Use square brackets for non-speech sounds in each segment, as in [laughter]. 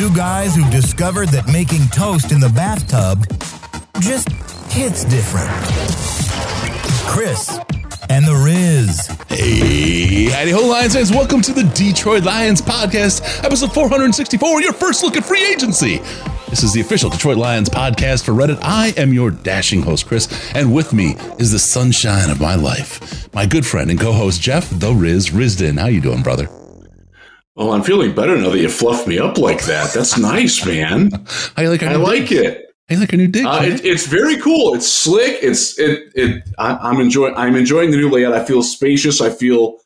two guys who've discovered that making toast in the bathtub just hits different. Chris and the Riz. Hey, howdy ho, Lions fans. Welcome to the Detroit Lions podcast, episode 464, your first look at free agency. This is the official Detroit Lions podcast for Reddit. I am your dashing host, Chris, and with me is the sunshine of my life, my good friend and co-host, Jeff the Riz Risdon. How you doing, brother? Well, I'm feeling better now that you fluffed me up like that. That's nice, man. You [laughs] like? I like it. I like a new dick. Uh, it, it's very cool. It's slick. It's it. It. I, I'm enjoying. I'm enjoying the new layout. I feel spacious. I feel.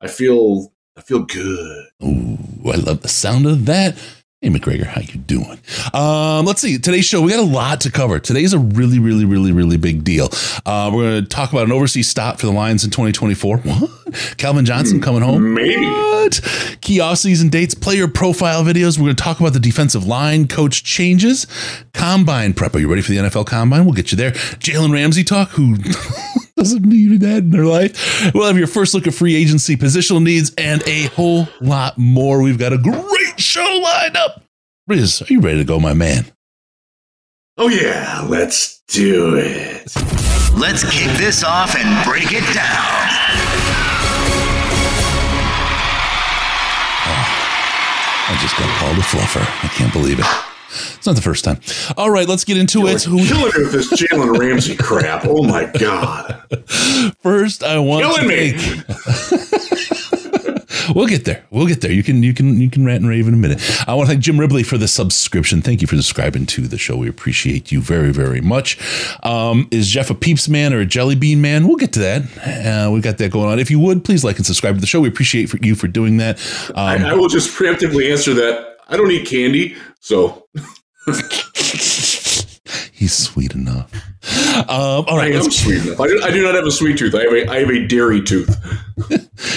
I feel. I feel good. Ooh, I love the sound of that. Hey McGregor, how you doing? Um, let's see. Today's show, we got a lot to cover. Today's a really, really, really, really big deal. Uh, we're going to talk about an overseas stop for the Lions in 2024. [laughs] What? Calvin Johnson coming home? Maybe. What? Key off-season dates, player profile videos. We're going to talk about the defensive line coach changes, combine prep. Are you ready for the NFL combine? We'll get you there. Jalen Ramsey talk. Who [laughs] doesn't need that in their life? We'll have your first look at free agency, positional needs, and a whole lot more. We've got a great show lined up. Riz, are you ready to go, my man? Oh yeah, let's do it. Let's kick this off and break it down. Oh, I just got called a fluffer. I can't believe it. It's not the first time. All right, let's get into it. Killing me with this Jalen Ramsey crap. Oh my god, [laughs] First, I want killing to me. thank- [laughs] we'll get there. We'll get there. You can you can you can rant and rave in a minute. I want to thank Jim Ribley for the subscription. Thank you for subscribing to the show. We appreciate you very very much. Um, is Jeff a peeps man or a jelly bean man? We'll get to that. Uh, we got that going on. If you would please like and subscribe to the show. We appreciate for you for doing that. Um, I, I will just preemptively answer that. I don't eat candy, so [laughs] he's sweet enough. Um, all I am sweet enough. I do, I do not have a sweet tooth. I have a I have a dairy tooth.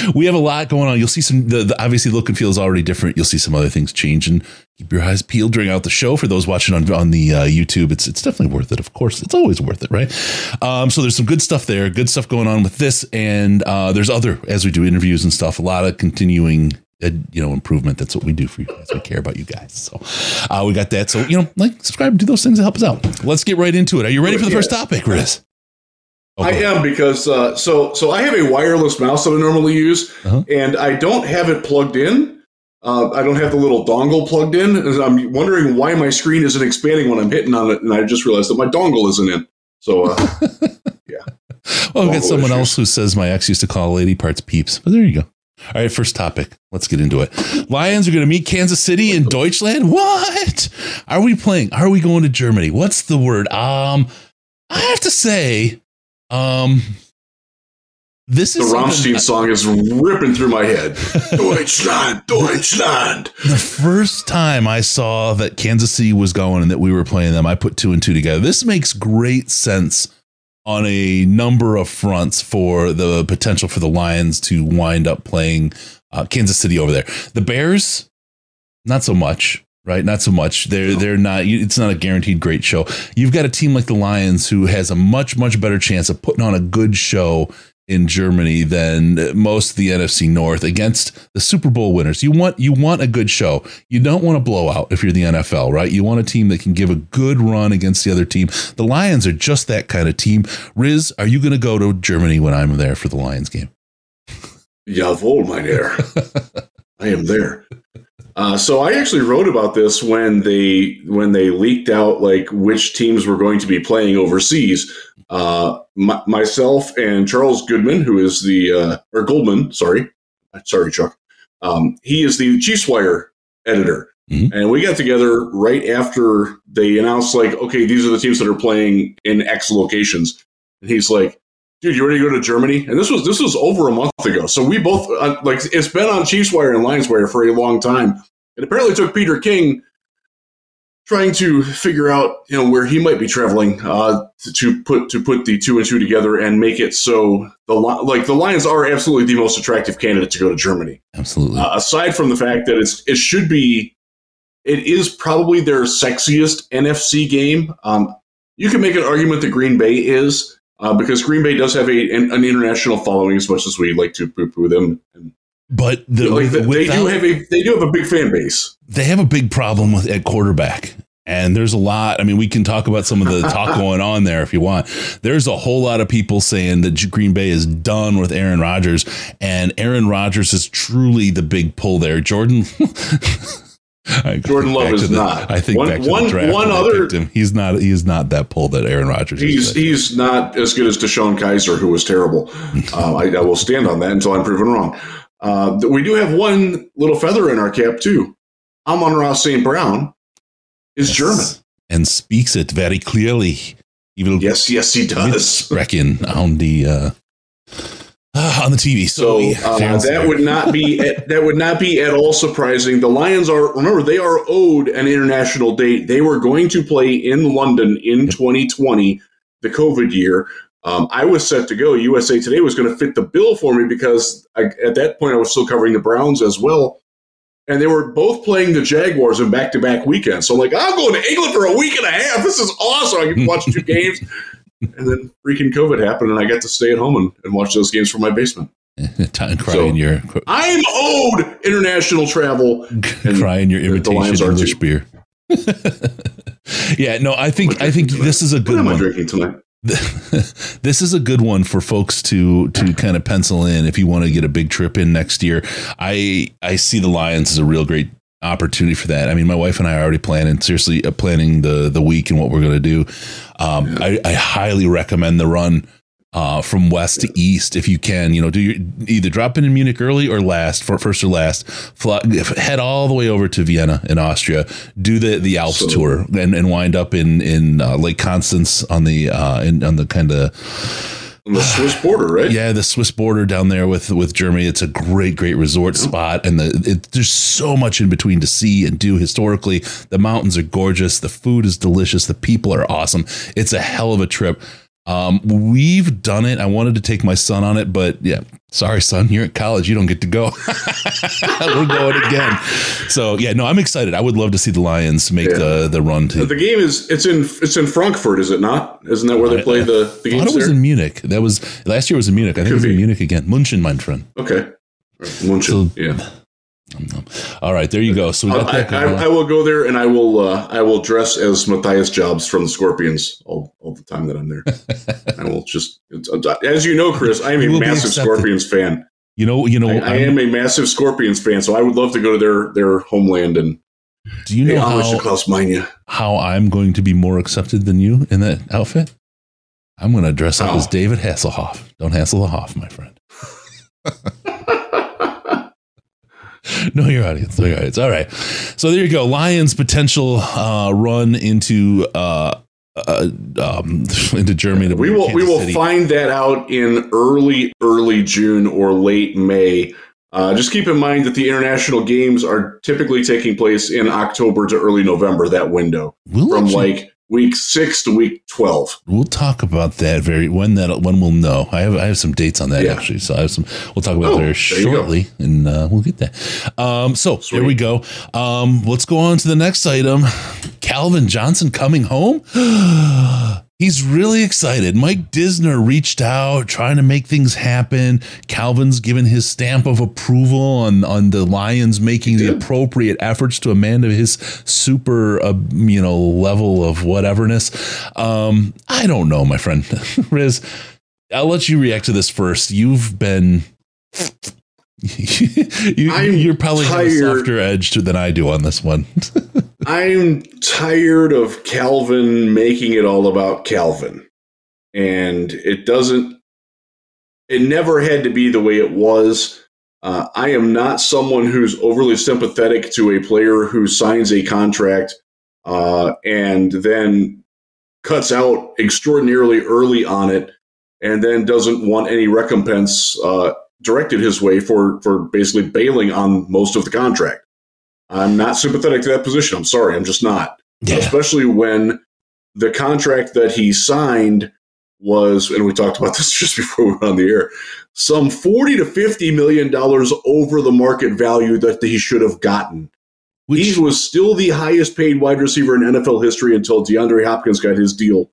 [laughs] we have a lot going on. You'll see some. The, the obviously look and feel is already different. You'll see some other things change, and Keep your eyes peeled during out the show. For those watching on on the uh, YouTube, it's it's definitely worth it. Of course, it's always worth it, right? Um, so there's some good stuff there. Good stuff going on with this, and uh, there's other as we do interviews and stuff. A lot of continuing. You know, improvement. That's what we do for you guys. We care about you guys. So, uh, we got that. So, you know, like, subscribe, do those things to help us out. Let's get right into it. Are you ready for the Yeah. first topic, Riz? I am because uh, so so I have a wireless mouse that I normally use, Uh-huh. and I don't have it plugged in. Uh, I don't have the little dongle plugged in. and I'm wondering why my screen isn't expanding when I'm hitting on it, and I just realized that my dongle isn't in. So uh, Well, I've got someone issues. else who says my ex used to call lady parts peeps, but there you go. All right, first topic. Let's get into it. Lions are going to meet Kansas City in Deutschland. What? Are we playing? Are we going to Germany? What's the word? Um, I have to say, um, this the is something Rammstein song is ripping through my head. [laughs] Deutschland, Deutschland. the first time I saw that Kansas City was going and that we were playing them, I put two and two together. This makes great sense on a number of fronts for the potential for the Lions to wind up playing uh, Kansas City over there. The Bears, not so much. Right, not so much. They're they're not. It's not a guaranteed great show. You've got a team like the Lions who has a much much better chance of putting on a good show in Germany than most of the NFC North against the Super Bowl winners. You want you want a good show. You don't want a blowout if you're the NFL, right? You want a team that can give a good run against the other team. The Lions are just that kind of team. Riz, are you going to go to Germany when I'm there for the Lions game? Jawohl, mein Herr. I am there. Uh, so I actually wrote about this when they when they leaked out like which teams were going to be playing overseas. Uh, my, myself and Charles Goodman, who is the uh, or Goldman, sorry, sorry Chuck, um, he is the Chiefs Wire editor, Mhm. and we got together right after they announced like, okay, these are the teams that are playing in X locations, and he's like, dude, you ready to go to Germany? And this was this was over a month ago. So we both uh, like it's been on Chiefs Wire and Lions Wire for a long time. It apparently took Peter King trying to figure out you know where he might be traveling uh, to, to, put to put the two and two together and make it so the like the Lions are absolutely the most attractive candidate to go to Germany. Absolutely. Uh, aside from the fact that it's it should be, it is probably their sexiest NFC game. Um, you can make an argument that Green Bay is uh, because Green Bay does have a an, an, international following as much as we like to poo poo them. And, but the, like the, they do have a they do have a big fan base. They have a big problem with at quarterback. And there's a lot. I mean, we can talk about some of the talk [laughs] going on there if you want. There's a whole lot of people saying that Green Bay is done with Aaron Rodgers, and Aaron Rodgers is truly the big pull there. Jordan. [laughs] Jordan Love is the, not. I think one, one, one other. He's not. He's not that pull that Aaron Rodgers. He's is. he's not as good as DeShone Kizer, who was terrible. [laughs] uh, I, I, will stand on that until I'm proven wrong. Uh, we do have one little feather in our cap too. Amon-Ra St. Brown is yes. German and speaks it very clearly. Yes, yes, he does. [laughs] Sprechen on the uh, uh, [sighs] on the TV. So, so uh, that would not be at, [laughs] that would not be at all surprising. The Lions are remember they are owed an international date. They were going to play in London in 2020, the COVID year. Um, I was set to go. USA Today was going to fit the bill for me because I, at that point I was still covering the Browns as well and they were both playing the Jaguars in back to back weekends. So I'm like, I'm going to England for a week and a half. This is awesome. I can watch two [laughs] games. And then freaking COVID happened, and I got to stay at home and, and watch those games from my basement. [laughs] Time crying so, your. [laughs] I'm owed international travel. crying your imitation English beer. yeah, no, I think I think this is a good what am one. Drinking tonight? [laughs] this is a good one for folks to to kind of pencil in if you want to get a big trip in next year. I I see the Lions as a real great opportunity for that. I mean, my wife and I are already planning seriously uh, planning the the week and what we're going to do. Um, yeah. I, I highly recommend the run uh, from west to east if you can. You know, do your, either drop in in Munich early or last for first or last. Fly, head all the way over to Vienna in Austria. Do the the Alps so, tour and, and wind up in in uh, Lake Constance on the uh, in, on the kind of. On the Swiss border, right? [sighs] Yeah, the Swiss border down there with with Germany. It's a great, great resort spot, and the it, there's so much in between to see and do. Historically, the mountains are gorgeous, the food is delicious, the people are awesome. It's a hell of a trip. Um, we've done it. I wanted to take my son on it, but yeah, sorry, son, you're at college. You don't get to go. [laughs] We're going again. So yeah, no, I'm excited. I would love to see the Lions make yeah. the the run to the game. Is it's in it's in Frankfurt, is it not? Isn't that where they play the the games? I thought it was there? in Munich. That was last year. Was in Munich. I think Could it was be. in Munich again. Munchen, my friend. Okay, Munchen. So, yeah. All right, there you go. So I, I, I, will go there and I will uh, I will dress as Matthias Jabs from the Scorpions all, all the time that I'm there. [laughs] I will just as you know, Chris, I am a massive Scorpions fan. You know, you know, I, I am a massive Scorpions fan, so I would love to go to their their homeland and do you know how, Klaus Meine. how I'm going to be more accepted than you in that outfit? I'm going to dress up oh. as David Hasselhoff. Don't Hasselhoff, my friend. [laughs] know your audience. Know your audience. All right. So there you go. Lions potential uh, run into uh, uh, um, [laughs] into Germany. we will we will City. find that out in early early June or late May. Uh, just keep in mind that the international games are typically taking place in October to early November. That window we'll from like week six to week twelve. We'll talk about that very when that when we'll know. I have I have some dates on that yeah. actually, so I have some. We'll talk about oh, there shortly, and uh, we'll get that. Um, so Sweet. here we go. Um, let's go on to the next item. Calvin Johnson coming home. He's really excited. Mike Disner reached out, trying to make things happen. Calvin's given his stamp of approval on, on the Lions making the appropriate efforts to amend his super, uh, you know, level of whateverness. Um, I don't know, my friend [laughs] Riz. I'll let you react to this first. You've been you, are probably tired. have a softer edge than I do on this one. [laughs] I'm tired of Calvin making it all about Calvin. And it doesn't, it never had to be the way it was. Uh, I am not someone who's overly sympathetic to a player who signs a contract uh, and then cuts out extraordinarily early on it and then doesn't want any recompense uh, directed his way for for basically bailing on most of the contract. I'm not sympathetic to that position. I'm sorry, I'm just not. Yeah. Especially when the contract that he signed was, and we talked about [laughs] this just before we went on the air, some 40 to 50 million dollars over the market value that he should have gotten. Which, he was still the highest paid wide receiver in NFL history until DeAndre Hopkins got his deal.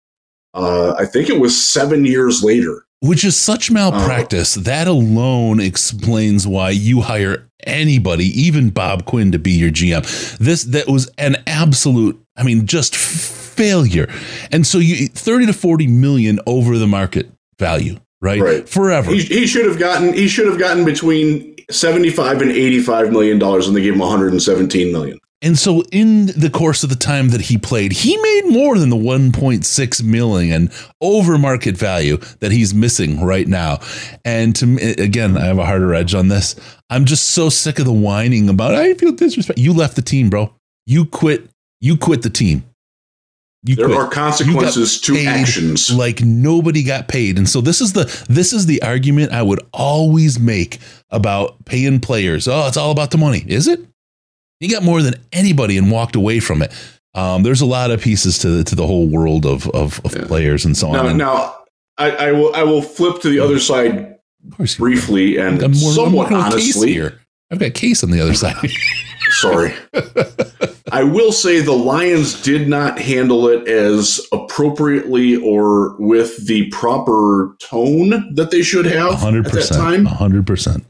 Uh, I think it was seven years later. Which is such malpractice. Oh. that alone explains why you hire anybody, even Bob Quinn, to be your GM. This that was an absolute, I mean, just failure. And so you 30 to 40 million over the market value, right? Right. Forever. He, he should have gotten he should have gotten between 75 and 85 million dollars and they gave him 117 million. And so, in the course of the time that he played, he made more than the 1.6 million over market value that he's missing right now. And to me, again, I have a harder edge on this. I'm just so sick of the whining about. I feel disrespect. You left the team, bro. You quit. You quit the team. You There quit. are consequences to actions. like nobody got paid and so this is the this is the argument i would always make about paying players oh it's all about the money is it you got more than anybody and walked away from it um, there's a lot of pieces to the, to the whole world of of, of Yeah. players and so on Now, And now I, I will I will flip to the other side briefly and I'm more- I'm somewhat Case honestly. here i've got case on the other side [laughs] Sorry. I will say the Lions did not handle it as appropriately or with the proper tone that they should have at 100% that time. 100%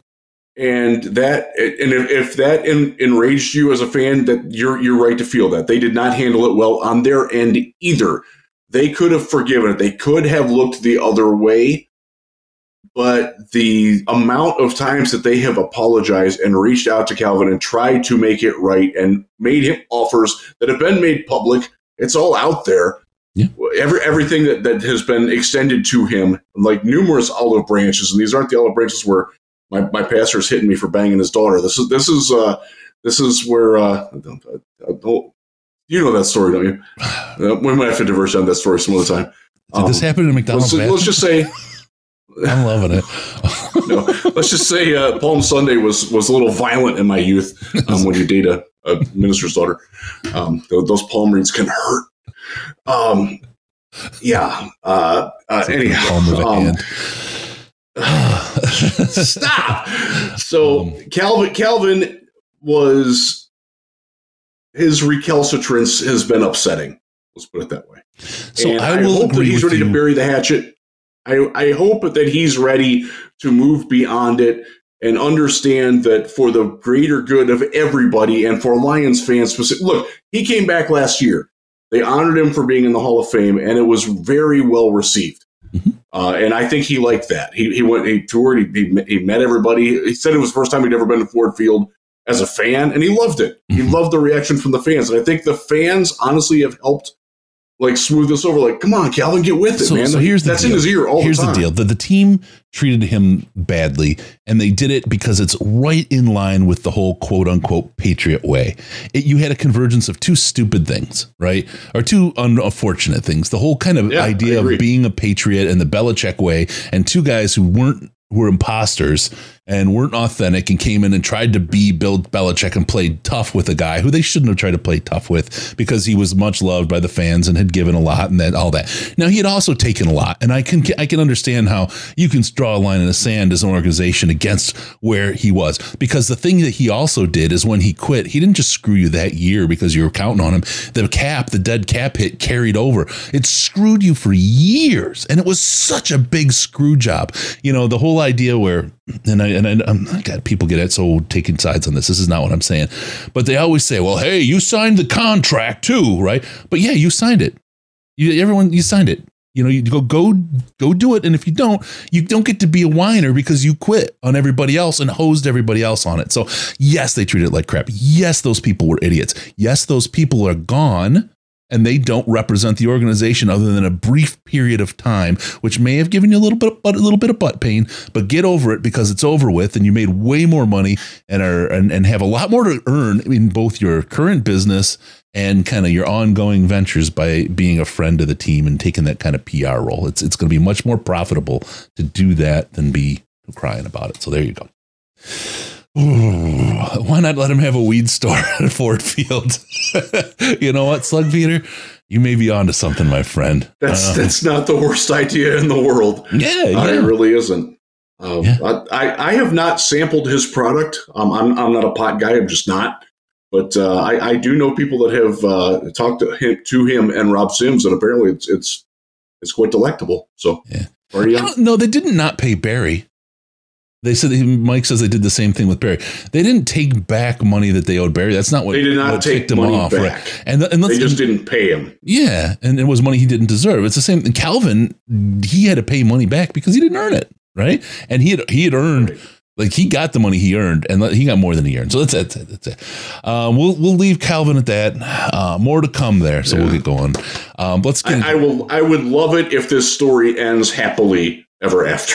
and that and if, if that en, enraged you as a fan that you're you're right to feel that. They did not handle it well on their end either. They could have forgiven it. They could have looked the other way but the amount of times that they have apologized and reached out to Calvin and tried to make it right and made him offers that have been made public it's all out there. Yeah. Every, everything that, that has been extended to him like numerous olive branches and these aren't the olive branches where my, my pastor's hitting me for banging his daughter. This is this is uh, this is where uh, don't, don't, you know that story, don't you? [sighs] Uh, we might have to diverge on that story some other time. did this Um, happen in mcdonald's Let's, let's just say [laughs] i'm loving it [laughs] no. Let's just say uh, Palm Sunday was was a little violent in my youth. Um, when you date a, a minister's daughter, um, th- those palm reads can hurt. Um, yeah. Uh, uh, It's like the anyhow, Stop. So Um, Calvin Calvin was his recalcitrance has been upsetting. Let's put it that way. so and i will hope that he's ready you. to bury the hatchet. I, I hope that he's ready to move beyond it and understand that for the greater good of everybody and for Lions fans specific. Look, he came back last year. They honored him for being in the Hall of Fame, and it was very well received. Mhm. Uh, and I think he liked that. He, he went, he toured, he, he, he met everybody. He said it was the first time he'd ever been to Ford Field as a fan, and he loved it. He Mhm. loved the reaction from the fans. And I think the fans honestly have helped like smooth this over. Like, come on, Calvin, get with it, So- man. so here's the That's deal. in his ear all Here's the the, deal: the, the team treated him badly, and they did it because it's right in line with the whole "quote unquote" patriot way. It, you had a convergence of two stupid things, right, or two unfortunate things. The whole kind of Yeah, idea of being a patriot and the Belichick way, and two guys who weren't who were imposters and weren't authentic and came in and tried to be Bill Belichick and played tough with a guy who they shouldn't have tried to play tough with because he was much loved by the fans and had given a lot and that all that. Now he had also taken a lot, and I can I can understand how you can draw a line in the sand as an organization against where he was because the thing that he also did is when he quit, he didn't just screw you that year because you were counting on him. The cap, the dead cap hit carried over. It screwed you for years, and it was such a big screw job. You know the whole idea where and I and I, um, God, people get it so taking sides on this. This is not what I'm saying, but they always say, "Well, hey, you signed the contract too, right?" But yeah, you signed it. You everyone, you signed it. You know, you go go go do it, and if you don't, you don't get to be a whiner because you quit on everybody else and hosed everybody else on it. So yes, they treated it like crap. Yes, those people were idiots. Yes, those people are gone and they don't represent the organization other than a brief period of time, which may have given you a little bit, but a little bit of butt pain. But get over it because it's over with, and you made way more money and are and, and have a lot more to earn in both your current business and kind of your ongoing ventures by being a friend of the team and taking that kind of PR role. It's it's going to be much more profitable to do that than be crying about it. So there you go. [laughs] Why not let him have a weed store [laughs] at Ford Field? [laughs] you know what, Slug Peter? You may be onto something, my friend. That's Uh, that's not the worst idea in the world. yeah, Uh, it really isn't. Um, Yeah. I, I have not sampled his product. Um, I'm, I'm not a pot guy. I'm just not. But uh, I, I do know people that have uh, talked to him, to him and Rob Sims, and apparently it's it's it's quite delectable. So, Yeah. I no, they didn't not pay Barry. They said Mike says they did the same thing with Barry. They didn't take back money that they owed Barry. That's not what They did not take money off, back. right? And, and They just didn't pay him. Yeah, and it was money he didn't deserve. It's the same. And Calvin, he had to pay money back because he didn't earn it, right? And he had he had earned Right. like he got the money he earned, and he got more than he earned. So that's it. That's it. Um, we'll we'll leave Calvin at that. Uh, more to come there, so we'll get going. Um, let's get. I, I will. I would love it if this story ends happily ever after.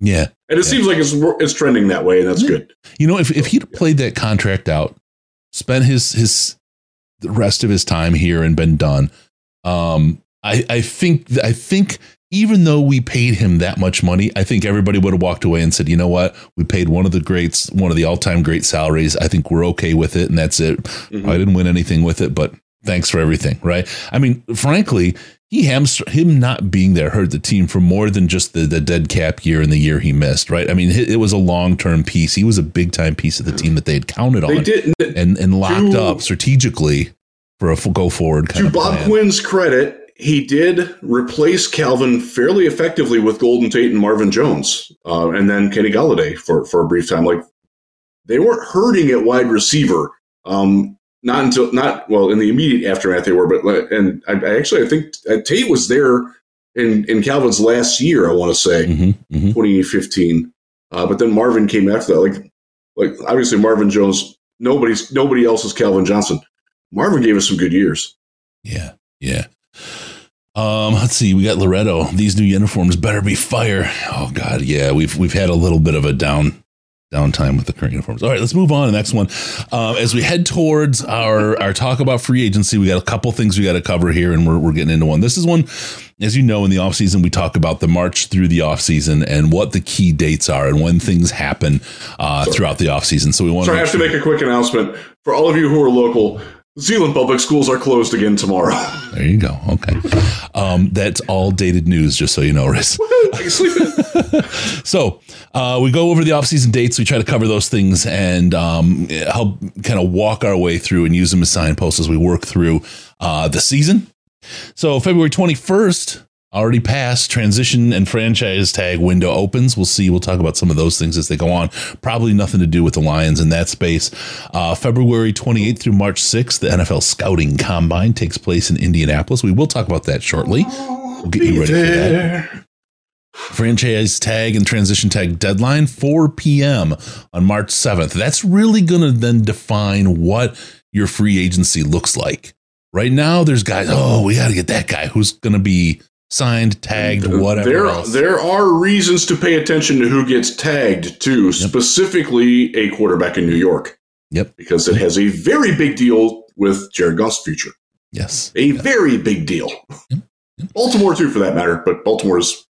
yeah, And it Yeah. seems like it's it's trending that way, and that's Yeah. good. you know, if if he'd played that contract out, spent his his the rest of his time here and been done, um, I I think I think even though we paid him that much money, I think everybody would have walked away and said, you know what, we paid one of the greats, one of the all time great salaries. I think we're okay with it, and that's it. Mhm. I didn't win anything with it, but thanks for everything, right? I mean, frankly, he hamstr- him not being there hurt the team for more than just the, the dead cap year and the year he missed, right? I mean, it, was a long term piece. He was a big time piece of the team that they had counted They on didn't. and and locked To- up strategically for a go forward kind To of Bob plan. Quinn's credit, he did replace Calvin fairly effectively with Golden Tate and Marvin Jones, uh, and then Kenny Golladay for for a brief time. Like they weren't hurting at wide receiver. Um, not until not well in the immediate aftermath they were, but and I, I actually I think uh, Tate was there in in Calvin's last year. I want to say. Mhm, mhm. 2015. Uh, but then Marvin came after that. Like, like obviously Marvin Jones. Nobody's nobody else is Calvin Johnson. Marvin gave us some good years. Yeah, yeah. Um, let's see. We got Loretto. These new uniforms better be fire. Oh God, yeah. We've we've had a little bit of a down downtime with the current uniforms. All right, let's move on to the next one. Um, as we head towards our our talk about free agency, we got a couple things we got to cover here, and we're we're getting into one. This is one, as you know, in the off season, we talk about the march through the off season and what the key dates are and when things happen uh, throughout the off season. So we want Sorry, I have to make a quick announcement for all of you who are local. Zeeland public schools are closed again tomorrow. [laughs] There you go. Okay. Um, that's all dated news, just so you know, Riz. [laughs] So uh, we go over the off-season dates. We try to cover those things and um, help kind of walk our way through and use them as signposts as we work through uh, the season. So February 21st already passed. Transition and franchise tag window opens. We'll see. We'll talk about some of those things as they go on. Probably nothing to do with the Lions in that space. Uh, February 28th through March 6th, the NFL Scouting Combine takes place in Indianapolis. We will talk about that shortly. We'll get you ready for that franchise tag and transition tag deadline 4 p.m on march 7th that's really going to then define what your free agency looks like right now there's guys oh we got to get that guy who's going to be signed tagged whatever There, else. there are reasons to pay attention to who gets tagged too, specifically a quarterback in New York. Yep. Because it has a very big deal with Jared Goff's future. yes A very big deal. Yep. Yep. Baltimore too, for that matter. But Baltimore's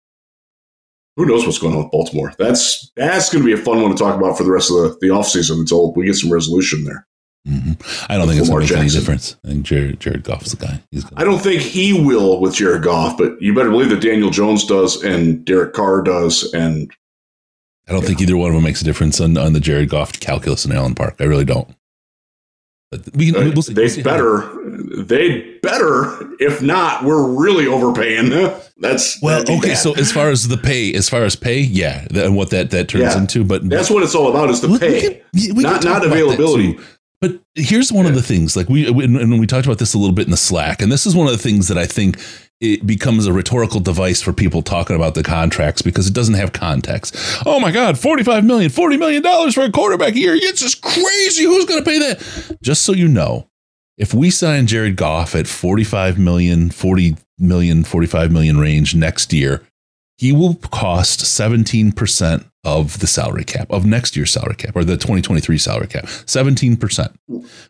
who knows what's going on with Baltimore. That's that's going to be a fun one to talk about for the rest of the, the offseason until we get some resolution there. Mhm. i don't think it's going to make any difference i think jared, jared goff's the guy He's I don't think he will with Jared Goff, but you better believe that Daniel Jones does and Derek Carr does, and I don't think either one of them makes a difference on, on the jared goff calculus in allen park i really don't but we, uh, we'll see. they better they better. If not, we're really overpaying. [laughs] That's Well, okay. So as far as the pay, as far as pay, yeah, and what that that turns Yeah. into, but that's what it's all about is the we- we pay. can- we not not availability. But here's one of the things, like we we- and we talked about this a little bit in the Slack, and this is one of the things that I think it becomes a rhetorical device for people talking about the contracts because it doesn't have context. Oh my God, 45 million, 40 million dollars for a quarterback a year. It's just crazy. Who's going to pay that? Just so you know, if we sign Jared Goff at 45 million, 40 million, 45 million range next year, he will cost 17% of the salary cap of next year's salary cap or the 2023 salary cap 17%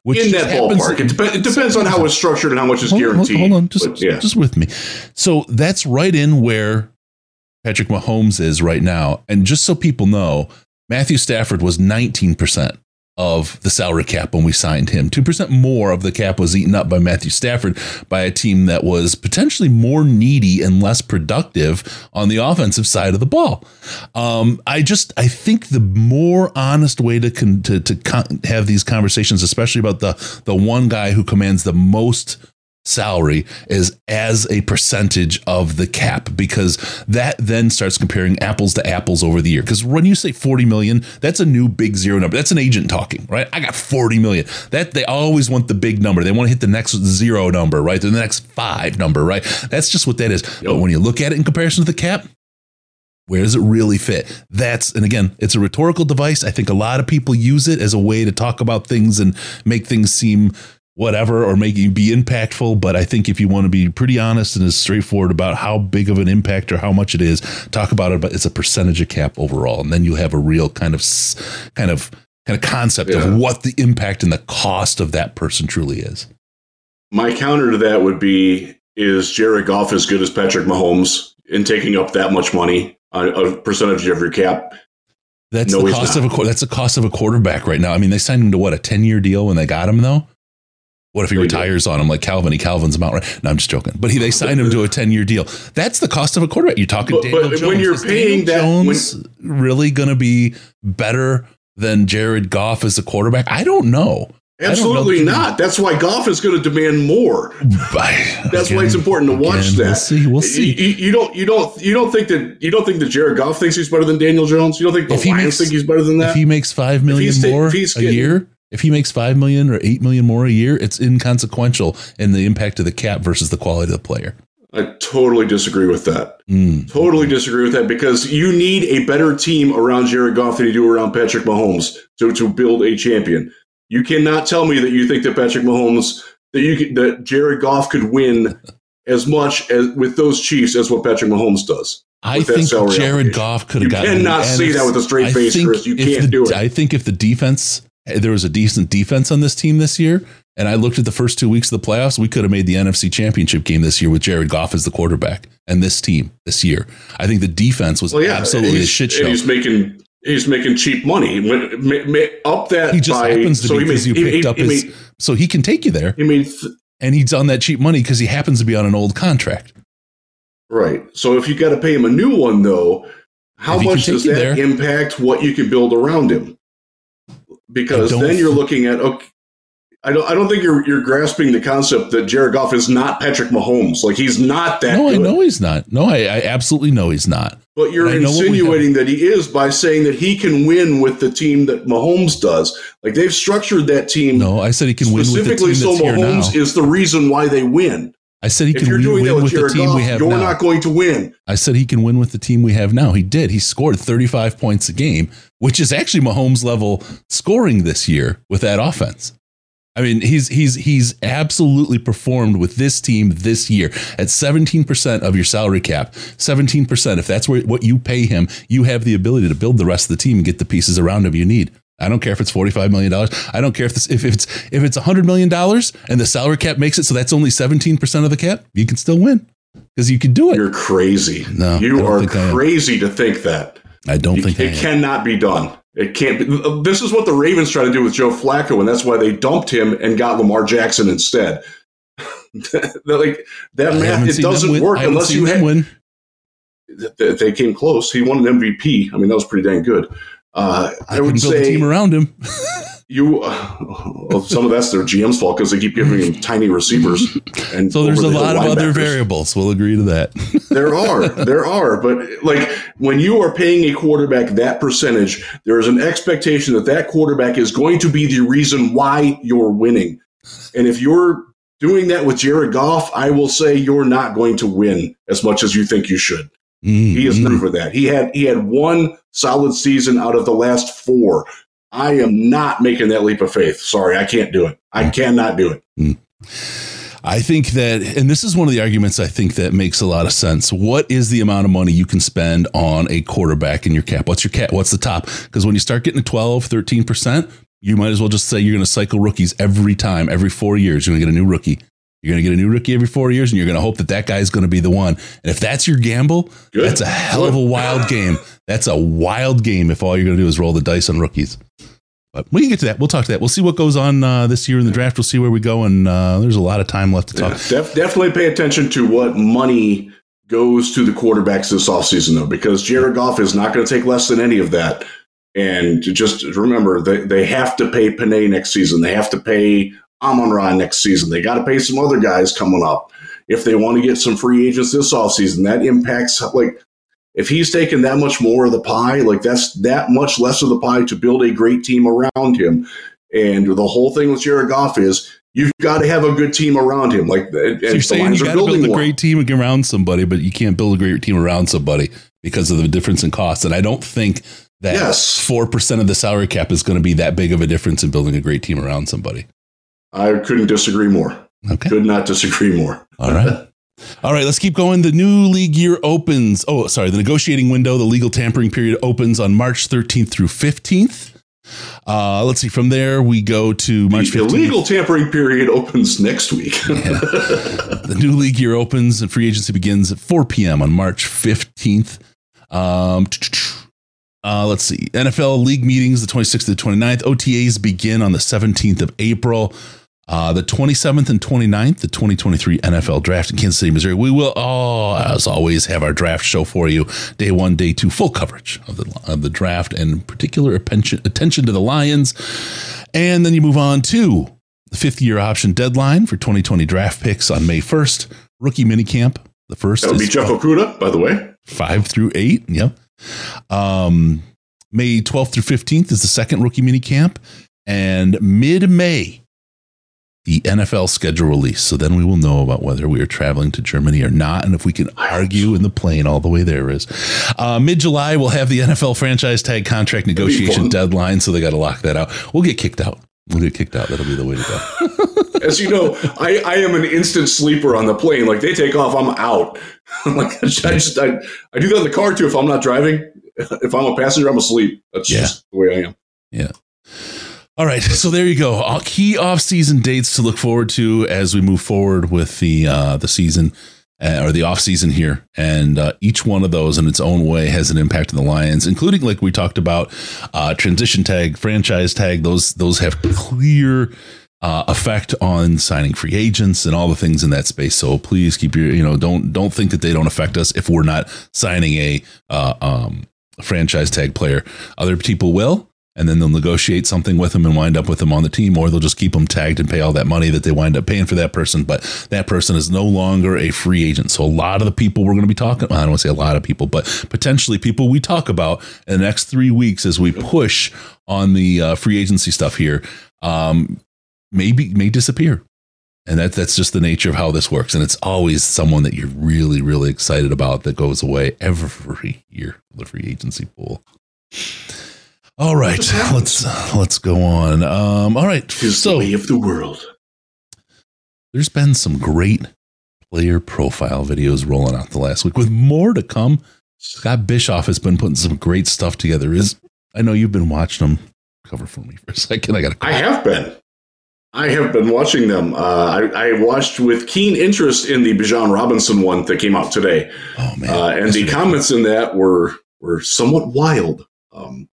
which in that happens- ballpark. It, dep- it depends on how it's structured and how much is hold, hold- guaranteed. hold on just, but yeah. just with me so that's right in where patrick mahomes is right now and just so people know matthew stafford was 19% of the salary cap when we signed him. 2% more of the cap was eaten up by Matthew Stafford by a team that was potentially more needy and less productive on the offensive side of the ball. Um, I just, I think the more honest way to, con- to, to con- have these conversations, especially about the, the one guy who commands the most salary is as a percentage of the cap because that then starts comparing apples to apples over the year. Because when you say 40 million that's a new big zero number. That's an agent talking right? I got 40 million. That they always want the big number. They want to hit the next zero number right? The next five number right? That's just what that is. But when you look at it in comparison to the cap where does it really fit? That's, and again, it's a rhetorical device. I think a lot of people use it as a way to talk about things and make things seem whatever or make you be impactful. But I think if you want to be pretty honest and as straightforward about how big of an impact or how much it is, talk about it. But it's a percentage of cap overall, and then you have a real kind of kind of kind of concept yeah. of what the impact and the cost of that person truly is. My counter to that would be: Is Jared Goff as good as Patrick Mahomes in taking up that much money, a percentage of your cap? That's no, the cost of a that's the cost of a quarterback right now. I mean, they signed him to what a ten year deal when they got him though. What if he retires on him like Calvin? He Calvin's amount right? No, I'm just joking. But he, they signed him to a 10 year deal. That's the cost of a quarterback. You're talking but, Daniel but Jones. When you're Is paying Daniel that, Jones when, really going to be better than Jared Goff as a quarterback? I don't know. Absolutely don't know not. That's why Goff is going to demand more. That's again, why it's important to watch again, that. We'll see. We'll see. You, you, don't. You don't. You don't think that. You don't think that Jared Goff thinks he's better than Daniel Jones. You don't think the if Lions makes, think he's better than that. If he makes five million more a year, if he makes five million or eight million more a year, it's inconsequential in the impact of the cap versus the quality of the player. I totally disagree with that. Mm. Totally disagree with that because you need a better team around Jared Goff than you do around Patrick Mahomes to, to build a champion. You cannot tell me that you think that Patrick Mahomes that you that Jared Goff could win as much as with those Chiefs as what Patrick Mahomes does. I think Jared Goff could have gotten. You cannot say that with a straight face, Chris. You can't the, do it. I think if the defense there was a decent defense on this team this year. And I looked at the first two weeks of the playoffs. We could have made the NFC Championship game this year with Jared Goff as the quarterback and this team this year. I think the defense was well, yeah, absolutely a shit show. he's making he's making cheap money. when up that he just by, happens to so be because you picked he, up he his. Made, so he can take you there. He mean, th- and he's on that cheap money because he happens to be on an old contract. Right. So if you got to pay him a new one, though, how much does that there, impact what you can build around him? Because then you're looking at okay. I don't. I don't think you're you're grasping the concept that Jared Goff is not Patrick Mahomes. Like he's not that. No, good. I know he's not. No, I, I absolutely know he's not. But you're insinuating that he is by saying that he can win with the team that Mahomes does. Like they've structured that team. No, I said he can win with the team so Mahomes is the reason why they win. I said he if can win, win with, with the team Goff, we have you're now. not going to win. I said he can win with the team we have now. He did. He scored 35 points a game, which is actually Mahomes level scoring this year with that offense. I mean, he's he's he's absolutely performed with this team this year at 17% of your salary cap. 17%. If that's where, what you pay him, you have the ability to build the rest of the team and get the pieces around him you need. I don't care if it's $45 million. I don't care if this, if it's if it's $100 million and the salary cap makes it so that's only 17% of the cap, you can still win because you can do it. You're crazy. No, you are crazy to think that. I don't you, think it cannot be done. It can't be. This is what the Ravens try to do with Joe Flacco, and that's why they dumped him and got Lamar Jackson instead. [laughs] like that math, it doesn't work unless you had, win. They came close. He won an MVP. I mean, that was pretty dang good. Uh, I would say team around him. [laughs] you, uh, some of that's their GM's fault because they keep giving him tiny receivers. And so there's a lot of other variables. We'll agree to that. [laughs] there are, there are, but like when you are paying a quarterback that percentage, there is an expectation that that quarterback is going to be the reason why you're winning. And if you're doing that with Jared Goff, I will say you're not going to win as much as you think you should. Mm-hmm. He is known for that. He had he had one solid season out of the last four. I am not making that leap of faith. Sorry, I can't do it. I cannot do it. Mm. I think that, and this is one of the arguments I think that makes a lot of sense. What is the amount of money you can spend on a quarterback in your cap? What's your cap? What's the top? Because when you start getting to 12, 13%, you might as well just say you're going to cycle rookies every time, every four years. You're going to get a new rookie. You're going to get a new rookie every four years, and you're going to hope that that guy is going to be the one. And if that's your gamble, Good. that's a hell of a wild game. That's a wild game if all you're going to do is roll the dice on rookies. But we can get to that. We'll talk to that. We'll see what goes on uh, this year in the draft. We'll see where we go, and uh, there's a lot of time left to talk. Yeah, def- definitely pay attention to what money goes to the quarterbacks this offseason, though, because Jared Goff is not going to take less than any of that. And just remember, they, they have to pay Penei next season. They have to pay Amon Ra next season. They got to pay some other guys coming up. If they want to get some free agents this offseason, that impacts like if he's taking that much more of the pie, like that's that much less of the pie to build a great team around him. And the whole thing with Jared Goff is you've got to have a good team around him. Like, and So you're saying you got to build a great team around somebody, but you can't build a great team around somebody because of the difference in cost. And I don't think that Yes. four percent of the salary cap is going to be that big of a difference in building a great team around somebody. I couldn't disagree more. Okay. Could not disagree more. All right. [laughs] All right, let's keep going. The new league year opens. Oh, sorry. The negotiating window, the legal tampering period opens on March 13th through 15th. Uh, let's see. From there, we go to March the 15th. illegal tampering period opens next week. [laughs] The new league year opens and free agency begins at 4 p.m. on March 15th. Um, uh, let's see. NFL league meetings, the 26th to the 29th. OTAs begin on the 17th of April. Uh, the 27th and 29th, the 2023 NFL draft in Kansas City, Missouri. We will, oh, as always, have our draft show for you. Day one, day two, full coverage of the, of the draft and particular attention, attention to the Lions. And then you move on to the fifth year option deadline for 2020 draft picks on May 1st. Rookie minicamp. The first that would be is Jeff Okudah, by the way. five through eight. Yep. Um, May 12th through 15th is the second rookie mini camp. And mid May, the NFL schedule release. So then we will know about whether we are traveling to Germany or not. And if we can argue in the plane all the way there is. Uh, mid July, we'll have the NFL franchise tag contract negotiation deadline. So they got to lock that out. We'll get kicked out. We'll get kicked out. That'll be the way to go. [laughs] As you know, I, I am an instant sleeper on the plane. Like they take off, I'm out. [laughs] like I just I, I do that in the car too. If I'm not driving, [laughs] if I'm a passenger, I'm asleep. That's Yeah. just the way I am. All right, so there you go. All key off-season dates to look forward to as we move forward with the uh, the season uh, or the off season here, and uh, each one of those in its own way has an impact on the Lions, including like we talked about uh, transition tag, franchise tag. Those those have clear. Uh, effect on signing free agents and all the things in that space. So please keep your, you know, don't don't think that they don't affect us if we're not signing a uh, um, franchise tag player. Other people will, and then they'll negotiate something with them and wind up with them on the team, or they'll just keep them tagged and pay all that money that they wind up paying for that person. But that person is no longer a free agent. So a lot of the people we're going to be talking, I don't want to say a lot of people, but potentially people we talk about in the next three weeks as we push on the uh, free agency stuff here, um, maybe may disappear. And that that's just the nature of how this works. And it's always someone that you're really, really excited about that goes away every year for the free agency pool. All right, [laughs] let's let's go on. Um, all right, Tis so the way of the world. there's been some great player profile videos rolling out the last week, with more to come. Scott Bischoff has been putting some great stuff together. Is I know you've been watching them. Cover for me for a [laughs] second. I got to. I have been. I have been watching them. Uh, I, I watched with keen interest in the Bijan Robinson one that came out today. Oh man, Uh, and the Yesterday. comments in that were were somewhat wild. Um,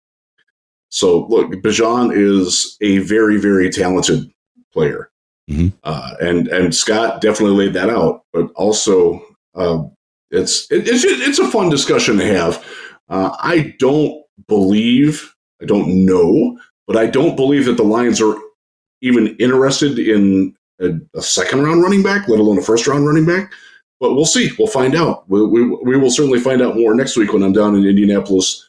so look, Bijan is a very very talented player, Mhm. uh, and and Scott definitely laid that out. But also, uh, it's it, it's it's a fun discussion to have. Uh, I don't believe, I don't know, but I don't believe that the Lions are even interested in a, a second round running back, let alone a first round running back. But we'll see. We'll find out. We, we, we will certainly find out more next week when I'm down in Indianapolis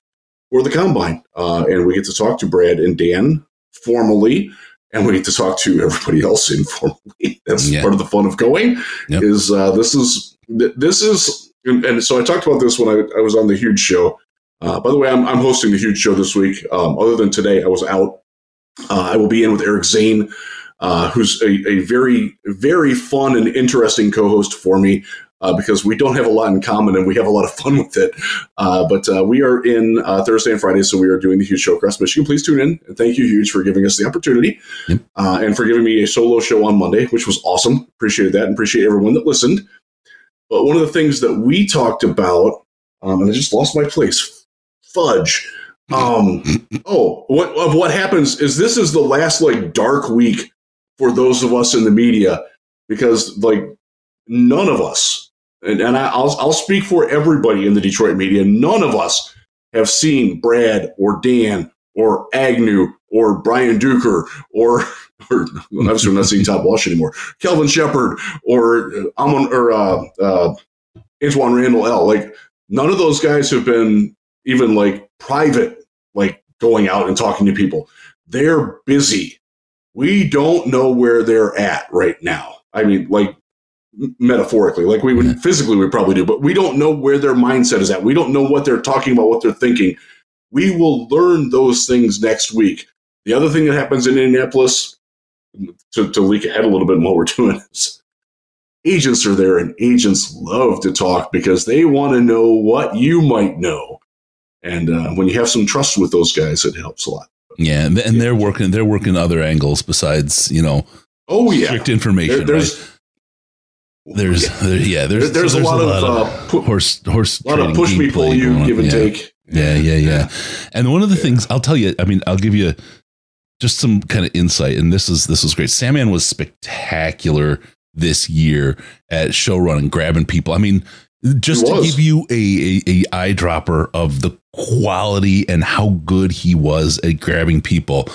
for the combine. Uh, and we get to talk to Brad and Dan formally, and we get to talk to everybody else informally. [laughs] That's Yeah. part of the fun of going. Yep. Is uh, this is this is and, and so I talked about this when I, I was on the huge show. Uh, by the way, I'm, I'm hosting the huge show this week. Um, other than today, I was out. Uh, I will be in with Eric Zane, uh, who's a, a very, very fun and interesting co-host for me uh, because we don't have a lot in common and we have a lot of fun with it. Uh, but uh, we are in uh, Thursday and Friday, so we are doing the Huge Show across Michigan. Please tune in. And thank you, Huge, for giving us the opportunity Yep. uh, and for giving me a solo show on Monday, which was awesome. Appreciate that and appreciate everyone that listened. But one of the things that we talked about, um, and I just lost my place, fudge. Um. [laughs] Oh, what of what happens is this is the last like dark week for those of us in the media because like none of us, and, and I, I'll I'll speak for everybody in the Detroit media. None of us have seen Brad or Dan or Agnew or Brian Duker or [laughs] or obviously we're not seeing Todd Wash anymore, Kelvin Sheppard or uh, Amon or uh, uh, Antwaan Randle El. Like none of those guys have been even like private, like going out and talking to people. They're busy. We don't know where they're at right now. I mean, like metaphorically, like we would physically, we probably do, but we don't know where their mindset is at. We don't know what they're talking about, what they're thinking. We will learn those things next week. The other thing that happens in Indianapolis, to, to leak ahead a little bit in what we're [laughs] doing, is agents are there and agents love to talk because they want to know what you might know. And uh, when you have some trust with those guys, it helps a lot. Yeah, and, and they're working. They're working other angles besides you know. Oh yeah, strict information. There, there's, right? There's yeah, [laughs] there, yeah there's, there's, so there's, a lot, a lot of, of uh, horse horse a lot of push me pull you give and yeah. take. Yeah, yeah, yeah. And one of the things I'll tell you, I mean, I'll give you just some kind of insight, and this is this is great. Sandman was spectacular this year at show running, grabbing people. I mean, just to give you a, a, a eyedropper of the quality and how good he was at grabbing people.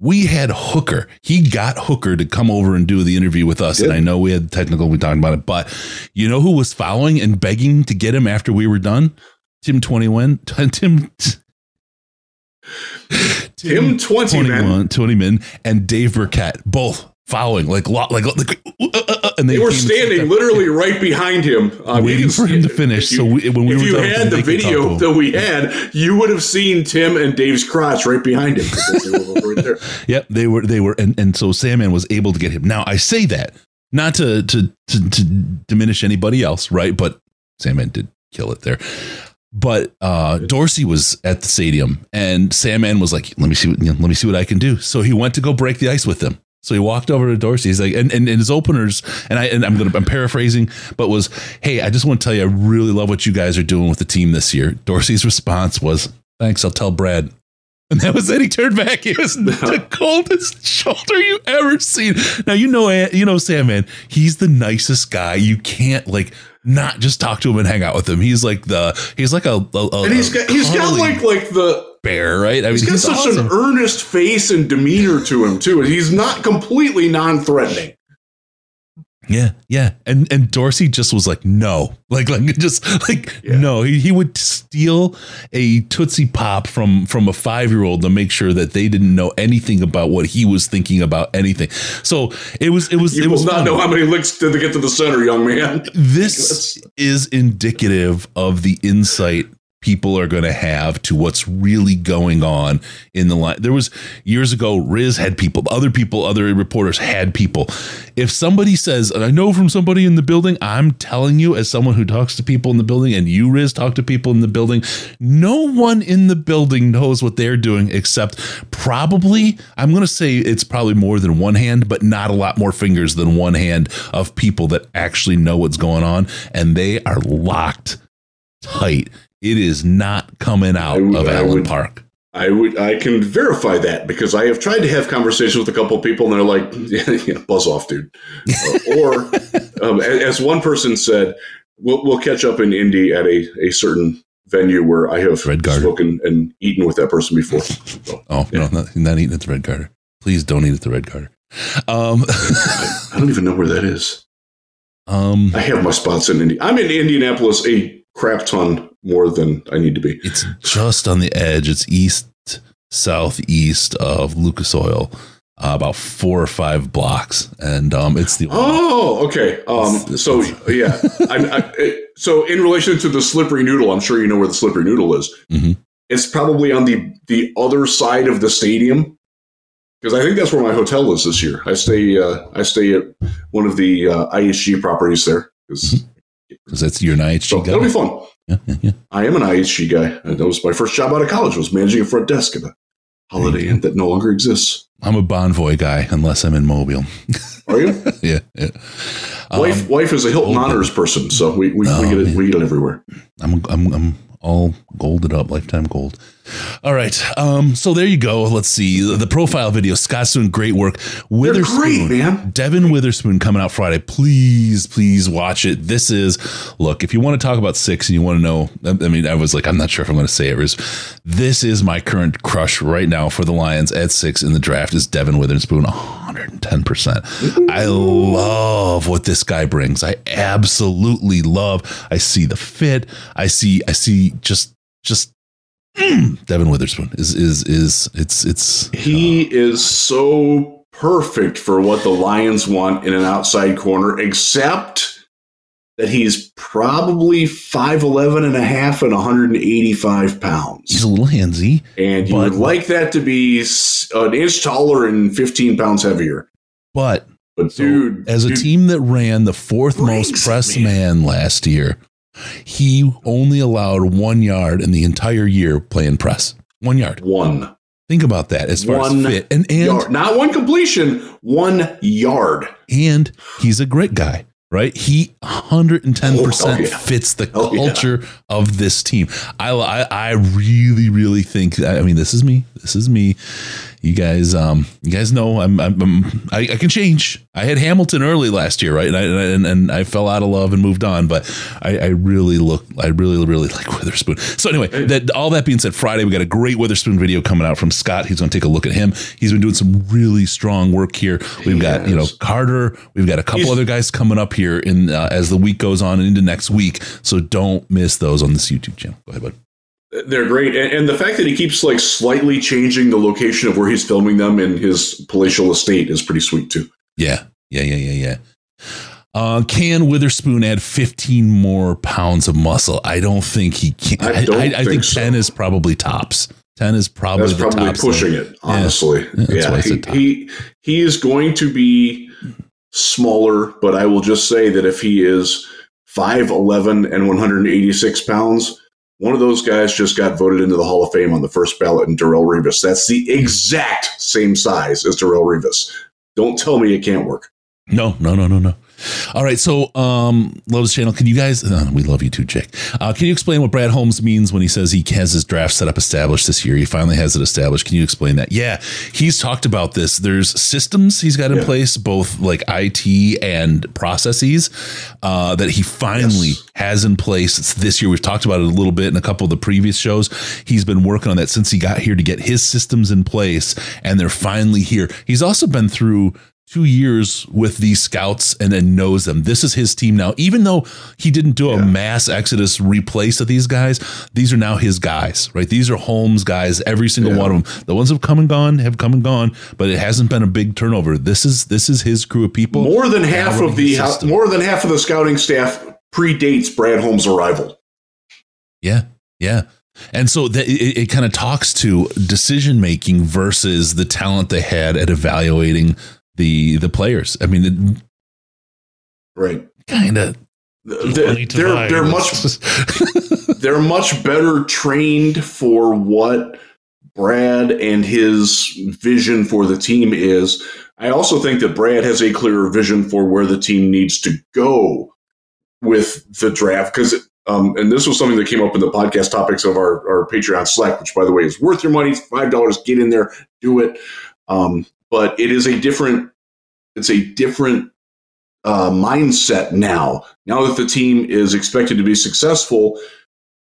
We had Hooker. He got Hooker to come over and do the interview with us. And I know we had technical, we talked about it, but you know who was following and begging to get him after we were done? Tim Twentyman. [laughs] Tim Tim, Tim 20 21, Twentyman and Dave Birkett, both following like like, like uh, uh, uh, and they, they were standing literally right behind him. Um, waiting for him to finish you, so we, when we if were you had the video that we had you would have seen tim and dave's crotch right behind him right [laughs] yep they were they were and, and so sandman was able to get him. Now i say that not to to to, to diminish anybody else right but sandman did kill it there. But uh, Dorsey was at the stadium, and Sandman was like, "Let me see, what, you know, let me see what I can do." So he went to go break the ice with them. So he walked over to Dorsey. He's like, and, and, and his openers, and I and I'm gonna I'm paraphrasing, but was, hey, I just want to tell you, I really love what you guys are doing with the team this year. Dorsey's response was, thanks, I'll tell Brad. And that was it. He turned back. He was [laughs] the coldest shoulder you ever seen. Now you know you know Sandman. He's the nicest guy. You can't like not just talk to him and hang out with him. He's like the he's like a, a, a and he's got he's got like like the bear, right? I he's mean, got he's such awesome. an earnest face and demeanor to him too. He's not completely non-threatening. Yeah, yeah, and and Dorsey just was like, no, like like [laughs] just like yeah. no. He, he would steal a tootsie pop from from a five year old to make sure that they didn't know anything about what he was thinking about anything. So it was it was you it was not fun. know how many licks did they get to the center, young man. This is indicative of the insight people are going to have to what's really going on in the line. There was years ago, Riz had people, other people, other reporters had people. If somebody says, and I know from somebody in the building, I'm telling you, as someone who talks to people in the building, and you, Riz, talk to people in the building, no one in the building knows what they're doing except probably, I'm going to say it's probably more than one hand, but not a lot more fingers than one hand of people that actually know what's going on. And they are locked tight it is not coming out of Allen would, Park. I would I can verify that because I have tried to have conversations with a couple of people and they're like, [laughs] yeah, yeah, buzz off, dude. uh, or [laughs] um, as one person said, we'll, we'll catch up in Indy at a, a certain venue where I have Red spoken and eaten with that person before. So, [laughs] oh yeah. no, not, not eating at the Red Garter. Please don't eat at the Red Garter. Um, I, I don't even know where that is. Um, I have my spots in Indy. I'm in Indianapolis a crap ton more than I need to be. It's just on the edge. It's east southeast of Lucas Oil. Uh, about four or five blocks, and um, it's the oh, okay. Um, so yeah, I, I, so in relation to the slippery noodle, I'm sure you know where the slippery noodle is. Mm-hmm. It's probably on the the other side of the stadium because I think that's where my hotel is this year. I stay uh, I stay at one of the uh, IHG properties there because mm-hmm. That's your IHG. So guy. It'll be fun yeah, yeah, I am an IHG guy. That was my first job out of college was managing a front desk at a Holiday Inn that no longer exists. I'm a Bonvoy guy unless I'm in Mobile. Are you? [laughs] yeah, yeah. Wife, um, wife is a Hilton honors person, so we we, we get it we get it everywhere. I'm I'm I'm all golded up, lifetime gold. All right. Um, so there you go. Let's see the profile video. Scott's doing great work. Witherspoon, great, man. Devon Witherspoon coming out Friday. Please, please watch it. This is look. If you want to talk about six and you want to know, I mean, I was like, I'm not sure if I'm going to say it. This is my current crush right now for the Lions at six in the draft is Devon Witherspoon. 110. percent I love what this guy brings. I absolutely love. I see the fit. I see. I see just just [clears throat] Devon Witherspoon is is is it's it's he uh, is so perfect for what the Lions want in an outside corner, except that he's probably 5'11 and a half and 185 pounds. He's a little handsy. And you would like that to be an inch taller and 15 pounds heavier. But, but dude, as dude, a team that ran the fourth most press man. man last year, he only allowed one yard in the entire year playing press. One yard. One. Think about that as far one as fit and, and yard. not one completion, one yard. And he's a grit guy right? He 110% oh, yeah. fits the oh, culture yeah. of this team. I, I, I really, really think, I mean, this is me. This is me you guys, um, you guys know I'm, I'm, I'm I, I, can change. I had Hamilton early last year, right? And I, and, and I fell out of love and moved on, but I, I really look, I really, really [laughs] like Witherspoon. So anyway, that all that being said, Friday we got a great Witherspoon video coming out from Scott. He's going to take a look at him. He's been doing some really strong work here. We've he got has. you know Carter. We've got a couple He's, other guys coming up here in uh, as the week goes on and into next week. So don't miss those on this YouTube channel. Go ahead, bud. They're great, and, and, the fact that he keeps like slightly changing the location of where he's filming them in his palatial estate is pretty sweet too. Yeah, yeah, yeah, yeah, yeah. Uh, can Witherspoon add 15 more pounds of muscle? I don't think he can. I, I, I, think, I think so. 10 is probably tops. 10 is probably That's probably pushing it, honestly. Yeah, yeah, yeah he, he, he is going to be smaller, but I will just say that if he is 5'11 and 186 pounds, one of those guys just got voted into the Hall of Fame on the first ballot in Darrelle Revis. That's the exact same size as Darrelle Revis. Don't tell me it can't work. No, no, no, no, no. All right, so um, Lotus Channel, can you guys? Uh, we love you too, Jake. Uh, can you explain what Brad Holmes means when he says he has his draft setup established this year? He finally has it established. Can you explain that? Yeah, he's talked about this. There's systems he's got in yeah. place, both like IT and processes uh, that he finally yes. has in place. It's this year. We've talked about it a little bit in a couple of the previous shows. He's been working on that since he got here to get his systems in place, and they're finally here. He's also been through two years with these scouts and then knows them. This is his team now. Even though he didn't do a yeah. mass exodus replace of these guys, these are now his guys, right? These are Holmes guys. Every single yeah. one of them. The ones have come and gone have come and gone, but it hasn't been a big turnover. This is this is his crew of people. More than half of the more than half of the scouting staff predates Brad Holmes' arrival. Yeah, yeah. And so that it, it kind of talks to decision making versus the talent they had at evaluating the the players. I mean, it, right? Kind of. They're they're, they're much [laughs] they're much better trained for what Brad and his vision for the team is. I also think that Brad has a clearer vision for where the team needs to go with the draft because um, and this was something that came up in the podcast topics of our, our Patreon Slack, which by the way is worth your money. Five dollars, get in there, do it. Um, but it is a different it's a different uh, mindset now. Now that the team is expected to be successful,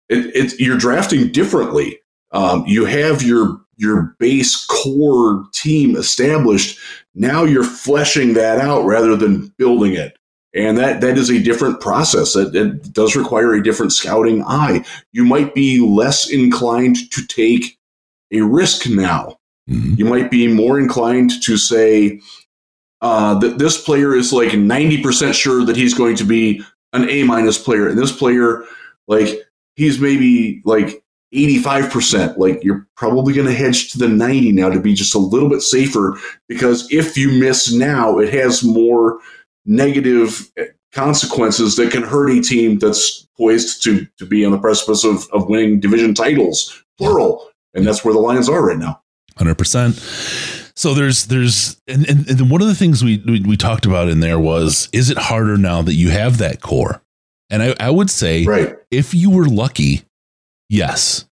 it, it, you're drafting differently. Um, you have your your base core team established. Now you're fleshing that out rather than building it. And that, that is a different process. It, it does require a different scouting eye. You might be less inclined to take a risk now Mm-hmm. You might be more inclined to say uh, that this player is like 90% sure that he's going to be an A minus player. And this player, like, he's maybe like 85%. Like, you're probably going to hedge to the 90 now to be just a little bit safer because if you miss now, it has more negative consequences that can hurt a team that's poised to, to be on the precipice of, of winning division titles, plural. And that's where the Lions are right now. Hundred percent. So there's there's and, and, and one of the things we, we, we talked about in there was is it harder now that you have that core? And I, I would say right. if you were lucky Yes.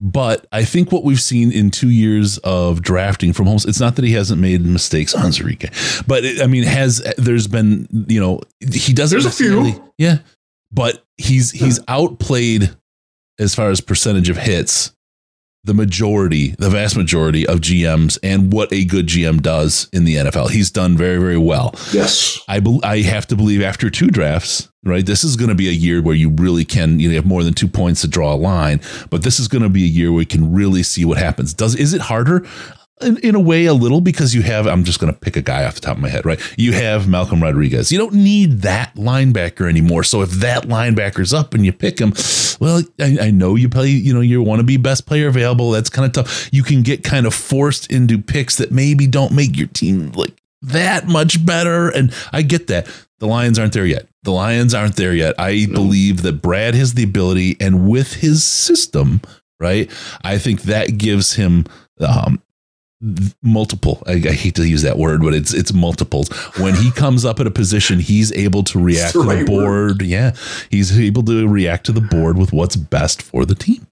But I think what we've seen in two years of drafting from Holmes, it's not that he hasn't made mistakes on Zerike, but it, I mean, has there's been you know he doesn't. There's a few, yeah, but he's he's outplayed as far as percentage of hits the majority, the vast majority of GMs and what a good GM does in the NFL. He's done very, very well. Yes. I, be, I have to believe after two drafts, right? This is going to be a year where you really can, you know, have more than two points to draw a line, but this is going to be a year where you can really see what happens. Does, is it harder? In, in, a way a little because you have i'm just going to pick a guy off the top of my head right? You have malcolm rodriguez. You don't need that linebacker anymore. So if that linebacker's up and you pick him well i, I know you play you know you want to be best player available. That's kind of tough. You can get kind of forced into picks that maybe don't make your team like that much better. And i get that. The lions aren't there yet. The lions aren't there yet. I no. believe that brad has the ability and with his system right i think that gives him um, multiple I, I, hate to use that word but it's it's multiples when he comes up at a position he's able to react to the board word. yeah he's able to react to the board with what's best for the team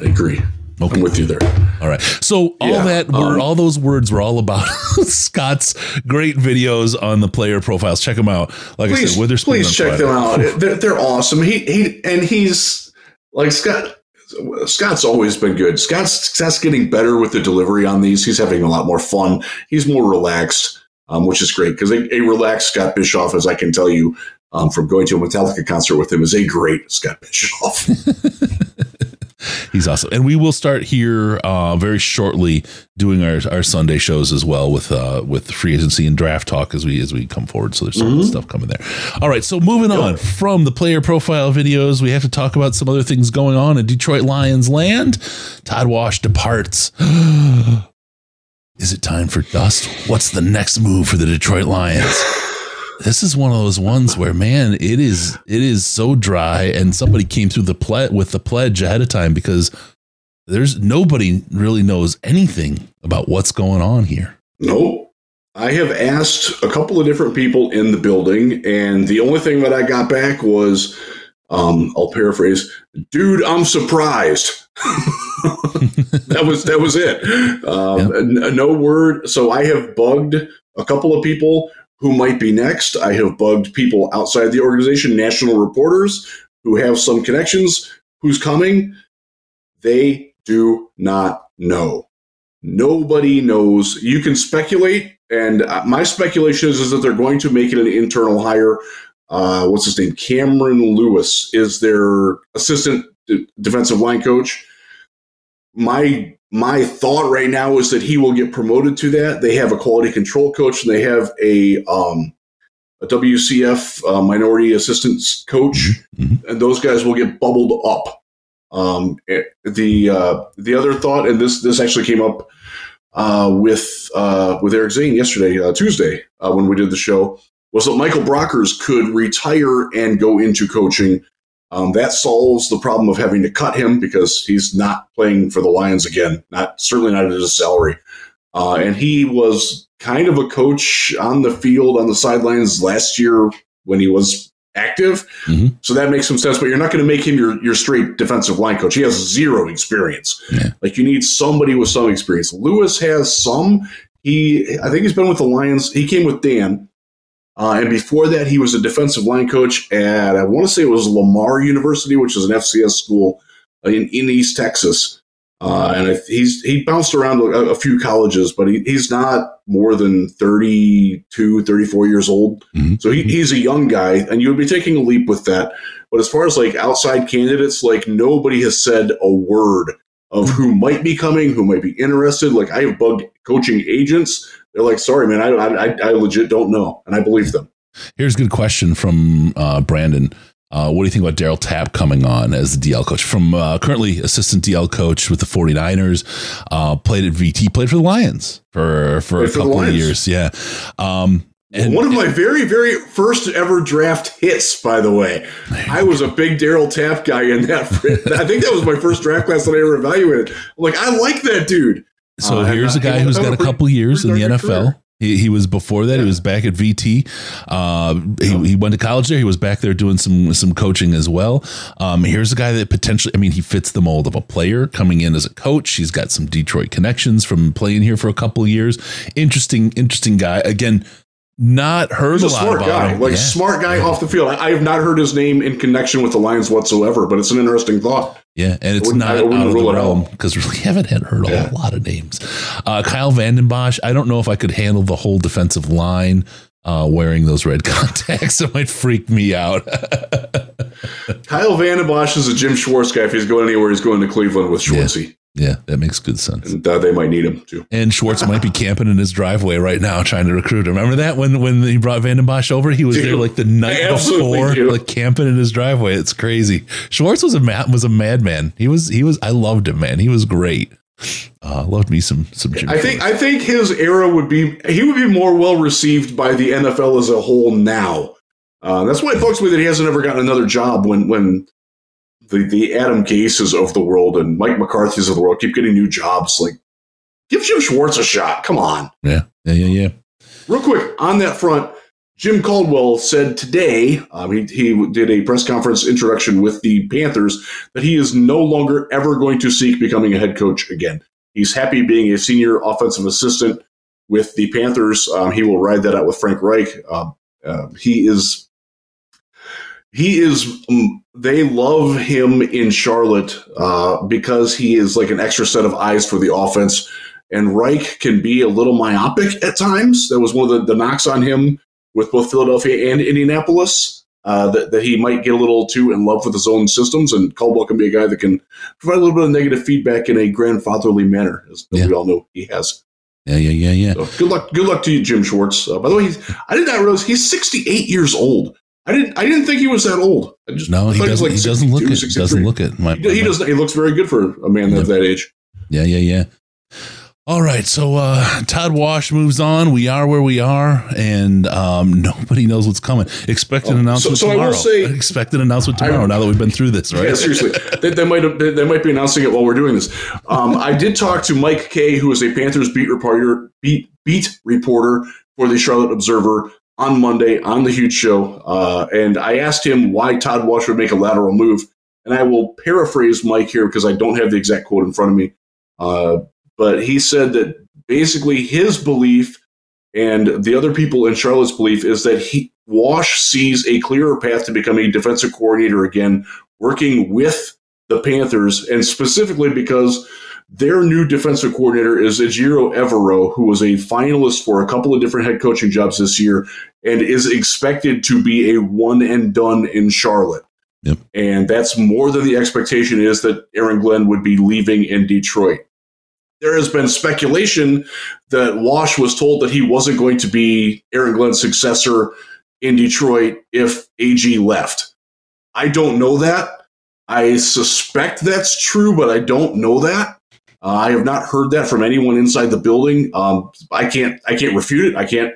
i agree Okay. I'm with you there. All right. So all yeah, that were um, all those words were all about [laughs] Scott's great videos on the player profiles. Check them out. Like please, I said, Witherspoon. Please check them out. [laughs] They're, they're awesome. He he and he's like Scott Scott's always been good. Scott's Scott's getting better with the delivery on these. He's having a lot more fun. He's more relaxed, um, which is great because a, a, relaxed Scott Bischoff, as I can tell you um, from going to a Metallica concert with him, is a great Scott Bischoff. [laughs] He's awesome, and we will start here uh, very shortly doing our, our Sunday shows as well with uh, with free agency and draft talk as we as we come forward. So there's some mm-hmm. stuff coming there. All right, so moving on from the player profile videos, we have to talk about some other things going on in Detroit Lions land. Todd Wash departs. [gasps] Is it time for dust? What's the next move for the Detroit Lions? [laughs] this is one of those ones where man it is it is so dry and somebody came through the ple- with the pledge ahead of time because there's nobody really knows anything about what's going on here. Nope. I have asked a couple of different people in the building and the only thing that i got back was um, i'll paraphrase dude i'm surprised. [laughs] That was that was it. Um, yep. n- no word. So i have bugged a couple of people who might be next. I have bugged people outside the organization, national reporters who have some connections, who's coming. They do not know. Nobody knows. You can speculate, and uh, my speculation is, is that they're going to make it an internal hire. Uh, what's his name? Cameron Lewis is their assistant defensive line coach. My my thought right now is that he will get promoted to that. They have a quality control coach and they have a um, a WCF uh, minority assistance coach, mm-hmm. mm-hmm. and those guys will get bubbled up. Um, eh, the uh, the other thought, and this this actually came up uh, with uh, with Eric Zane yesterday, uh, Tuesday, uh, when we did the show, was that Michael Brockers could retire and go into coaching um, that solves the problem of having to cut him because he's not playing for the Lions again. Not certainly not at his salary. Uh, and he was kind of a coach on the field on the sidelines last year when he was active. Mm-hmm. So that makes some sense. But you're not going to make him your your straight defensive line coach. He has zero experience. Yeah. Like you need somebody with some experience. Lewis has some. He I think he's been with the Lions. He came with Dan. Uh, and before that, he was a defensive line coach at, I want to say it was Lamar University, which is an FCS school in, in East Texas. Uh, and he's he bounced around a, a few colleges, but he, he's not more than 32, 34 years old. Mm-hmm. So he, he's a young guy, and you would be taking a leap with that. But as far as like outside candidates, like nobody has said a word of who might be coming, who might be interested. Like I have bugged coaching agents they're like, sorry, man, I, I, I legit don't know. And I believe them. Here's a good question from uh, Brandon. Uh, what do you think about Darryl Tapp coming on as the DL coach? From uh, currently assistant DL coach with the 49ers, uh, played at VT, played for the Lions for, for a for couple of years. Yeah. Um, and, one of my very, very first ever draft hits, by the way. I was a big Darryl Tapp guy in that. [laughs] I think that was my first draft class that I ever evaluated. I'm like, I like that dude. So uh, here's a guy who's got a [laughs] couple years in the NFL. Career. He, he was before that. He was back at VT. Uh, he, he went to college there. He was back there doing some some coaching as well. Um, here's a guy that potentially, I mean, he fits the mold of a player coming in as a coach. He's got some Detroit connections from playing here for a couple of years. Interesting, interesting guy. Again, not heard He's a, a lot smart about guy, like Yeah. smart guy off the field. I, I have not heard his name in connection with the Lions whatsoever, but it's an interesting thought. Yeah, and it's not out of the realm because we haven't had heard a Yeah. whole lot of names. Uh, Kyle Vanden Bosch, I don't know if I could handle the whole defensive line uh, wearing those red [laughs] contacts. It might freak me out. [laughs] Kyle Vanden Bosch is a Jim Schwartz guy. If he's going anywhere, he's going to Cleveland with Schwartzy, yeah, that makes good sense. and uh, they might need him too. And Schwartz might be camping in his driveway right now trying to recruit him. Remember that when when he brought Vanden Bosch over, he was Dude, there like the night before, do. like camping in his driveway. It's crazy. Schwartz was a ma- was a madman. He was he was. I loved him, man. He was great. Uh, loved me some some. Jim I think Schwartz. I think his era would be he would be more well received by the NFL as a whole now. Uh, that's why it bugs me that he hasn't ever gotten another job when when the the Adam Gases of the world and Mike McCarthy's of the world keep getting new jobs. Like, give Jim Schwartz a shot. Come on. yeah, yeah, yeah, yeah. Real quick on that front, Jim Caldwell said today um, he, he did a press conference introduction with the Panthers that he is no longer ever going to seek becoming a head coach again. He's happy being a senior offensive assistant with the Panthers. Um, he will ride that out with Frank Reich. Uh, uh, he is he is um, they love him in Charlotte uh, because he is like an extra set of eyes for the offense. And Reich can be a little myopic at times. That was one of the, the knocks on him with both Philadelphia and Indianapolis. Uh, that, that he might get a little too in love with his own systems, and Caldwell can be a guy that can provide a little bit of negative feedback in a grandfatherly manner, as Yeah. we all know he has. Yeah, yeah, yeah, yeah. So good luck, good luck to you, Jim Schwartz. Uh, by the way, he's, I did not realize he's 68 years old. I didn't, I didn't think he was that old. I just No, he doesn't. Like he doesn't look 62, it. 63. Doesn't look it. My- He, he my- doesn't. He looks very good for a man of that age. Yeah, yeah, yeah. All right, so uh, Todd Wash moves on. We are where we are, and um, [laughs] nobody knows what's coming. Expect an Oh, announcement so- so I will tomorrow. say- [laughs] Expect an announcement I- tomorrow. now that we've been through this, right? Yeah, seriously, [laughs] they, they might have, they, they might be announcing it while we're doing this. Um, I did talk to Mike Kaye, who is a Panthers beat reporter, beat beat reporter for the Charlotte Observer on Monday on the Huge Show, uh, and I asked him why Todd Wash would make a lateral move, and I will paraphrase Mike here because I don't have the exact quote in front of me, uh, but he said that basically his belief and the other people in Charlotte's belief is that he Wash sees a clearer path to becoming a defensive coordinator again working with the Panthers, and specifically because their new defensive coordinator is Ejiro Evero, who was a finalist for a couple of different head coaching jobs this year and is expected to be a one and done in Charlotte. Yep. And that's more than the expectation is that Aaron Glenn would be leaving in Detroit. There has been speculation that Wash was told that he wasn't going to be Aaron Glenn's successor in Detroit if AG left. I don't know that. I suspect that's true, but I don't know that. Uh, I have not heard that from anyone inside the building. Um, I can't. I can't refute it. I can't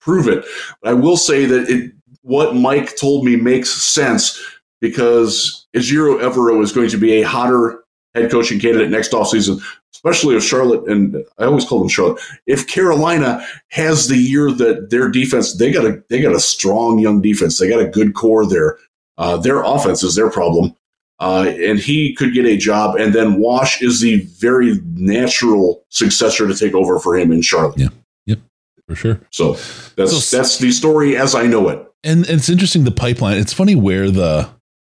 prove it. But I will say that it, what Mike told me makes sense because Ejiro Evero is going to be a hotter head coaching candidate next offseason, especially if Charlotte and I always call them Charlotte. If Carolina has the year that their defense, they got a they got a strong young defense. They got a good core there. Uh, their offense is their problem. Uh, and he could get a job, and then Wash is the very natural successor to take over for him in Charlotte. Yeah, yep, for sure. So that's So- that's the story as I know it. And it's interesting the pipeline. It's funny where the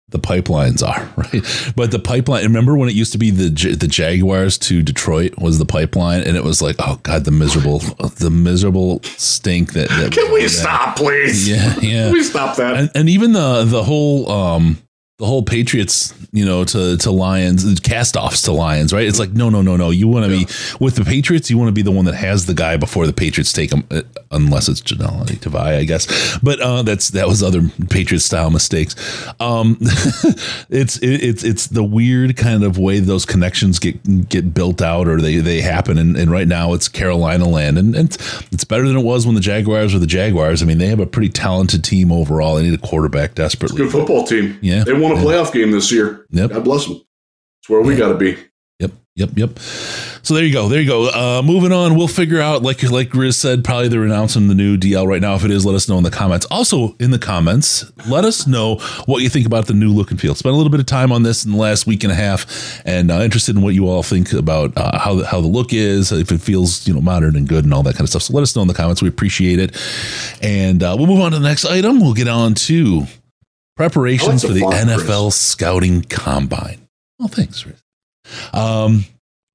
the pipelines are, [laughs] right? But the pipeline. Remember when it used to be the the Jaguars to Detroit was the pipeline, and it was like, oh god, the miserable, the miserable stink that. that Can we that- stop, please? Yeah, yeah. Can we stop that? and, and even the the whole um the whole Patriots, you know, to to Lions, cast offs to Lions, right? It's like no, no, no, no. You want to be with the Patriots. You want to be the one that has the guy before the Patriots take him, uh, unless it's Jahlani Tavai, I guess. But uh, that's that was other Patriots style mistakes. Um, [laughs] it's it, it's it's the weird kind of way those connections get get built out or they they happen. And, and right now it's Carolina land, and, and it's, it's better than it was when the Jaguars were the Jaguars. I mean, they have a pretty talented team overall. They need a quarterback desperately. Good football team. Yeah. They won a Yeah. playoff game this year. Yep. God bless them. It's where we got to be. Yep. Yep, yep. So there you go. There you go. Uh, moving on, we'll figure out. Like like Riz said, probably they're announcing the new DL right now. If it is, let us know in the comments. Also in the comments, let us know what you think about the new look and feel. Spent a little bit of time on this in the last week and a half, and uh, interested in what you all think about uh, how the, how the look is, if it feels you know modern and good and all that kind of stuff. So let us know in the comments. We appreciate it, and uh, we'll move on to the next item. We'll get on to preparations like for the NFL Chris. scouting combine. Well, thanks, Riz. Um,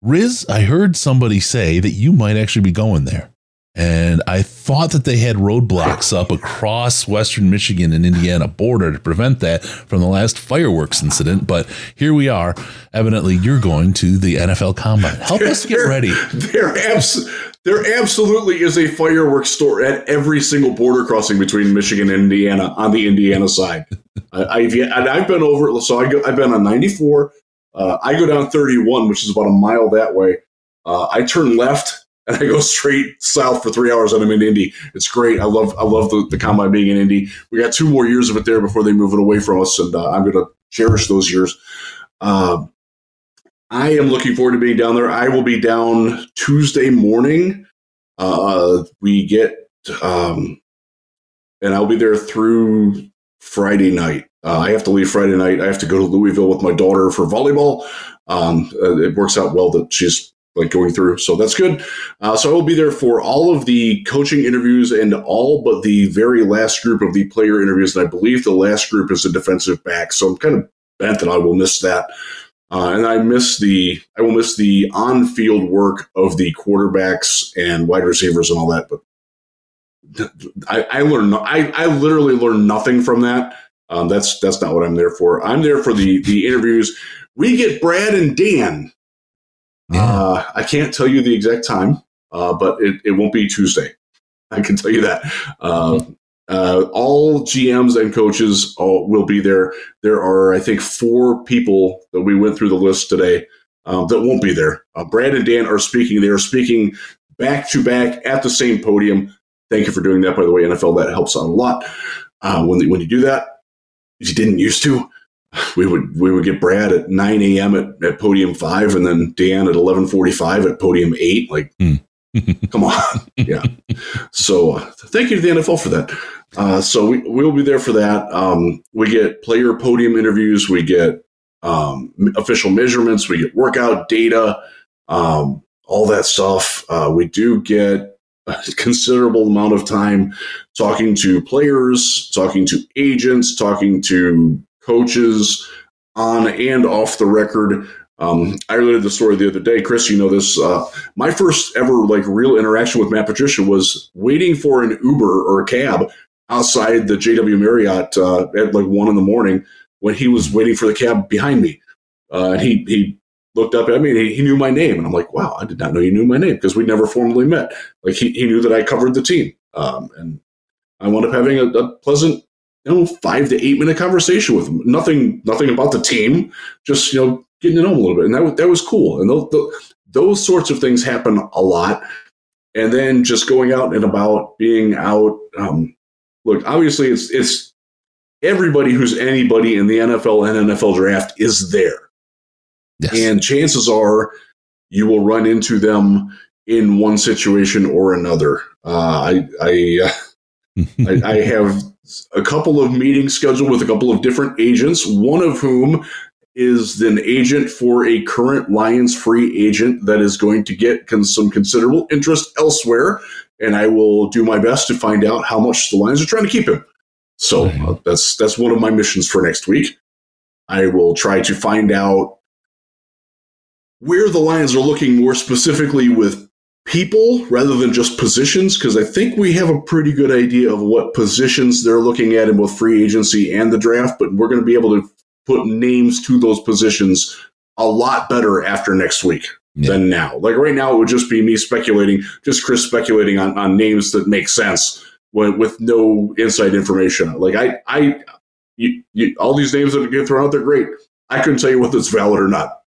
Riz, I heard somebody say that you might actually be going there. And I thought that they had roadblocks up across Western Michigan and Indiana border to prevent that from the last fireworks incident. But here we are. Evidently, you're going to the NFL Combine. Help us get ready. There, abs- there absolutely is a fireworks store at every single border crossing between Michigan and Indiana on the Indiana side. [laughs] I, I've and I've been over. So I go, I've been on 94. Uh, I go down 31, which is about a mile that way. Uh, I turn left and I go straight south for three hours, and I'm in Indy. It's great. I love I love the, the combine being in Indy. We got two more years of it there before they move it away from us, and uh, I'm going to cherish those years. Um, I am looking forward to being down there. I will be down Tuesday morning. Uh, we get, um, and I'll be there through Friday night. Uh, I have to leave Friday night. I have to go to Louisville with my daughter for volleyball. Um, uh, it works out well that she's like going through, so that's good. Uh, so I will be there for all of the coaching interviews and all but the very last group of the player interviews. And I believe the last group is a defensive back. So I'm kind of bent that I will miss that. Uh, and I miss the I will miss the on field work of the quarterbacks and wide receivers and all that. But I, I learned I, I literally learned nothing from that. Um, that's that's not what I'm there for. I'm there for the the interviews. We get Brad and Dan. Yeah. Uh, I can't tell you the exact time, uh, but it, it won't be Tuesday. I can tell you that. Uh, uh, all GMs and coaches all, will be there. There are, I think, four people that we went through the list today um, that won't be there. Uh, Brad and Dan are speaking. They are speaking back to back at the same podium. Thank you for doing that, by the way, NFL. That helps out a lot uh, when when you do that. If you didn't used to. We would we would get Brad at 9 a.m. At, at podium five, and then Dan at 11:45 at podium eight. Like, come on, [laughs] yeah. So uh, thank you to the NFL for that. Uh, so we we'll be there for that. Um, we get player podium interviews. We get um, official measurements. We get workout data. Um, all that stuff. Uh, we do get a [laughs] considerable amount of time talking to players, talking to agents, talking to coaches on and off the record. Um, I related the story the other day, Chris. You know this. Uh, my first ever like real interaction with Matt Patricia was waiting for an Uber or a cab outside the JW Marriott uh, at like one in the morning when he was waiting for the cab behind me. Uh, and he he looked up at me and he, he knew my name, and I'm like, wow, I did not know you knew my name because we never formally met. Like he, he knew that I covered the team, um, and I wound up having a, a pleasant, you know, five to eight minute conversation with him. Nothing nothing about the team, just you know getting to know him a little bit, and that was, that was cool. And those, those those sorts of things happen a lot. And then just going out and about, being out. Um, look, obviously, it's it's everybody who's anybody in the NFL and NFL draft is there, Yes. and chances are you will run into them in one situation or another. Uh, I I, uh, [laughs] I I have a couple of meetings scheduled with a couple of different agents. One of whom is an agent for a current Lions free agent that is going to get some considerable interest elsewhere, and I will do my best to find out how much the Lions are trying to keep him. So uh, that's that's one of my missions for next week. I will try to find out where the Lions are looking more specifically with people rather than just positions because I think we have a pretty good idea of what positions they're looking at in both free agency and the draft, but we're going to be able to put names to those positions a lot better after next week Yeah. than now. Like right now, it would just be me speculating, just Chris speculating on, on names that make sense with, with no inside information. Like I, I, you, you, all these names that get thrown out, they're great. I couldn't tell you whether it's valid or not.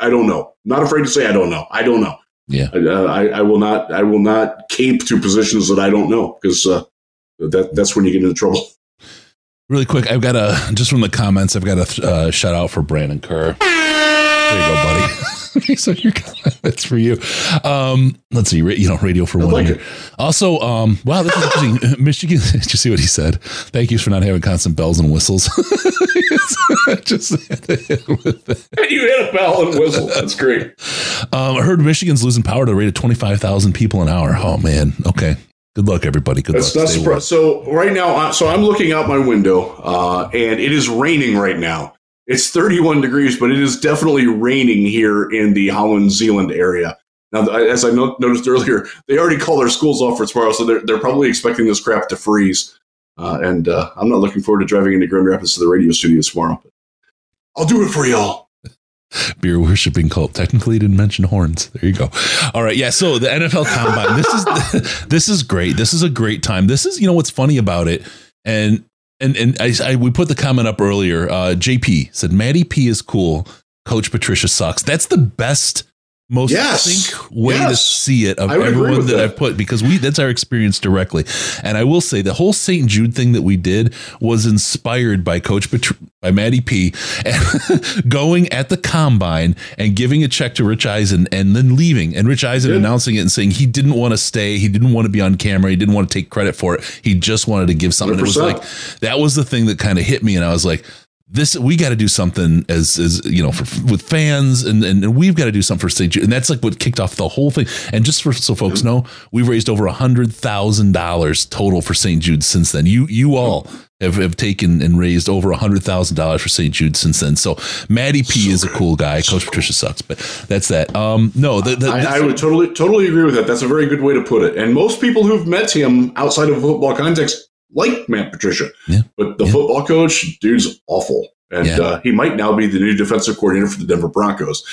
I don't know. Not afraid to say I don't know. I don't know. Yeah. I, uh, I, I will not. I will not cape to positions that I don't know because uh, that that's when you get into trouble. Really quick, I've got a just from the comments. I've got a uh, shout out for Brandon Kerr. There you go, buddy. so your that's for you. Um, let's see, you know, radio for one. Like also, um, wow, this is interesting. [laughs] Michigan. [laughs] Did you see what he said? Thank you for not having constant bells and whistles. [laughs] Just you hit a bell and whistle. That's great. Um, I heard Michigan's losing power to a rate of twenty five thousand people an hour. Oh man. Okay. Good luck, everybody. Good That's luck. Surprised. So right now, so I'm looking out my window, uh, and it is raining right now. It's 31 degrees, but it is definitely raining here in the Holland Zeeland area. Now, as I noticed earlier, they already call their schools off for tomorrow, so they're, they're probably expecting this crap to freeze. Uh, and uh, I'm not looking forward to driving into Grand Rapids to the radio studio tomorrow. I'll do it for y'all. Beer worshipping cult. Technically, didn't mention horns. There you go. All right, yeah. So the NFL Combine. this is [laughs] this is great. This is a great time. This is you know what's funny about it, and and and I, I we put the comment up earlier. Uh, JP said Maddie P is cool. Coach Patricia sucks. That's the best most yes. way yes. to see it of everyone that, that, I've put because we that's our experience directly. And I will say the whole St. Jude thing that we did was inspired by Coach by Maddie P and [laughs] going at the combine and giving a check to Rich Eisen and then leaving and Rich Eisen Good. announcing it and saying he didn't want to stay, he didn't want to be on camera, he didn't want to take credit for it. He just wanted to give something. 100%. It was like that was the thing that kind of hit me and I was like this we got to do something as as you know for, with fans and, and, we've got to do something for St. Jude and that's like what kicked off the whole thing and just for so folks know we've raised over a hundred thousand dollars total for St. Jude since then you you all have, have taken and raised over a hundred thousand dollars for St. Jude since then so Maddie P so is a cool guy Coach Patricia sucks but that's that um no the, the, I, I, would totally totally agree with that that's a very good way to put it and most people who've met him outside of football context like Matt Patricia. Yeah. But the yeah. football coach, dude's awful. And yeah. uh, he might now be the new defensive coordinator for the Denver Broncos.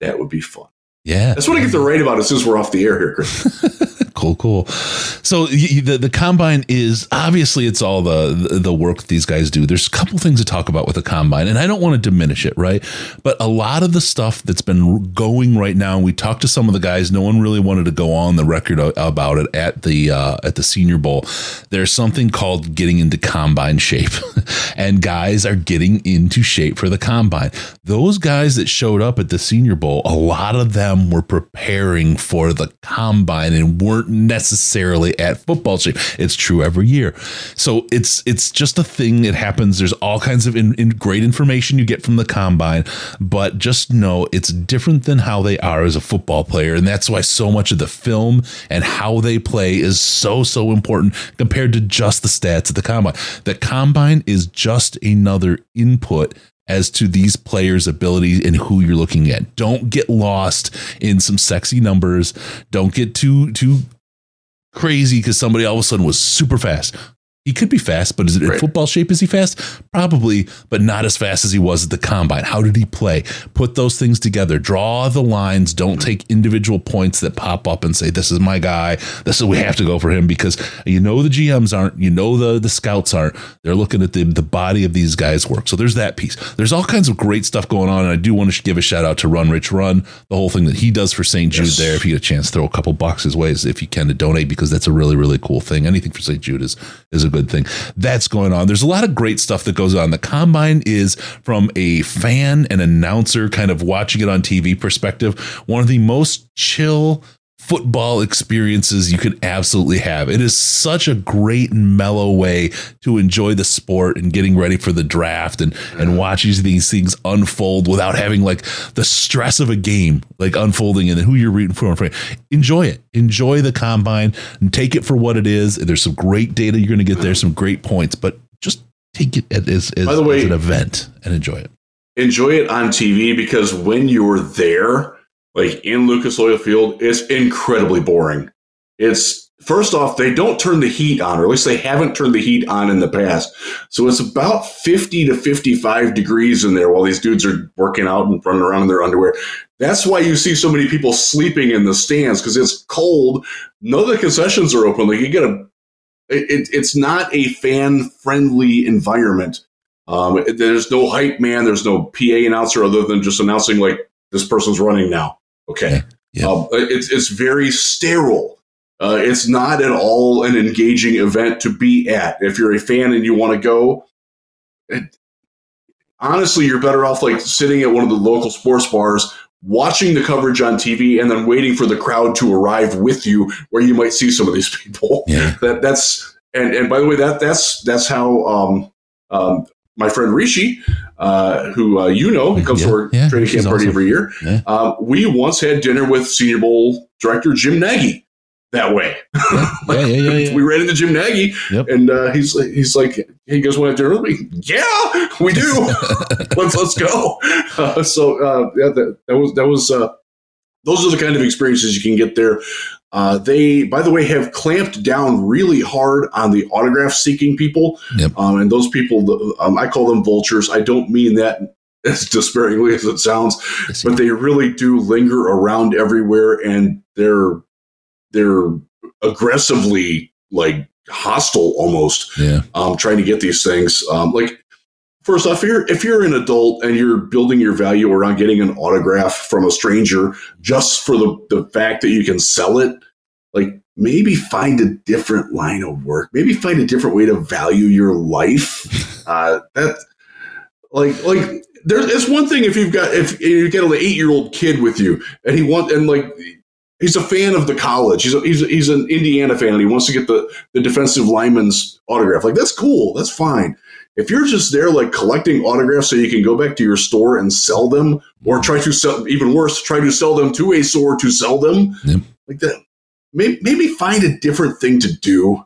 That would be fun. Yeah. That's what I get to write about as soon as we're off the air here, Chris. [laughs] cool, cool. So the the combine is obviously it's all the the work these guys do. There's a couple things to talk about with the combine, and I don't want to diminish it, right? But a lot of the stuff that's been going right now, we talked to some of the guys. No one really wanted to go on the record about it at the uh, at the Senior Bowl. There's something called getting into combine shape, [laughs] and guys are getting into shape for the combine. Those guys that showed up at the Senior Bowl, a lot of them were preparing for the combine and weren't necessarily at football shape. It's true every year. So it's it's just a thing. It happens. There's all kinds of in, in great information you get from the combine, but just know it's different than how they are as a football player, and that's why so much of the film and how they play is so so important compared to just the stats of the combine. The combine is just another input as to these players' abilities and who you're looking at. Don't get lost in some sexy numbers. Don't get too too crazy because somebody all of a sudden was super fast. He could be fast, but is it in football shape? Is he fast? Probably, but not as fast as he was at the combine. How did he play? Put those things together. Draw the lines. Don't take individual points that pop up and say, "This is my guy. This is we have to go for him." Because you know the GMs aren't. You know the the scouts aren't. They're looking at the the body of these guys' work. So there's that piece. There's all kinds of great stuff going on, and I do want to give a shout out to Run Rich Run. The whole thing that he does for St. Jude yes. there. If you get a chance, throw a couple bucks his ways if you can to donate because that's a really really cool thing. Anything for St. Jude is is a thing. That's going on. There's a lot of great stuff that goes on. The combine is from a fan and announcer kind of watching it on TV perspective, one of the most chill football experiences you can absolutely have. It is such a great and mellow way to enjoy the sport and getting ready for the draft and and watching these things unfold without having like the stress of a game like unfolding and then who you're rooting for. Enjoy it. Enjoy the combine and take it for what it is. There's some great data you're going to get there, some great points, but just take it as, as, way, as an event and enjoy it. Enjoy it on TV because when you're there, like in Lucas Oil Field, it's incredibly boring. It's first off, they don't turn the heat on, or at least they haven't turned the heat on in the past. So it's about 50 to 55 degrees in there while these dudes are working out and running around in their underwear. That's why you see so many people sleeping in the stands because it's cold. None of the concessions are open. Like you get a, it, it's not a fan friendly environment. Um, there's no hype man. There's no PA announcer other than just announcing like this person's running now. Okay. Yeah. Um, it's, it's very sterile. Uh, it's not at all an engaging event to be at. If you're a fan and you want to go, it, honestly, you're better off like sitting at one of the local sports bars watching the coverage on TV and then waiting for the crowd to arrive with you where you might see some of these [laughs] people. Yeah. That that's and and by the way that that's that's how um, um, my friend Rishi, uh, who uh, you know, he comes Yeah, to our yeah, training camp party awesome. every year. Yeah. Um, we once had dinner with Senior Bowl director Jim Nagy that way. Yeah, yeah, yeah, yeah. [laughs] we ran into Jim Nagy, Yep. and uh, he's he's like, "Hey, you guys want to dinner with me?" Yeah, we do. [laughs] let's let's go. Uh, [laughs] so uh, yeah, that, that was that was. Uh, those are the kind of experiences you can get there. Uh, they, by the way, have clamped down really hard on the autograph seeking people, Yep. um, and those people, um, I call them vultures. I don't mean that [laughs] as despairingly as it sounds, but they really do linger around everywhere, and they're they're aggressively like hostile almost yeah. um, trying to get these things. Um, like, first off, if you're if you're an adult and you're building your value around getting an autograph from a stranger just for the the fact that you can sell it, like maybe find a different line of work. Maybe find a different way to value your life. [laughs] Uh, that like like there, it's one thing if you've got if you get an eight year old kid with you and he want and like he's a fan of the college. He's a, he's a, he's an Indiana fan and he wants to get the the defensive lineman's autograph. Like that's cool. That's fine. If you're just there like collecting autographs so you can go back to your store and sell them, or try to sell even worse, try to sell them to a store to sell them, Yep. like that. Maybe, maybe find a different thing to do.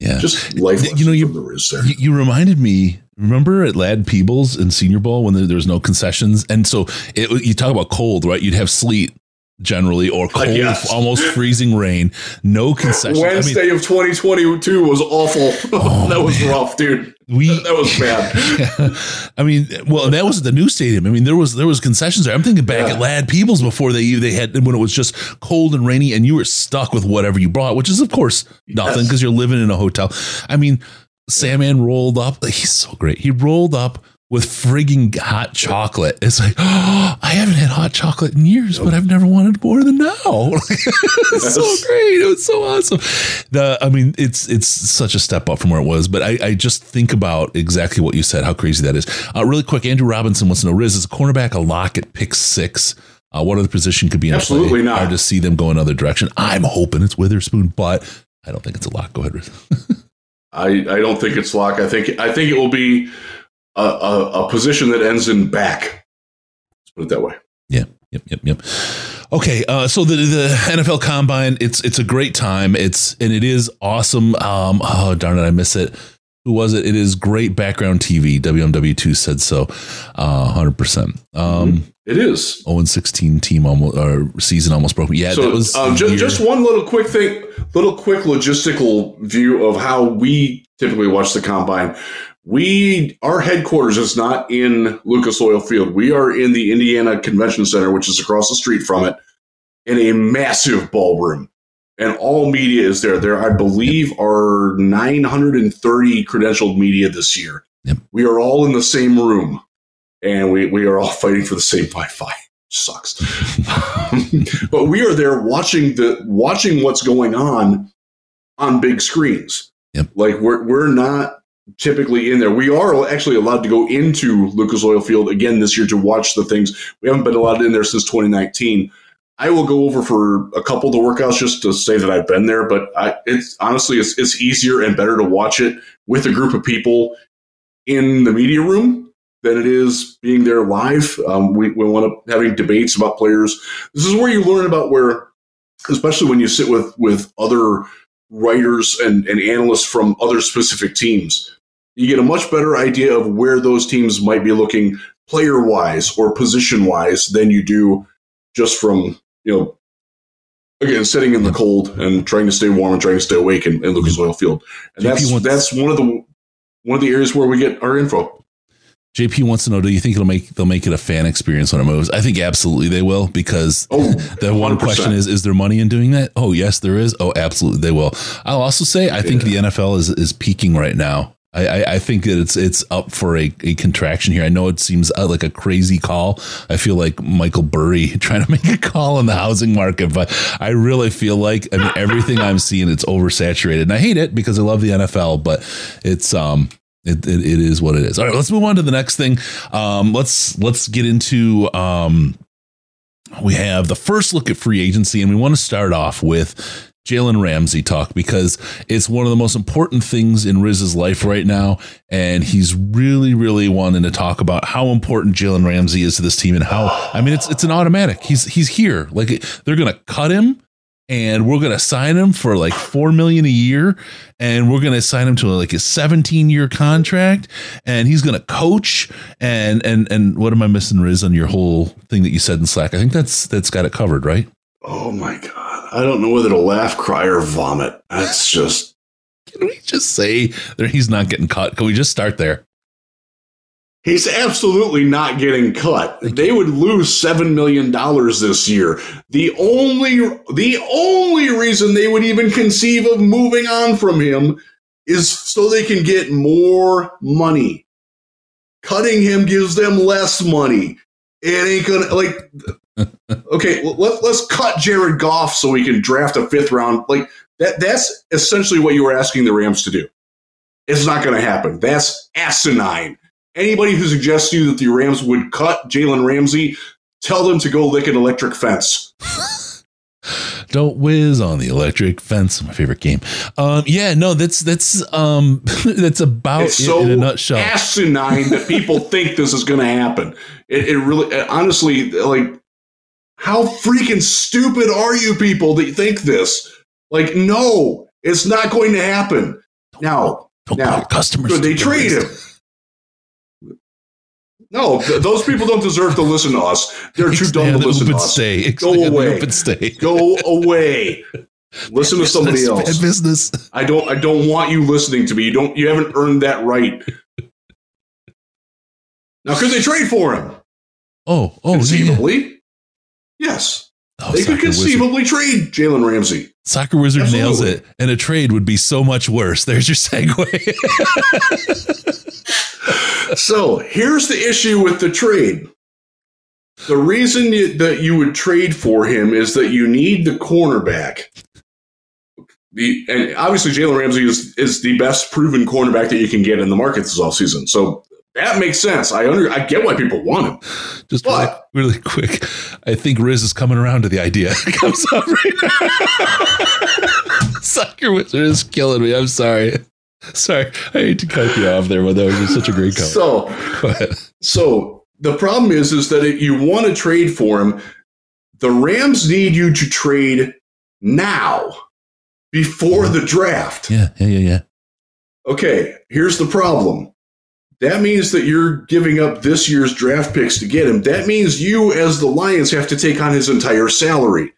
Yeah. Just life. You know, you- from the there. You, you reminded me. Remember at Ladd-Peebles in Senior Bowl when there, there was no concessions, and so it, you talk about cold, right? You'd have sleet generally, or cold, yes. almost freezing rain. No concessions. I mean, Wednesday of 2022 was awful. [laughs] Oh, that was man. rough, dude. we That was bad. [laughs] I mean, well, that was at the new stadium. I mean, there was there was concessions there. I'm thinking back Yeah. at Ladd-Peebles before they they had when it was just cold and rainy, and you were stuck with whatever you brought, which is of course nothing Yes. because you're living in a hotel. I mean, Sandman rolled up. He's so great. He rolled up with frigging hot chocolate. It's like, oh, I haven't had hot chocolate in years, but I've never wanted more than now. [laughs] it's so great. It was so awesome. The, I mean, it's it's such a step up from where it was, but I, I just think about exactly what you said, how crazy that is. Uh, really quick, Andrew Robinson wants to know, Riz, is a cornerback a lock at pick six? Uh, what other position could be in Absolutely play? not. Hard to see them go another direction. I'm hoping it's Witherspoon, but I don't think it's a lock. Go ahead, Riz. [laughs] I, I don't think it's lock. I think I think it will be a, a, a position that ends in back. Let's put it that way. Yeah. Yep, yep, yep. Okay, uh, so the the NFL Combine, it's it's a great time. It's and it is awesome. Um, oh darn it, I miss it. Who was it? It is great background TV. WMW two said so, uh, hundred percent. Um, It is. 0 and 16 team almost or season almost broke. Yeah, so that was um, just one little quick thing, little quick logistical view of how we typically watch the combine. We our headquarters is not in Lucas Oil Field. We are in the Indiana Convention Center, which is across the street from it, in a massive ballroom. And all media is there. There, I believe, are 930 credentialed media this year. Yep. We are all in the same room, and we, we are all [laughs] fighting for the same Wi-Fi. Sucks. [laughs] but we are there watching the watching what's going on on big screens. Yep. Like we're we're not typically in there. We are actually allowed to go into Lucas Oil Field again this year to watch the things. We haven't been allowed in there since 2019. I will go over for a couple of the workouts just to say that I've been there, but I, it's honestly it's, it's easier and better to watch it with a group of people in the media room than it is being there live. Um, we, we want to having debates about players. This is where you learn about where, especially when you sit with with other writers and, and analysts from other specific teams, you get a much better idea of where those teams might be looking player wise or position wise than you do just from you know again sitting in the cold and trying to stay warm and trying to stay awake in, in Lucas Oil Field. And that's that's one of the one of the areas where we get our info. JP wants to know: Do you think it'll make they'll make it a fan experience when it moves? I think absolutely they will because Oh, [laughs] the one 100%. question is: Is there money in doing that? Oh, yes, there is. Oh, absolutely, they will. I'll also say I think Yeah. the NFL is is peaking right now. I, I, I think that it's it's up for a, a contraction here. I know it seems uh, like a crazy call. I feel like Michael Burry [laughs] trying to make a call on the housing market, but I really feel like I mean everything I'm seeing it's oversaturated, and I hate it because I love the NFL, but it's um it, it, it is what it is. All right, let's move on to the next thing. Um, let's let's get into um, we have the first look at free agency, and we want to start off with Jalen Ramsey talk because it's one of the most important things in Riz's life right now. And he's really, really wanting to talk about how important Jalen Ramsey is to this team and how I mean it's it's an automatic. He's he's here. Like they're gonna cut him and we're gonna sign him for like four million a year, and we're gonna sign him to like a 17 year contract, and he's gonna coach and and and what am I missing, Riz, on your whole thing that you said in Slack? I think that's that's got it covered, right? Oh my god. I don't know whether to laugh, cry, or vomit. That's just. Can we just say that he's not getting cut? Can we just start there? He's absolutely not getting cut. They would lose seven million dollars this year. The only the only reason they would even conceive of moving on from him is so they can get more money. Cutting him gives them less money. It ain't gonna like [laughs] okay, let, let's cut Jared Goff so we can draft a fifth round. Like that that's essentially what you were asking the Rams to do. It's not going to happen. That's asinine. Anybody who suggests to you that the Rams would cut Jalen Ramsey, tell them to go lick an electric fence. [gasps] Don't whiz on the electric fence. My favorite game. Um, yeah, no, that's that's um, [laughs] that's about it's it so in a nutshell. asinine that people [laughs] think this is going to happen. It, it really, honestly, like how freaking stupid are you people that think this? Like, no, it's not going to happen. Now, Don't now, customers could they trade him? No, th- those people don't deserve to listen to us. They're too dumb to listen to us. stay. Go away. Stay. Go away. Listen to somebody else. Business. I don't. I don't want you listening to me. You don't. You haven't earned that right. Now, could they trade for him? Oh, oh, yeah, yeah. Conceivably, yes. Oh, they could Soccer Wizard. conceivably trade Jalen Ramsey. Soccer Wizard nails it, and a trade would be so much worse. There's your segue. [laughs] So here's the issue with the trade. The reason you, that you would trade for him is that you need the cornerback. The, and obviously, Jalen Ramsey is, is the best proven cornerback that you can get in the market this offseason. So that makes sense. I under, I get why people want him. Just really, But- really quick, I think Riz is coming around to the idea. [laughs] Comes up right. Soccer [laughs] Wizard is killing me. I'm sorry. Sorry, I hate to cut you off there, but that was just such a great comment. So So the problem is, is that if you want to trade for him, the Rams need you to trade now before the draft. Yeah, yeah, yeah, yeah. Okay, here's the problem. That means that you're giving up this year's draft picks to get him. That means you, as the Lions, have to take on his entire salary.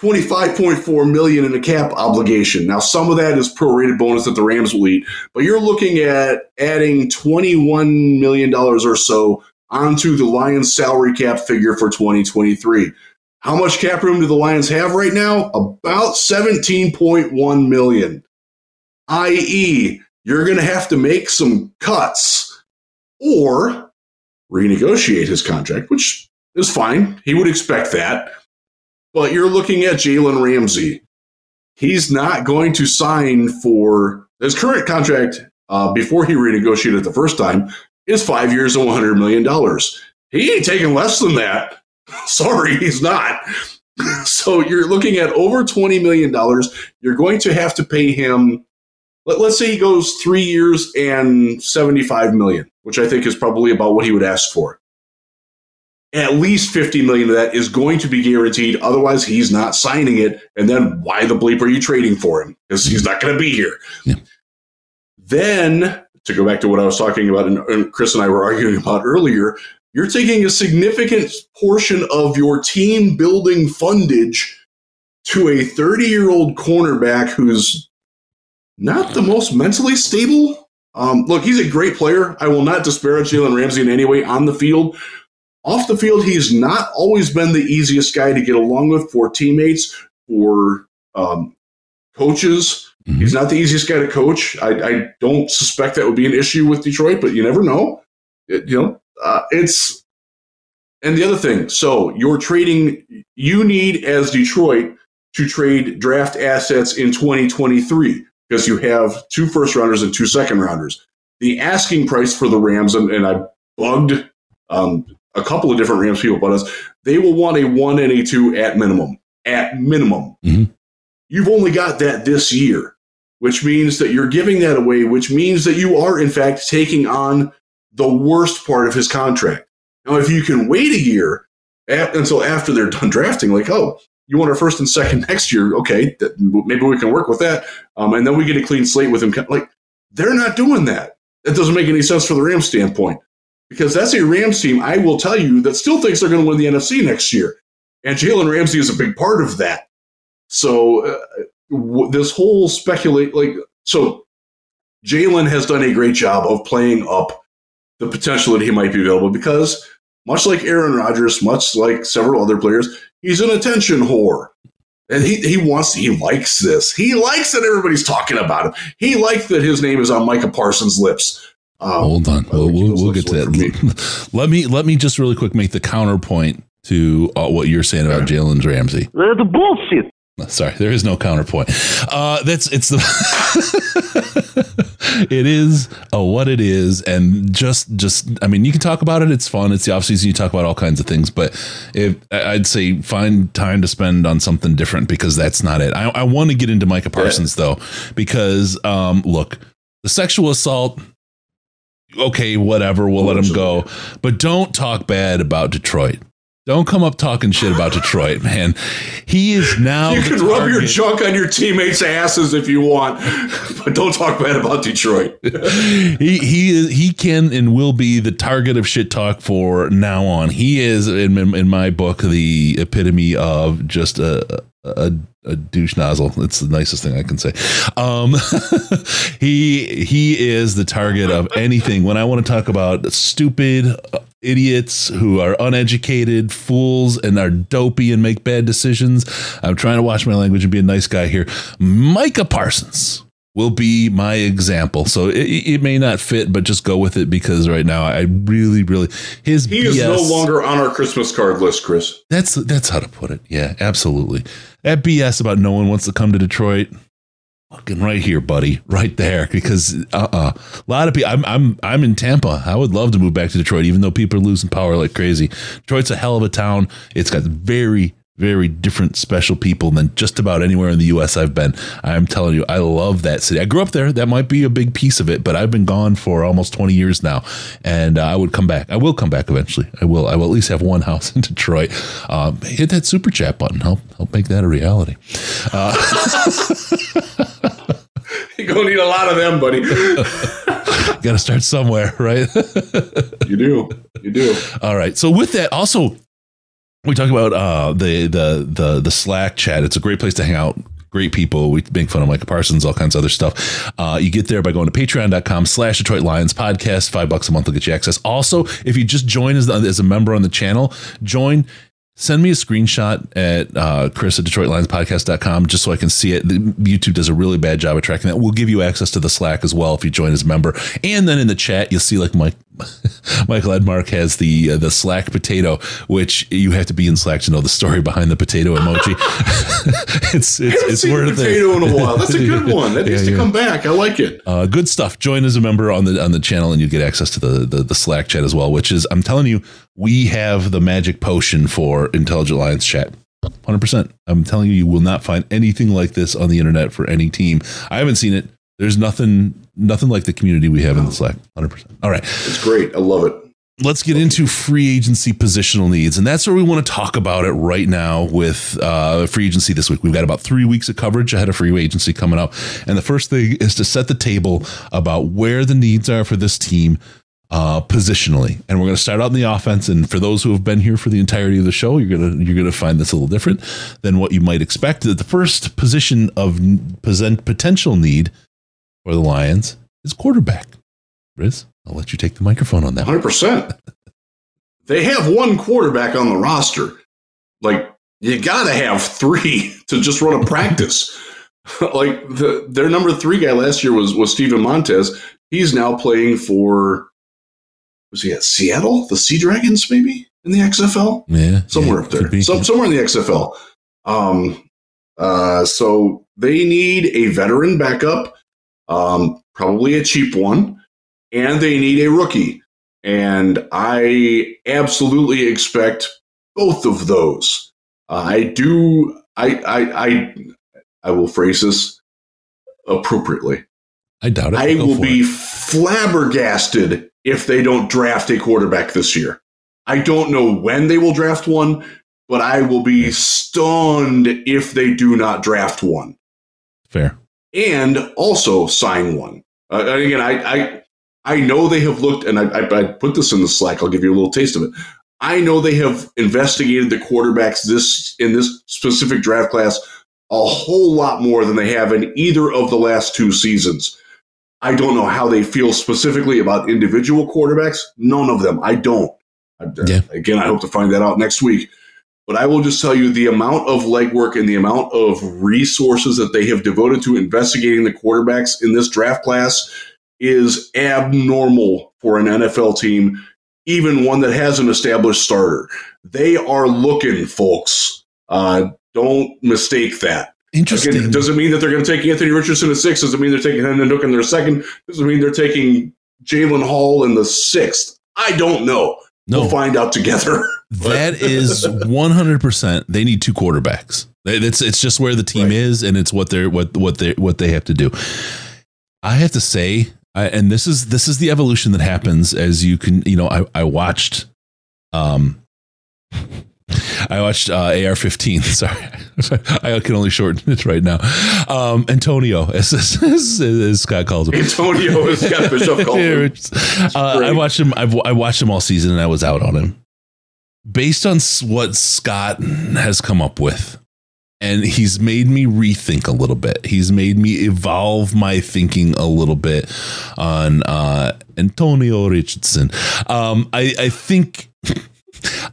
25.4 million in a cap obligation. Now some of that is prorated bonus that the Rams will eat, but you're looking at adding 21 million dollars or so onto the Lions salary cap figure for 2023. How much cap room do the Lions have right now? About 17.1 million. i.e., you're going to have to make some cuts or renegotiate his contract, which is fine. He would expect that. But you're looking at Jalen Ramsey. He's not going to sign for his current contract uh, before he renegotiated the first time is five years and $100 million. He ain't taking less than that. [laughs] Sorry, he's not. [laughs] so you're looking at over $20 million. You're going to have to pay him let, us say he goes three years and 75 million, which I think is probably about what he would ask for. At least 50 million of that is going to be guaranteed. Otherwise, he's not signing it. And then why the bleep are you trading for him? Because he's not going to be here. Yeah. Then, to go back to what I was talking about and, and Chris and I were [laughs] arguing about earlier, you're taking a significant portion of your team building fundage to a 30 year old cornerback who's not the most mentally stable. Um, look, he's a great player. I will not disparage Jalen Ramsey in any way on the field. Off the field, he's not always been the easiest guy to get along with for teammates, or um, coaches. Mhm. He's not the easiest guy to coach. I, I don't suspect that would be an issue with Detroit, but you never know. It- you know, uh, it's and the other thing. So you're trading. You need as Detroit to trade draft assets in 2023 because you have two first rounders and two second rounders. The asking price for the Rams, and, and I bugged um, a couple of different Rams people about us. They will want a one and a two at minimum. At minimum, Mhm. you've only got that this year, which means that you're giving that away. Which means that you are in fact taking on the worst part of his contract. Now, if you can wait a year a- until after they're done [laughs] drafting, like oh. You want our first and second [laughs] next year? Okay, that, maybe we can work with that, um, and then we get a clean slate with him. Like they're not doing that. That doesn't make any sense for the Rams standpoint because that's a Rams team, I will tell you, that still thinks they're going to win the NFC next year. And Jalen Ramsey is a big part of that. So uh, w- this whole speculate, like, so Jalen has done a great job of playing up the potential that he might be available because, much like Aaron Rodgers, much like several other players, he's an attention whore. And he, he wants, he likes this. He likes that everybody's talking about him. He likes that his name is on Micah Parsons' lips. Um, Hold on, we'll, we'll, we'll get to work for me. that. [laughs] let me let me just really quick make the counterpoint to uh, what you're saying about Jalen Ramsey. That's bullshit. Sorry, there is no counterpoint. Uh, that's it's the [laughs] [laughs] it is uh, what it is, and just just I mean, you can talk about it. It's fun. It's the off season. You talk about all kinds of things, but if I'd say find time to spend on something different because that's not it. I, I want to get into Micah Parsons though, because um, look, the sexual assault. Okay, whatever. We'll let him go, but don't talk bad about Detroit. Don't come up talking shit about Detroit, man. He is now. You can rub your junk on your teammates' asses if you want, but don't talk bad about Detroit. [laughs] he he is he can and will be the target of shit talk for now on. He is in in my book the epitome of just a a, a douche nozzle. It's the nicest thing I can say. Um, [laughs] he he is the target of anything. When I want to talk about stupid idiots who are uneducated fools and are dopey and make bad decisions, I'm trying to watch my language and be a nice guy here. Micah Parsons will be my example. So it, it may not fit, but just go with it because right now I really, really his He is no longer on our Christmas card list, Chris. that's that's how to put it. Yeah, absolutely. That BS about no one wants to come to Detroit. Fucking right here, buddy, right there. Because uh, uh a lot of people. I'm I'm I'm in Tampa. I would love to move back to Detroit, even though people are losing power like crazy. Detroit's a hell of a town. It's got very very different special people than just about anywhere in the US I've been. I'm telling you, I love that city. I grew up there. That might be a big piece of it, but I've been gone for almost 20 years now. And uh, I would come back. I will come back eventually. I will. I will at least have one [laughs] house in Detroit. Um, hit that super chat button. Help help make that a reality. [laughs] You're going to need a lot of them, buddy. [laughs] Got to start somewhere, right? [laughs] you do. You do. All right. So with that, also we talk about uh, the the the the Slack chat. It's a great place to hang out. Great people. We make fun of Micah Parsons, all kinds of other stuff. Uh, you get there by going to patreon.com slash Detroit Lions podcast. Five bucks a month will get you access. Also, if you just join as, as a member on the channel, join. Send me a screenshot at uh, Chris at DetroitLionsPodcast.com just so I can see it. The, YouTube does a really bad job of tracking that. We'll give you access to the Slack as well if you join as a member. And then in the chat, you'll see like Mike, [laughs] Michael Edmark has the uh, the Slack potato, which you have to be in Slack to know the story behind the potato emoji. [laughs] it's it's, haven't it's seen worth a it. potato in a while. That's a good [laughs] one. That Yeah, needs to yeah. come back. I like it. Uh, good stuff. Join as a member on the on the channel, and you get access to the, the the Slack chat as well. Which is, I'm telling you, we have the magic potion for Intelligent Lions chat. Hundred percent. I'm telling you, you will not find anything like this on the internet for any team. I haven't seen it. There's nothing nothing like the community we have in the Slack. Hundred percent. All right It's great. I love it. let's get into free agency positional needs and that's where we want to talk about it right now with uh, free agency this week we've got about three weeks of coverage ahead of free agency coming up and the first thing is to set the table about where the needs are for this team uh, positionally and we're going to start out in the offense and for those who have been here for the entirety of the show you're going to you're to find this a little different than what you might expect That the first position of present potential need for the lions is quarterback Riz, I'll let you take the microphone on that 100%. They have one quarterback on the roster. Like, you got to have three [laughs] to just run a practice. [laughs] like, the, their number three guy last year was, was Steven Montez. He's now playing for, was he at Seattle? The Sea Dragons, maybe? In the XFL? Yeah, somewhere yeah, up there. Some, somewhere in the XFL. Um, uh, so they need a veteran backup, um, probably a cheap one, and they need a rookie. And I absolutely expect both of those. Uh, I do. I, I I I will phrase this appropriately. I doubt it. I Go will be it. flabbergasted if they don't draft a quarterback this year. I don't know when they will draft one, but I will be stunned if they do not draft one fair. and also sign one. Uh, again, I, I I know they have looked, and I, I, I put this in the Slack. I'll give you a little taste of it. I know they have investigated the quarterbacks this in this specific draft class a whole lot more than they have in either of the last two seasons. I don't know how they feel specifically about individual quarterbacks. None of them. I don't. Yeah. Again, I hope to find that out next week. But I will just tell you the amount of legwork and the amount of resources that they have devoted to investigating the quarterbacks in this draft class is abnormal for an NFL team, even one that has an established starter. They are looking, folks. Uh, don't mistake that. Interesting. Again, doesn't mean that they're going to take Anthony Richardson at six. Doesn't mean they're taking Hendon Hook in their second. Doesn't mean they're taking Jaren Hall in the sixth. I don't know. no, We'll find out together. [laughs] that is 100%. They need two quarterbacks. It's it's just where the team Right. is and it's what they're what what they what they have to do. I have to say I, and this is this is the evolution that happens as you can, you know, I I watched um I watched uh, AR-15. [laughs] Sorry, I can only shorten it right now. Um, Antonio, as, as, as, as Scott calls him. Antonio is Scott [laughs] Bishop called him. Uh, I watched him. I've, I watched him all season, and I was out on him. Based on what Scott has come up with, and he's made me rethink a little bit. He's made me evolve my thinking a little bit on uh, Antonio Richardson. Um, I, I think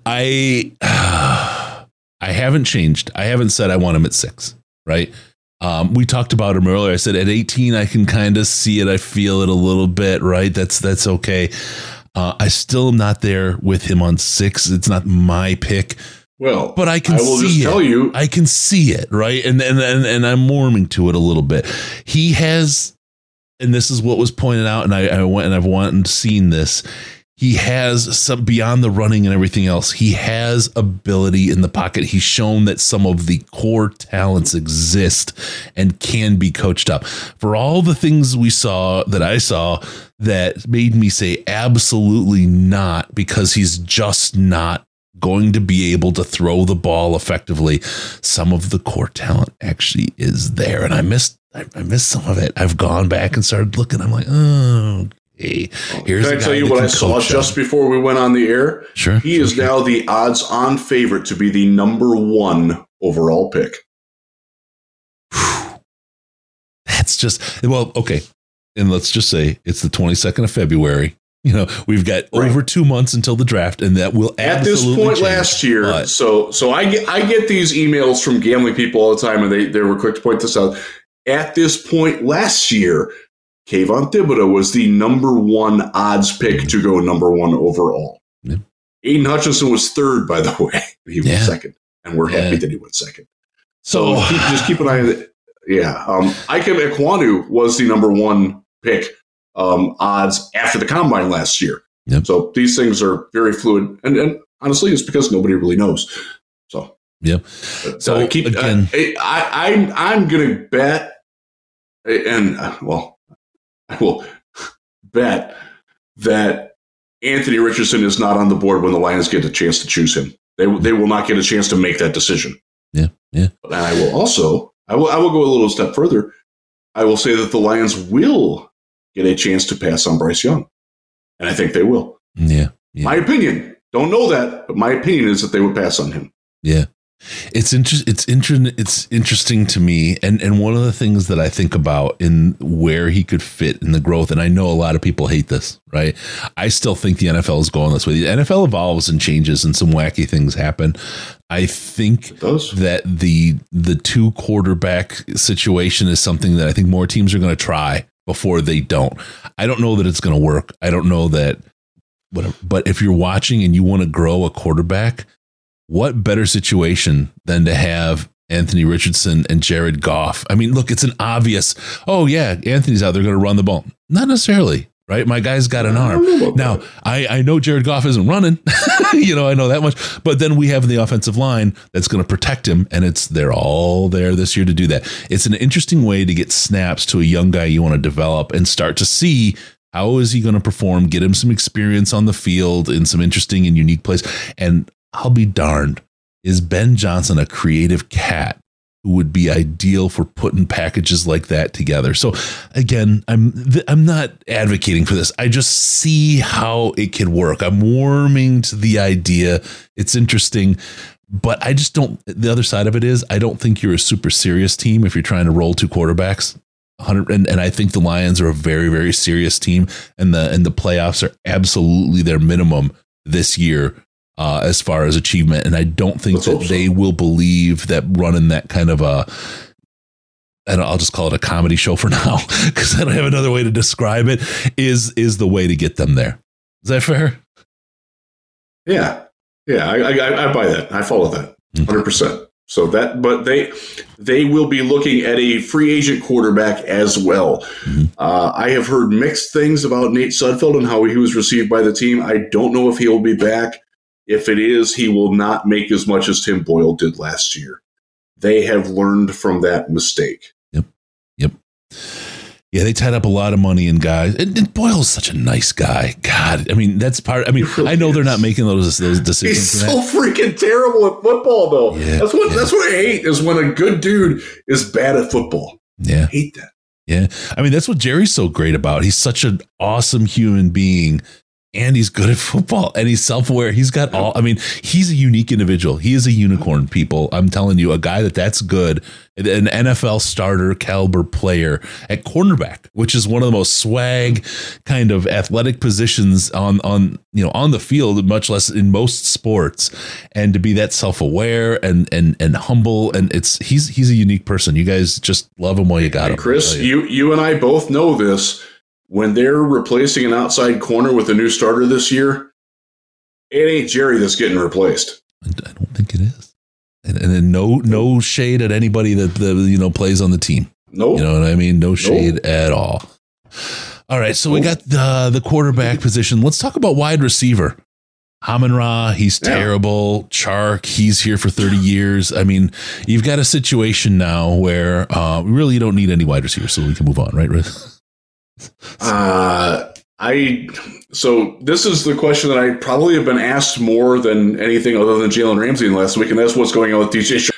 I [sighs] I haven't changed. I haven't said I want him at six. Right. Um, we talked about him earlier. I said at 18, I can kind of see it. I feel it a little bit, right? That's that's okay. Uh, I still am not there with him on six. It's not my pick, Well, but I can I will see just it. tell you. I can see it, right? And and and, and I'm warming to it a little bit. He has, and this is what was pointed out, and I, I went and I've went and seen this. He has some beyond the running and everything else. He has ability in the pocket. He's shown that some of the core talents exist and can be coached up. For all the things we saw that I saw that made me say absolutely not because he's just not going to be able to throw the ball effectively. Some of the core talent actually is there, and I missed. I, missed some of it. I've gone back and started looking. I'm like, oh, okay. Oh, here's Can I tell you what I saw just before we went on the air? Sure, He sure, is sure. now the odds on favorite to be the number one overall pick. That's just well, okay. And let's just say it's the 22nd of February. You know, we've got Right. over two months until the draft, and that will At this point change. last year, But- so so I get I get these emails from gambling people all the time, and they they were quick to point this out. At this point last year, Kayvon Thibodeaux was the number one odds pick to go number one overall. Yeah. Aidan Hutchinson was third, by the [laughs] way. He Yeah. went second, and we're Yeah. happy that he went second. So keep, just keep an eye on it. Yeah. Um, Ikem Ekwonu was the number one pick um, odds after the combine last year. Yep. So these things are very fluid. And, and honestly, it's because nobody really knows. So, yeah. So, uh, keep, again- uh, I, I'm, I'm going to bet, and uh, well, I will bet that Anthony Richardson is not on the board when the Lions get a chance to choose him. They, they will not get a chance to make that decision. Yeah, yeah. And I will also, I will, I will go a little step further. I will say that the Lions will get a chance to pass on Bryce Young, and I think they will. yeah, yeah. My opinion. Don't know that, but my opinion is that they would pass on him. Yeah. It's inter- it's inter- it's interesting to me and and one of the things that I think about in where he could fit in the growth and I know a lot of people hate this, right? I still think the NFL is going this way. The NFL evolves and changes and some wacky things happen. I think that the the two quarterback situation is something that I think more teams are going to try before they don't. I don't know that it's going to work. I don't know that whatever. But if you're watching and you want to grow a quarterback, what better situation than to have Anthony Richardson and Jared Goff? I mean, look, it's an obvious, oh yeah, Anthony's out there going to run the ball. Not necessarily. right? My guy's got an arm. about Now. I, I know Jared Goff isn't running, [laughs] you know, I know that much, but then we have the offensive line that's going to protect him, and it's they're all there this year to do that. It's an interesting way to get snaps to a young guy you want to develop and start to see how is he going to perform, get him some experience on the field in some interesting and unique place. And I'll be darned, is Ben Johnson a creative cat? Who would be ideal for putting packages like that together? So, again, I'm I'm not advocating for this. I just see how it could work. I'm warming to the idea. It's interesting, but I just don't. The other side of it is, I don't think you're a super serious team if you're trying to roll two quarterbacks. 100 and, and I think the Lions are a very very serious team, and the and the playoffs are absolutely their minimum this year uh, as far as achievement. And I don't think Let's that so. they will believe that running that kind of a and I'll just call it a comedy show for [laughs] now because I don't have another way to describe it. Is is the way to get them there? Is that fair? Yeah, yeah, I, I, I buy that. I follow that, Okay. hundred percent. So that, but they they will be looking at a free agent quarterback as well. Mhm. Uh, I have heard mixed things about Nate Sudfeld and how he was received by the team. I don't know if he will be back. If it is, he will not make as much as Tim Boyle did last year. They have learned from that mistake. Yep. Yep. Yeah, they tied up a lot of money in guys. And, and Boyle's such a nice guy. God, I mean, that's part. I mean, really I know they're not making those those decisions. He's so freaking terrible at football, though. Yeah, that's what yeah. that's what I hate is when a good dude is bad at football. Yeah, I hate that. yeah. I mean, that's what Jerry's so great about. He's such an awesome human being. And he's good at football and he's self aware. He's got all, I mean, he's a unique individual. He is a unicorn, people. I'm telling you, a guy that that's good, an NFL starter caliber player at cornerback, which is one of the most swag kind of athletic positions on, on, you know, on the field, much less in most sports. And to be that self aware and, and, and humble. And it's, he's, he's a unique person. You guys just love him while you got Hey, him. Chris, you. you you and I both know this. When they're replacing an outside corner with a new starter this year, it ain't Jerry that's getting replaced. I don't think it is. And, and then no no shade at anybody that the you know plays on the team. Nope. You know what I mean? No shade at all. All right, so we got the the quarterback position. Let's talk about wide receiver. Amon-Ra, he's Yeah. terrible. Chark, he's here for 30 years. I mean, you've got a situation now where uh, really you don't need any wide receivers, so we can move on, right, Riz? [laughs] [laughs] Uh, I so this is the question that I probably have been asked more than anything other than Jalen Ramsey in the last week, and that's what's going on with DJ. Chark.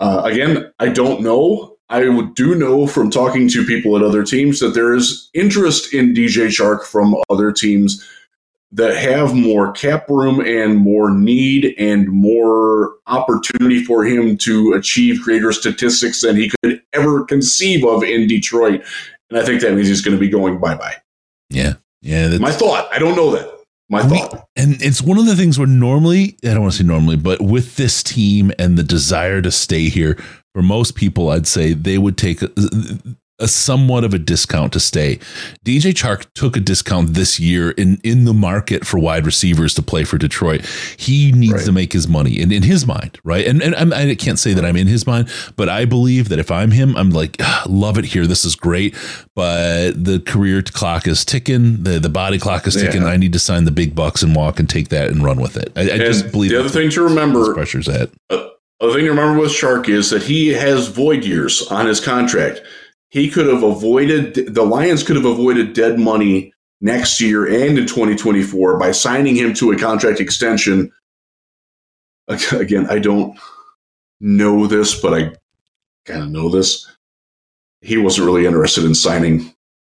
Uh, again, I don't know. I do know from talking to people at other teams that there is interest in DJ Chark from other teams that have more cap room and more need and more opportunity for him to achieve greater statistics than he could ever conceive of in Detroit. And I think that means he's going to be going bye bye. Yeah. Yeah. That's, My thought. I don't know that. My thought. And it's one of the things where normally, I don't want to say normally, but with this team and the desire to stay here, for most people, I'd say they would take a, a somewhat of a discount to stay. DJ Chark took a discount this year in, in the market for wide receivers to play for Detroit. He needs Right. to make his money in, in his mind, right? And, and I'm, I can't say that I'm in his mind, but I believe that if I'm him, I'm like, "Ah, love it here. This is great. But the career clock is ticking. The, the body clock is ticking. Yeah. I need to sign the big bucks and walk and take that and run with it. I, I just believe the other thing to remember, pressure's at. other thing to remember with Chark is that he has void years on his contract. He could have avoided the Lions could have avoided dead money next year and in 2024 by signing him to a contract extension. Again, I don't know this, but I kind of know this. He wasn't really interested in signing.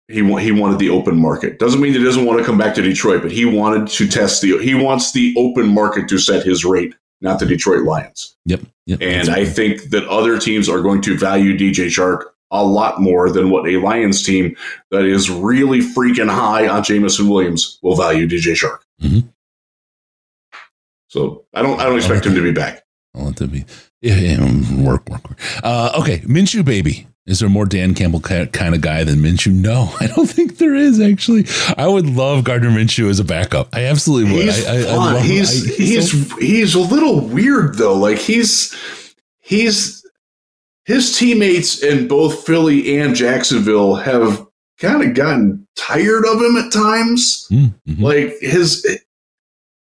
He wa- he wanted the open market. Doesn't mean he doesn't want to come back to Detroit, but he wanted to test the. He wants the open market to set his rate, not the Detroit Lions. Yep. yep And I think that other teams are going to value DJ Shark a lot more than what a Lions team that is really freaking high on Jameson Williams will value DJ Chark. Mhm. So I don't I don't expect him to be back. I'll let that be. Yeah, yeah, mm, work, work, work. Uh, okay, Minshew baby. Is there more Dan Campbell kind of guy than Minshew? No, [laughs] I don't think there is. Actually, I would love Gardner Minshew as a backup. I absolutely would. He's I, I, I he's I- he's so- he's a little weird though. Like he's he's his teammates in both Philly and Jacksonville have kind of gotten tired of him at times. Mm-hmm. Like his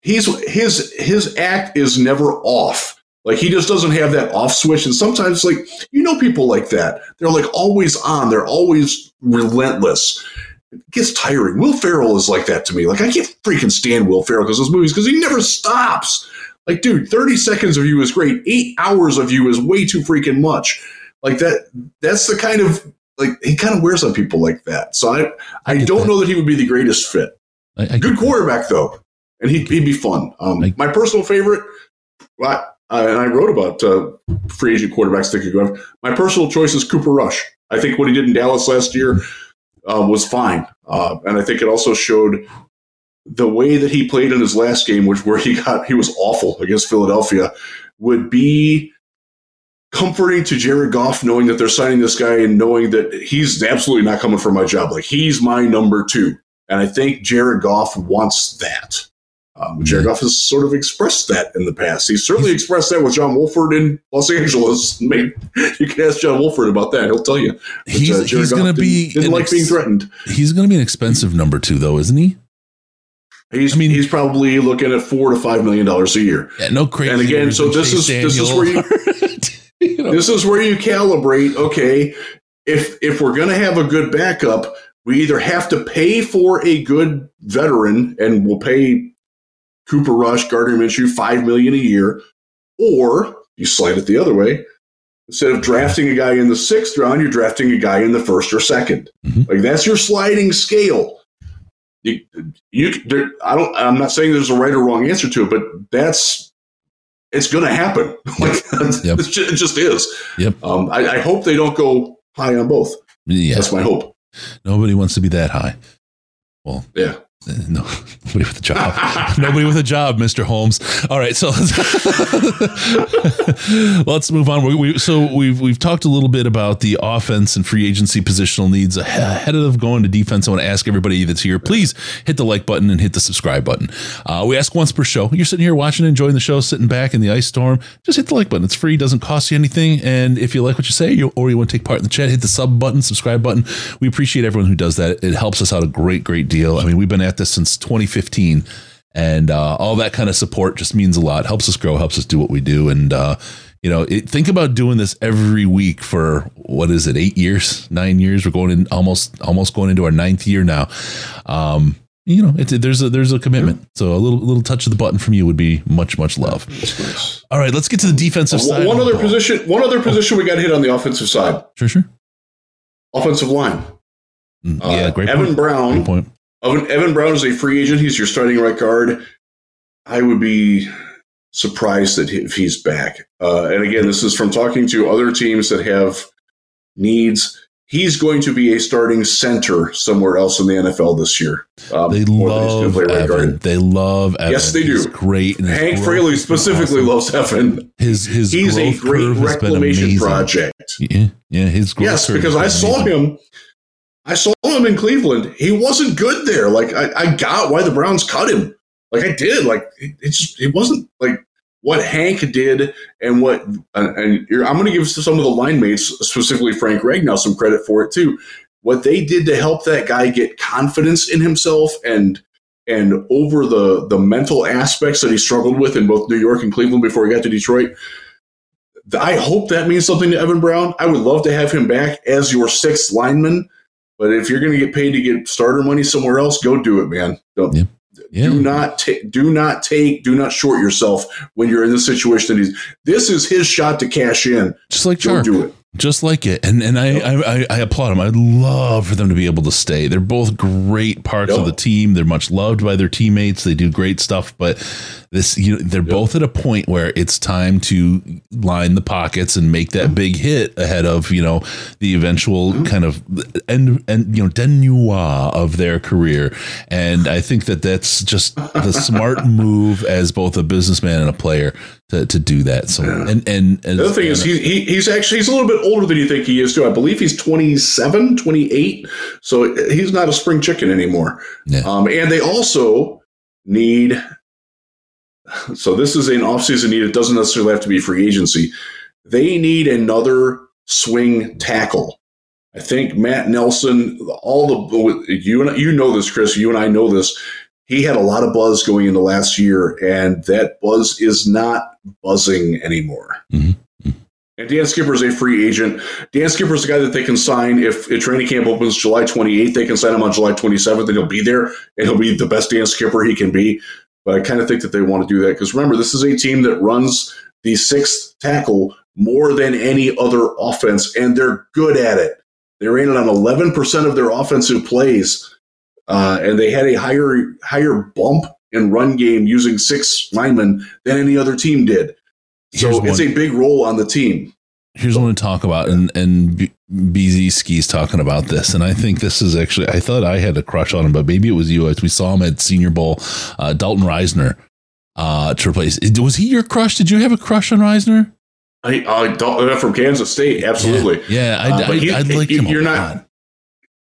he's his his act is never off. Like he just doesn't have that off switch. And sometimes, like you know, people like that. They're like always on. They're always relentless. It gets tiring. Will Ferrell is like that to me. Like I can't freaking stand Will Ferrell because those movies because he never stops. Like, dude, thirty seconds of you is great. Eight hours of you is way too freaking much. Like that. That's the kind of like he kind of wears on people like that. So I I, get don't that. know that he would be the greatest fit. I, I Good that. quarterback though, and he'd, he'd be fun. Um, my personal favorite, well, I, and I wrote about uh, free agent quarterbacks that could go. My personal choice is Cooper Rush. I think what he did in Dallas last year uh, was fine, uh, and I think it also showed the way that he played in his last game, which where he got he was awful against Philadelphia, would be comforting to Jared Goff knowing that they're signing this guy and knowing that he's absolutely not coming for my job. Like he's my number two. And I think Jared Goff wants that. Um, Jared Goff has sort of expressed that in the past. He certainly expressed that with John Wolford in Los Angeles. [laughs] Mean, you can ask John Wolford about that; he'll tell you. But, He's, uh, he's going to didn't- be didn't like ex- being threatened. He's going to be an expensive number two, though, isn't he? He's I mean- he's probably looking at four to five million dollars a year. Yeah, no crazy. And again, so this is- this is where you- [laughs] you know, This is where you calibrate. Okay, if if we're going to have a good backup, we either have to pay for a good veteran, and we'll pay Cooper Rush, Gardner Minshew five million a year, or you slide it the other way. Instead of drafting a guy in the sixth round, you're drafting a guy in the first or 2nd Mhm. Like that's your sliding scale. You, you, there, I don't. I'm not saying there's a right or wrong answer to it, but that's it's going to happen. [laughs] like Yep. it's ju- it just is. Yep. Um, I, I hope they don't go high on both. yeah, That's my hope. nobody wants to be that high. Well, Yeah. Uh, no, [laughs] nobody with a job. [laughs] nobody with a job, Mr. Holmes. All right, so [laughs] let's, move on. We, we, so we've we've talked a little bit about the offense and free agency positional needs ahead of going to defense. I want to ask everybody that's here, please hit the like button and hit the subscribe button. Uh, we ask once per show. You're sitting here watching, enjoying the show, sitting back in the ice storm. Just hit the like button. It's free, doesn't cost you anything. And if you like what you say, you, or you want to take part in the chat, hit the sub button, subscribe button. We appreciate everyone who does that. It helps us out a great, great deal. I mean, we've been at this since 2015 and uh, all that kind of support just means a lot helps us grow helps us do what we do and uh, you know it, think about doing this every week for what is it eight years nine years we're going in almost almost going into our ninth year now um, you know it, there's a there's a commitment so a little little touch of the button from you would be much much love nice. all right let's get to the defensive side one other position. One other position we got hit on the offensive side. sure sure Offensive line. Mm, Uh, yeah great Evan point. Brown. great point Evan, Evan Brown is a free agent. He's your starting right guard. I would be surprised that if he's back. Uh, and again, this is from talking to other teams that have needs. He's going to be a starting center somewhere else in the NFL this year. Um, they more than he's gonna love right Evan. guard. They love Evan. Yes, they do. He's great. And Hank Fraley specifically awesome. loves Evan. his his He's a growth great curve has been reclamation amazing. project. Yeah, yeah, his growth Yes, because I been saw amazing. him. I saw him in Cleveland. He wasn't good there. Like I, I got why the Browns cut him. Like I did. Like it, it just it wasn't like what Hank did and what and, I'm going to give some of the line mates, specifically Frank Ragnow, some credit for it too. What they did to help that guy get confidence in himself and and over the the mental aspects that he struggled with in both New York and Cleveland before he got to Detroit. I hope that means something to Evan Brown. I would love to have him back as your sixth lineman. But if you're going to get paid to get starter money somewhere else, go do it, man. Don't, Yeah. Yeah. Do not take. Do not take. Do not short yourself when you're in this situation. That he's. This is his shot to cash in. just like Go do it. Just like it. And and I, I I- I applaud them. I'd love for them to be able to stay. They're both great parts Yep. of the team. They're much loved by their teammates. They do great stuff. But this, you know, they're both at a point where it's time to line the pockets and make that big hit ahead of you know the eventual kind of end and you know denouement of their career. And I think that that's just the smart move as both a businessman and a player to, to do that. So and and The other thing is he, he he's actually he's a little bit older than you think he is too. I believe he's 27, 28. So he's not a spring chicken anymore. Yeah. Um, and they also need. So this is an offseason need. It doesn't necessarily have to be free agency. They need another swing tackle. I think Matt Nelson, all the you and you know this, Chris. You and I know this. He had a lot of buzz going into last year, and that buzz is not buzzing anymore. Mm-hmm. And Dan Skipper is a free agent. Dan Skipper is the guy that they can sign if, if training camp opens July 28th. They can sign him on July 27th, and he'll be there, and he'll be the best Dan Skipper he can be. But I kind of think that they want to do that because remember, this is a team that runs the sixth tackle more than any other offense, and they're good at it. They ran it on 11% of their offensive plays, uh, and they had a higher higher bump in run game using six linemen than any other team did. So it's a big role on the team. Here's what I want to talk about, and and BZ Ski's talking about this, and I think this is actually. I thought I had a crush on him, but maybe it was you. As we saw him at Senior Bowl, uh, Dalton Risner uh, to replace. Was he your crush? Did you have a crush on Risner? I, I Dalton from Kansas State, absolutely. Yeah, yeah I, uh, I, he, I, like him. You're not.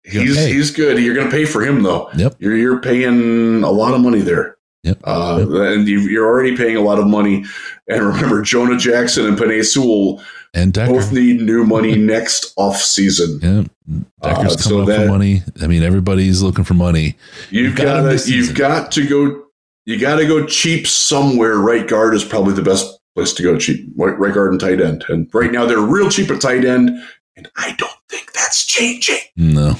He's he's good. You're going to pay for him though. Yep. You're you're paying a lot of money there. Yep. Uh, yep. And you, are already paying a lot of money. And remember, Jonah Jackson and Penei Sewell and Decker. both need new money [laughs] next off season. Yeah, Decker's uh, so coming that, for money. I mean, everybody's looking for money. You've, got to you've got to go. You got to go cheap somewhere. Right guard is probably the best place to go cheap. Right, right guard and tight end. And right now they're real cheap at tight end, and I don't think that's changing. No.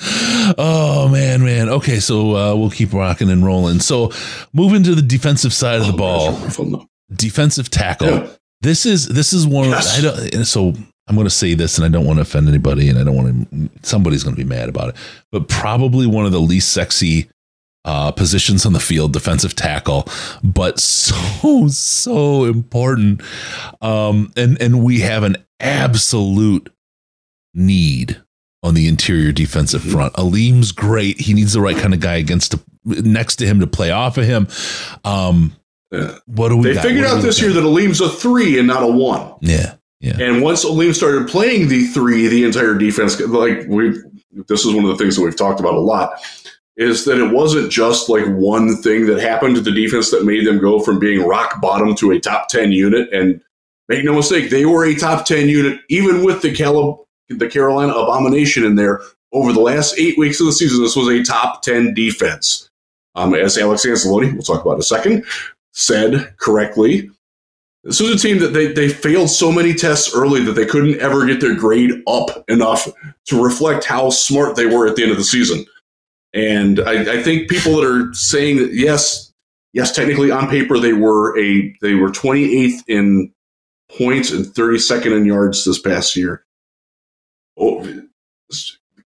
[laughs] oh man, man. Okay, so uh, we'll keep rocking and rolling. So moving to the defensive side of the oh, ball, defensive tackle. Yeah. This is this is one. Yes. Of, I don't. So I'm going to say this, and I don't want to offend anybody, and I don't want to. Somebody's going to be mad about it, but probably one of the least sexy uh, positions on the field, defensive tackle, but so so important. Um, and and we have an absolute need on the interior defensive mm-hmm. front. Alim's great. He needs the right kind of guy against to, next to him to play off of him. Um, yeah. What do we? They got? figured out this year that Alim's a three and not a one. Yeah, yeah. And once Alim started playing the three, the entire defense, like we, this is one of the things that we've talked about a lot, is that it wasn't just like one thing that happened to the defense that made them go from being rock bottom to a top ten unit. And make no mistake, they were a top ten unit even with the Caleb the Carolina abomination in there over the last eight weeks of the season. This was a top 10 defense. Um, as Alex Anzalone, we'll talk about in a second, said correctly, this was a team that they, they failed so many tests early that they couldn't ever get their grade up enough to reflect how smart they were at the end of the season. And I, I think people that are saying that yes, yes, technically on paper they were a they were 28th in points and 32nd in yards this past year oh,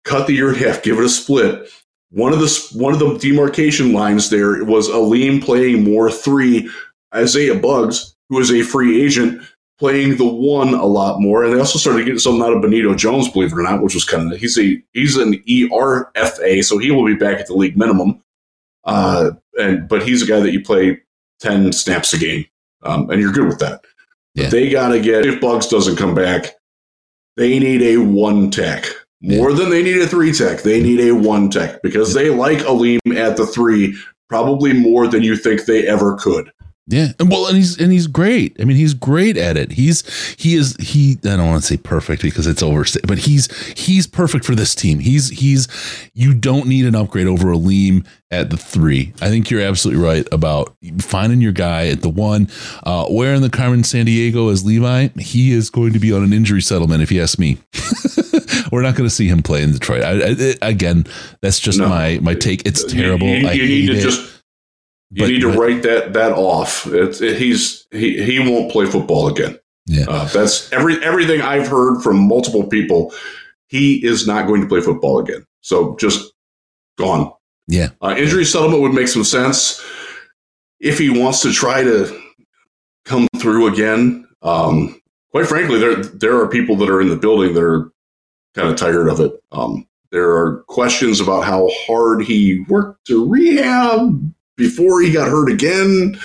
cut the year in half, give it a split. One of the one of the demarcation lines there was Alim playing more three, Isaiah Buggs, who is a free agent, playing the one a lot more, and they also started getting something out of Benito Jones, believe it or not, which was kind of he's a he's an ERFA, so he will be back at the league minimum. Uh, and but he's a guy that you play ten snaps a game, um, and you're good with that. Yeah. They got to get if Buggs doesn't come back, they need a one tech more yeah. than they need a three tech. They need a one tech because they like Alim at the three probably more than you think they ever could. Yeah. Well, and he's and he's great. I mean, he's great at it. He's he is he I don't want to say perfect because it's overstated, but he's he's perfect for this team. He's he's you don't need an upgrade over Alim at the three. I think you're absolutely right about finding your guy at the one. Uh, where in the Carmen Sandiego is Levi? He is going to be on an injury settlement if you ask me. [laughs] We're not going to see him play in Detroit. I, I, again, that's just no. my my take. It's terrible. You, you, you need to it. just you but, need to but, write that that off. It, it, he's he he won't play football again. Yeah, uh, that's every everything I've heard from multiple people. He is not going to play football again. So just gone. Yeah, uh, injury settlement would make some sense if he wants to try to come through again. Um, quite frankly, there there are people that are in the building that are kind of tired of it. Um, there are questions about how hard he worked to rehab before he got hurt again.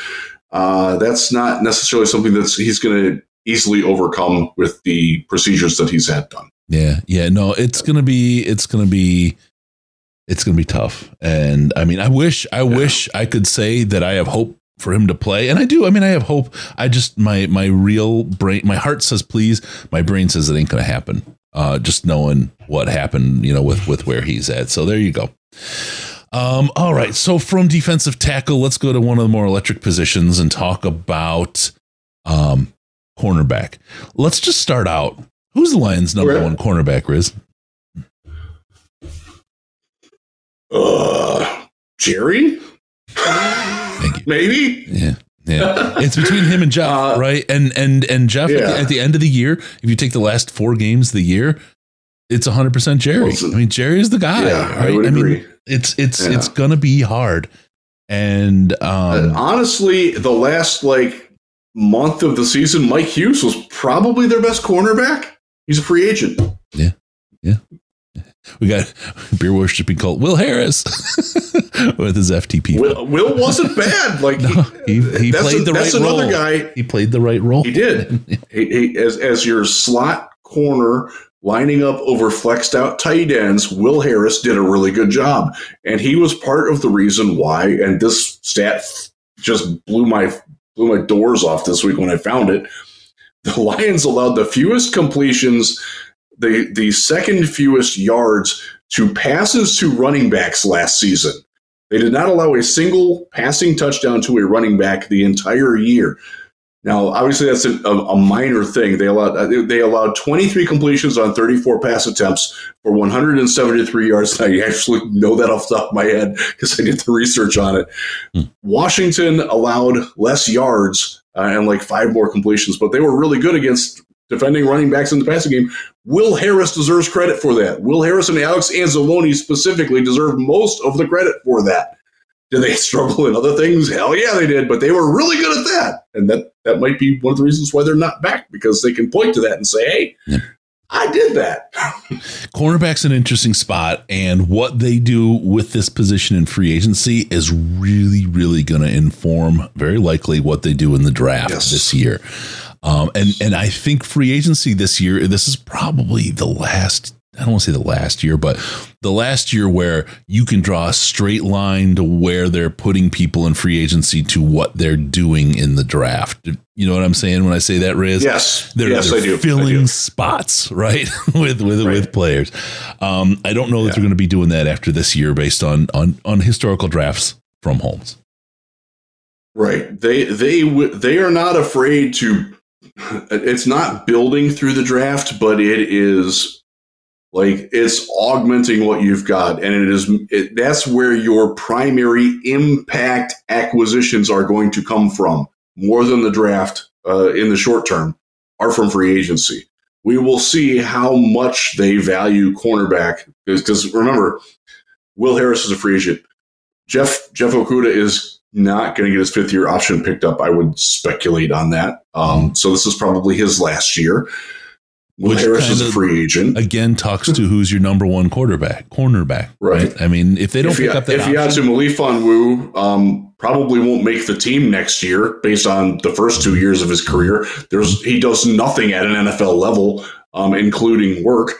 Uh, that's not necessarily something that he's going to easily overcome with the procedures that he's had done. Yeah, yeah, no, it's gonna be, it's gonna be, it's gonna be tough. And I mean, I wish, I yeah. wish I could say that I have hope for him to play. And I do. I mean, I have hope. I just my my real brain, my heart says please. My brain says it ain't going to happen. Uh, just knowing what happened, you know, with with where he's at. So there you go. Um, all right. So from defensive tackle, let's go to one of the more electric positions and talk about um, cornerback. Let's just start out. Who's the Lions' number one cornerback, Riz? Uh, Jerry? Thank you. Maybe? Yeah. Yeah. It's between him and Jeff, Uh, right? And and and Jeff at, the, at the end of the year, if you take the last four games of the year, it's 100% Jerry. Well, I mean, Jerry's the guy. Yeah, I right? would agree. mean, it's it's Yeah. it's going to be hard. And um Uh, honestly, the last like month of the season, Mike Hughes was probably their best cornerback. He's a free agent. Yeah, yeah. We got [laughs] beer worshiping cult Will Harris [laughs] with his FTP. Will, Will wasn't bad. [laughs] Like No, he, he played a- the right that's another role. guy. He played the right role. He did. he, he, as as your slot corner lining up over flexed out tight ends, Will Harris did a really good job, and he was part of the reason why. And this stat just blew my blew my doors off this week when I found it. The [laughs] Lions allowed the fewest completions, the the second fewest yards to passes to running backs last season. They did not allow a single passing touchdown to a running back the entire year. Now, obviously, that's a, a, minor thing. They allowed uh, they allowed 23 completions on 34 pass attempts for 173 yards. I actually know that off the top of my head because I did the research on it. Hmm. Washington allowed less yards uh, and like five more completions, but they were really good against defending running backs in the passing game. Will Harris deserves credit for that. Will Harris and Alex Anzalone specifically deserve most of the credit for that. Did they [laughs] struggle in other things? Hell yeah, they did, but they were really good at that. And that, that might be one of the reasons why they're not back because they can point to that and say, hey, Yeah. I did that. [laughs] Cornerback's an interesting spot, and what they do with this position in free agency is really, really going to inform, very likely, what they do in the draft Yes. this year. Um, and and I think free agency this year, this is probably the last. I don't want to say the last year, but the last year where you can draw a straight line to where they're putting people in free agency to what they're doing in the draft. You know what I'm saying when I say that, Riz? Yes. they're, yes, they're I do. I filling do. spots right [laughs] with with Right. with players. Um, I don't know that Yeah. they're going to be doing that after this year based on on on historical drafts from Holmes. Right. They they they are not afraid to. It's not building through the draft, but it is like it's augmenting what you've got, and it is it, that's where your primary impact acquisitions are going to come from more than the draft uh, in the short term are from free agency. We will see how much they value cornerback because remember, Will Harris is a free agent. Jeff Jeff Okudah is not going to get his fifth year option picked up. I would speculate on that. Um, so this is probably his last year. Which Harris is a free agent. Again, talks to who's your number one quarterback, cornerback, Right. right? I mean, if they don't if pick up that if Yazu option, Melifonwu um, probably won't make the team next year based on the first two years of his career. There's he does nothing at an NFL level, um, including work.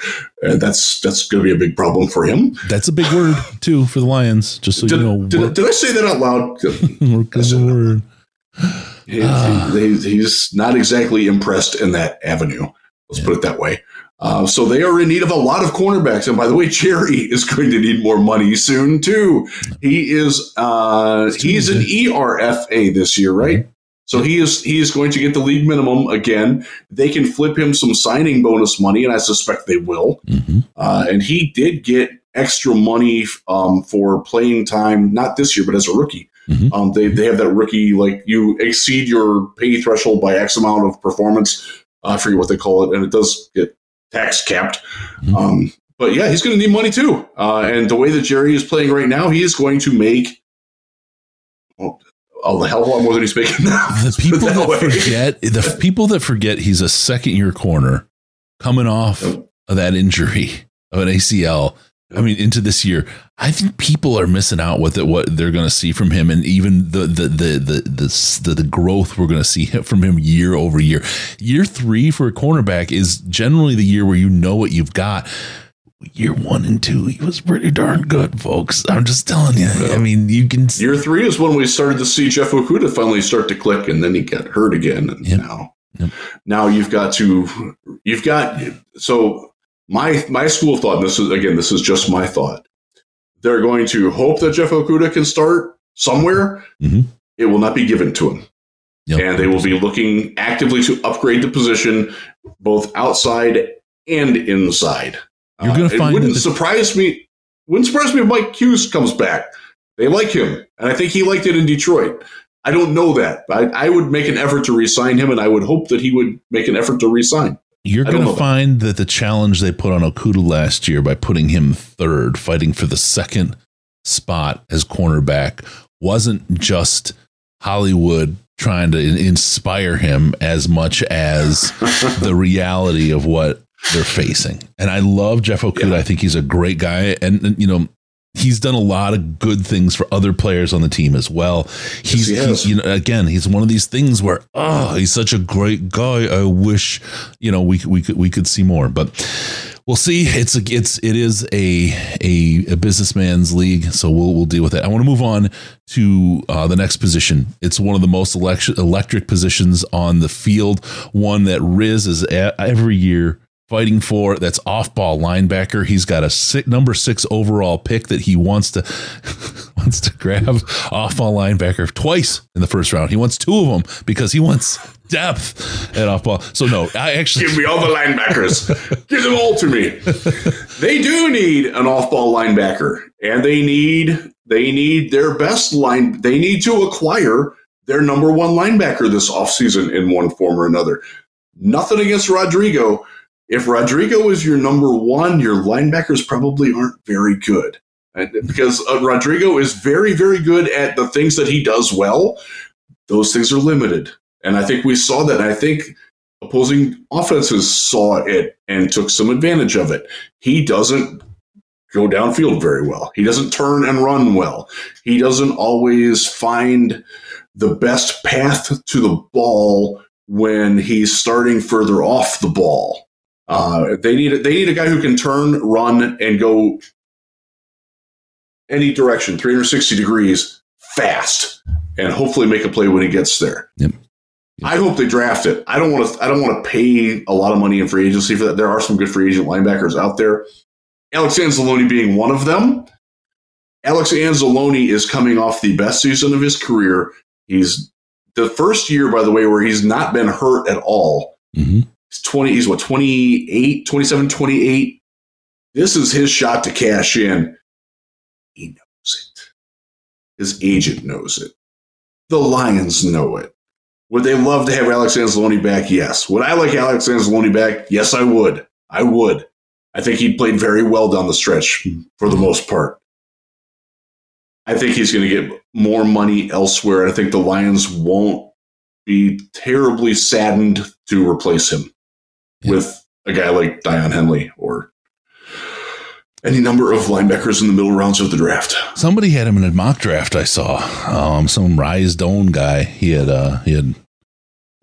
Uh, that's that's going to be a big problem for him. that's a big word too for the Lions. Just so Did, you know, did, did I say that out loud? work is a word. He- Ah. he- he's not exactly impressed in that avenue. Let's Yeah. put it that way. Uh, so they are in need of a lot of cornerbacks. And by the way, Jerry [laughs] is going to need more money soon too. He is uh, he's an ERFA this year, right? So he is he is going to get the league minimum again. They can flip him some signing bonus money, and I suspect they will. Mhm. Uh, and he did get extra money um, for playing time, not this year, but as a rookie. Mhm. Um, they, they have that rookie, like you exceed your pay threshold by X amount of performance. I forget what they call it, and it does get tax capped. Mhm. Um, but yeah, he's going to need money too. Uh, and the way that Jerry is playing right now, he is going to make well, a hell of a lot more than he's making now. [laughs] The [laughs] people it that, forget the [laughs] people that forget he's a second year corner coming off Yep. of that injury of an ACL. I mean, into this year, I think people are missing out with it. What they're going to see from him, and even the the the the the, the, the growth we're going to see [laughs] from him year over year. Year three for a cornerback is generally the year where you know what you've got. year one and two, he was pretty darn good, folks. I'm just telling you. I mean, you can. Year three is when we started to see Jeff Okudah finally start to click, and then he got hurt again. And Yep. now, Yep. now you've got to, you've got. So my my school thought, and this is again, this is just my thought. They're going to hope that Jeff Okudah can start somewhere. Mhm. It will not be given to him Yep. and they will be looking actively to upgrade the position both outside and inside. You're gonna Uh, find it wouldn't the- surprise me. Wouldn't surprise me if Mike Hughes comes back. They like him, and I think he liked it in Detroit. I don't know that. I, I would make an effort to re-sign him, and I would hope that he would make an effort to re-sign. You're going to find that the challenge they put on Okudah last year by putting him third, fighting for the second spot as cornerback, wasn't just Hollywood trying to inspire him as much as [laughs] the reality of what they're facing. And I love Jeff Okudah. Yeah. I think he's a great guy. And, and, you know, he's done a lot of good things for other players on the team as well. He's, he he you know, again, he's one of these things where, oh, he's such a great guy. I wish, you know, we, we could, we could see more, but we'll see. It's a, it's, it is a, a, a businessman's league. So we'll, we'll deal with it. I want to move on to uh, the next position. It's one of the most election, electric positions on the field. One that Riz is every year fighting for. That's off ball linebacker. He's got a six, number six overall pick that he wants to [laughs] wants to grab off ball linebacker twice in the first round. He wants two of them because he wants depth at off ball. So no, I actually Give me all the linebackers. Give them all to me. They do need an off-ball linebacker, and they need they need their best line. They need to acquire their number one linebacker this offseason in one form or another. Nothing against Rodrigo. If Rodrigo is your number one, your linebackers probably aren't very good. And because uh, Rodrigo is very, very good at the things that he does well, those things are limited. And I think we saw that. I think opposing offenses saw it and took some advantage of it. He doesn't go downfield very well. He doesn't turn and run well. He doesn't always find the best path to the ball when he's starting further off the ball. Uh, they need they need a guy who can turn, run, and go any direction, 360 degrees, fast, and hopefully make a play when he gets there. Yep. I hope they draft it. I don't want to. I don't want to pay a lot of money in free agency for that. There are some good free agent linebackers out there. Alex Anzalone being one of them. Alex Anzalone is coming off the best season of his career. He's the first year, by the way, where he's not been hurt at all. Mhm. He's 20, he's what, 28, 27, 28. This is his shot to cash in. He knows it. His agent knows it. The Lions know it. Would they love to have Alex Anzalone back? Yes. Would I like Alex Anzalone back? Yes, I would. I would. I think he played very well down the stretch for the most part. I think he's going to get more money elsewhere. I think the Lions won't be terribly saddened to replace him Yeah. with a guy like Daiyan Henley or any number of linebackers in the middle rounds of the draft. Somebody had him in a mock draft. I saw um, some Rise Doan guy. He had uh, he had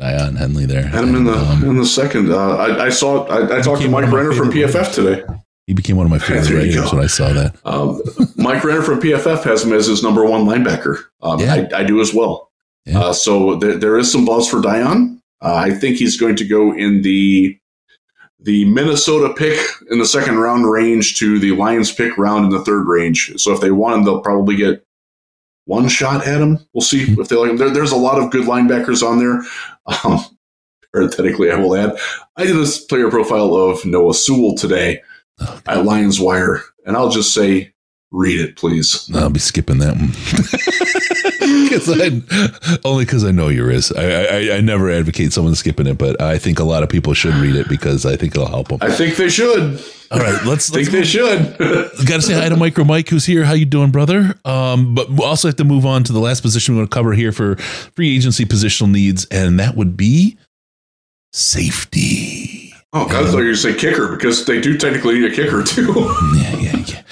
Daiyan Henley there. Had him in the um, in the second. Uh, I, I saw. I, I talked to Mike of my Renner from PFF today. he became one of my [laughs] favorite when I saw that. Um, Mike Renner from PFF has him as his number one linebacker. Um, Yeah. I, I do as well. Yeah. Uh, so there, there is some buzz for Daiyan. Uh, I think he's going to go in the the Minnesota pick in the second round range to the Lions pick round in the third range. So if they want him, they'll probably get one shot at him. We'll see Mhm. if they like him. There, there's a lot of good linebackers on there. Um, [laughs] parenthetically, I will add, I did a player profile of Noah Sewell today Oh, at Lions Wire, and I'll just say, read it, please. I'll be skipping that one. [laughs] 'Cause I, only because I know yours. is. I, I I never advocate someone skipping it, but I think a lot of people should read it because I think it'll help them. I think they should. All right, let's, [laughs] I think let's they should. Got to say hi to Micro Mike, who's here. How you doing, brother? Um, but we also have to move on to the last position we want to cover here for free agency positional needs, and that would be safety. Oh, God, I thought you were say kicker because they do technically need a kicker, too. [laughs] Yeah, yeah, yeah.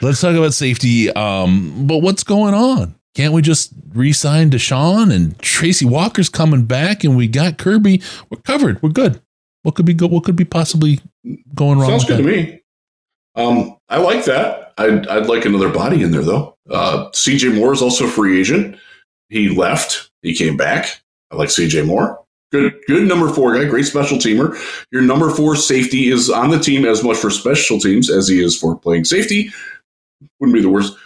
Let's talk about safety. Um, but what's going on? Can't we just re-sign DeShon and Tracy Walker's coming back, and we got Kerby? We're covered. We're good. What could be go? What could be possibly going wrong? Sounds good that? to me. Um, I like that. I'd, I'd like another body in there though. Uh, CJ Moore is also a free agent. He left. He came back. I like CJ Moore. Good, good number four guy. Great special teamer. Your number four safety is on the team as much for special teams as he is for playing safety. Wouldn't be the worst.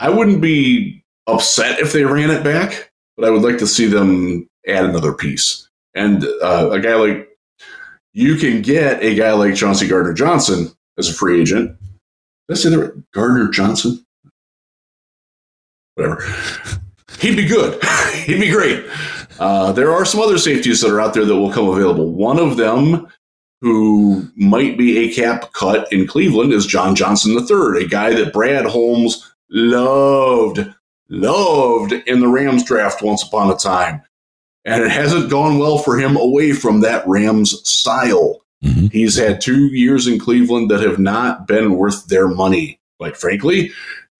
I wouldn't be upset if they ran it back, but I would like to see them add another piece. And uh, a guy like you can get a guy like Chauncey Gardner Johnson as a free agent. Did I say that Gardner Johnson? Whatever. He'd be good. [laughs] He'd be great. Uh, there are some other safeties that are out there that will come available. One of them, who might be a cap cut in Cleveland, is John Johnson III, a guy that Brad Holmes loved, loved in the Rams draft once upon a time. And it hasn't gone well for him away from that Rams style. Mm-hmm. He's had two years in Cleveland that have not been worth their money, quite frankly.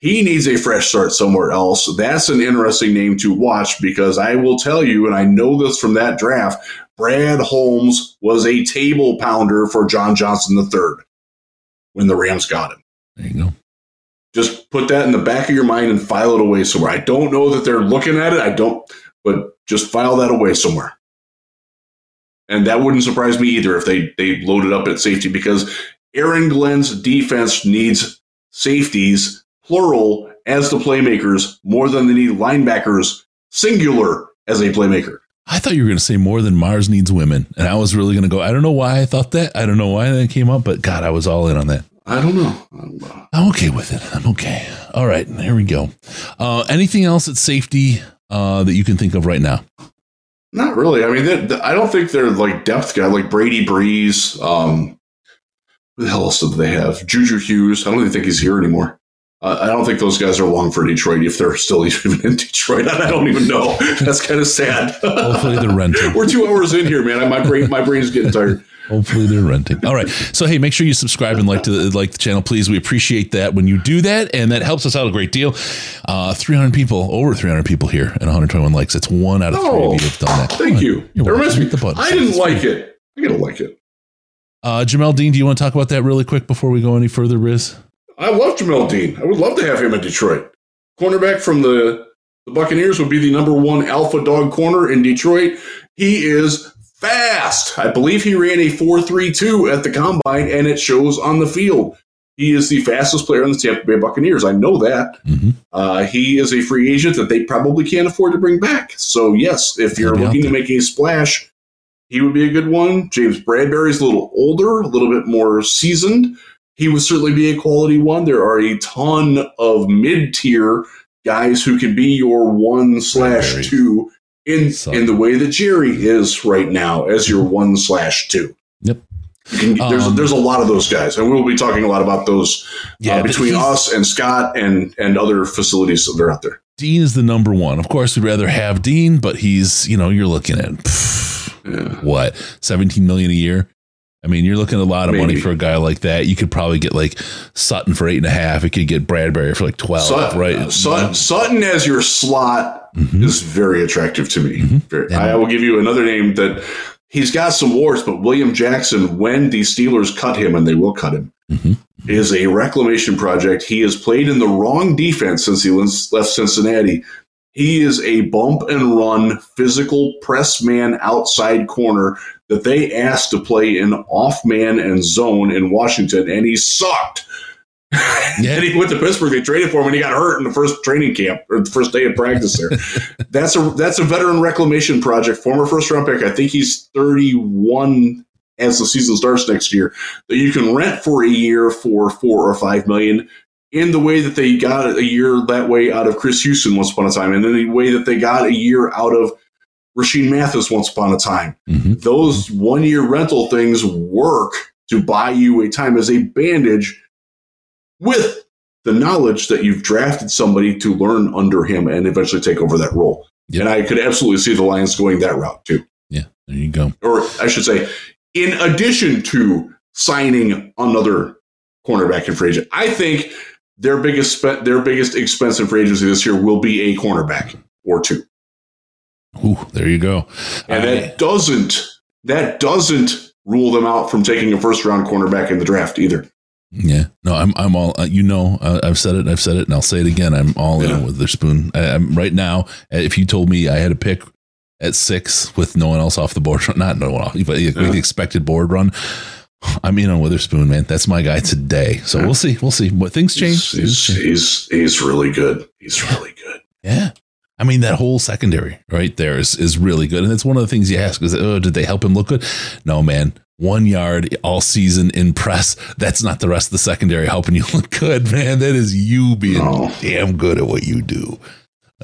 He needs a fresh start somewhere else. That's an interesting name to watch because I will tell you, and I know this from that draft, Brad Holmes was a table pounder for John Johnson III when the Rams got him. There you go. Just put that in the back of your mind and file it away somewhere. I don't know that they're looking at it. I don't, but just file that away somewhere. And that wouldn't surprise me either if they, they loaded up at safety because Aaron Glenn's defense needs safeties plural as the playmakers more than they need linebackers singular as a playmaker. I thought you were going to say more than Mars needs women. And I was really going to go, I don't know why I thought that. I don't know why that came up, but God, I was all in on that. I don't know. I don't know. I'm okay with it. I'm okay. All right. Here we go. Uh, anything else at safety uh, that you can think of right now? Not really. I mean, I don't think they're like depth guy like Brady Breeze. Um, who the hell else do they have? Juju Hughes. I don't even think he's here anymore. I don't think those guys are long for Detroit if they're still [laughs] even in Detroit. I don't even know. That's kind of sad. Hopefully they're renting. [laughs] We're two hours in here, man. My brain, my brain's getting tired. Hopefully they're renting. All right. So hey, make sure you subscribe and like to the, like the channel, please. We appreciate that when you do that, and that helps us out a great deal. Uh, 300 people, over 300 people here, and 121 likes. It's one out of three oh, of you have done that. Thank you. That reminds me. The button. I didn't like it. I gotta like it. Uh, Jamel Dean, do you want to talk about that really quick before we go any further, Riz? I love Jamel Dean. I would love to have him in Detroit. Cornerback from the, the Buccaneers would be the number one alpha dog corner in Detroit. He is fast. I believe he ran a 4.32 at the combine, and it shows on the field. He is the fastest player on the Tampa Bay Buccaneers. I know that. Mm-hmm. Uh, he is a free agent that they probably can't afford to bring back. So, yes, if you're looking to make a splash, he would be a good one. James Bradberry's a little older, a little bit more seasoned he would certainly be a quality one. There are a ton of mid tier guys who can be your one slash two in in the way that Jerry is right now as your one slash two. Yep. Can, there's um, there's a lot of those guys, and we will be talking a lot about those uh, yeah, uh, between us and Scott and and other facilities that are out there. Dean is the number one. Of course, we'd rather have Dean, but he's you know you're looking at pff, yeah. what 17 million a year. I mean, you're looking at a lot of Maybe. money for a guy like that. You could probably get like Sutton for eight and a half. You could get Bradberry for like twelve, Sutton, right? Uh, Sutton, Sutton, as your slot mm-hmm. is very attractive to me. Mm-hmm. Very, I will give you another name that he's got some wars, but William Jackson, when the Steelers cut him, and they will cut him, mm-hmm. is a reclamation project. He has played in the wrong defense since he left Cincinnati. He is a bump and run physical press man outside corner that they asked to play in off man and zone in Washington, and he sucked. [laughs] Yeah. and he went to Pittsburgh. They traded for him, and he got hurt in the first training camp or the first day of practice there. [laughs] that's a that's a veteran reclamation project. Former first round pick. I think he's thirty one as the season starts next year. That you can rent for a year for four or five million. In the way that they got a year that way out of Chris Houston once upon a time, and then the way that they got a year out of Rashean Mathis once upon a time. Mm-hmm. Those one year rental things work to buy you a time as a bandage with the knowledge that you've drafted somebody to learn under him and eventually take over that role. Yep. And I could absolutely see the Lions going that route too. Yeah, there you go. Or I should say, in addition to signing another cornerback in free agent, I think their biggest spe- their biggest expense in free agency this year will be a cornerback or two. Ooh, there you go. And I, that doesn't that doesn't rule them out from taking a first round cornerback in the draft either. Yeah, no, I'm I'm all uh, you know. Uh, I've said it, I've said it, and I'll say it again. I'm all Yeah. in with Witherspoon. I, I'm right now. uh, If you told me I had a pick at six with no one else off the board, [laughs] not no one off, but with Yeah. the expected board run, I'm in on Witherspoon, man. That's my guy today. So Yeah. we'll see, we'll see. What things change? He's, he's, change. he's, he's really good. He's really good. Yeah. I mean, that whole secondary right there is, is really good. And it's one of the things you ask is, oh, did they help him look good? No, man. One yard all season in press. That's not the rest of the secondary helping [laughs] you look good, man. That is you being damn good at what you do.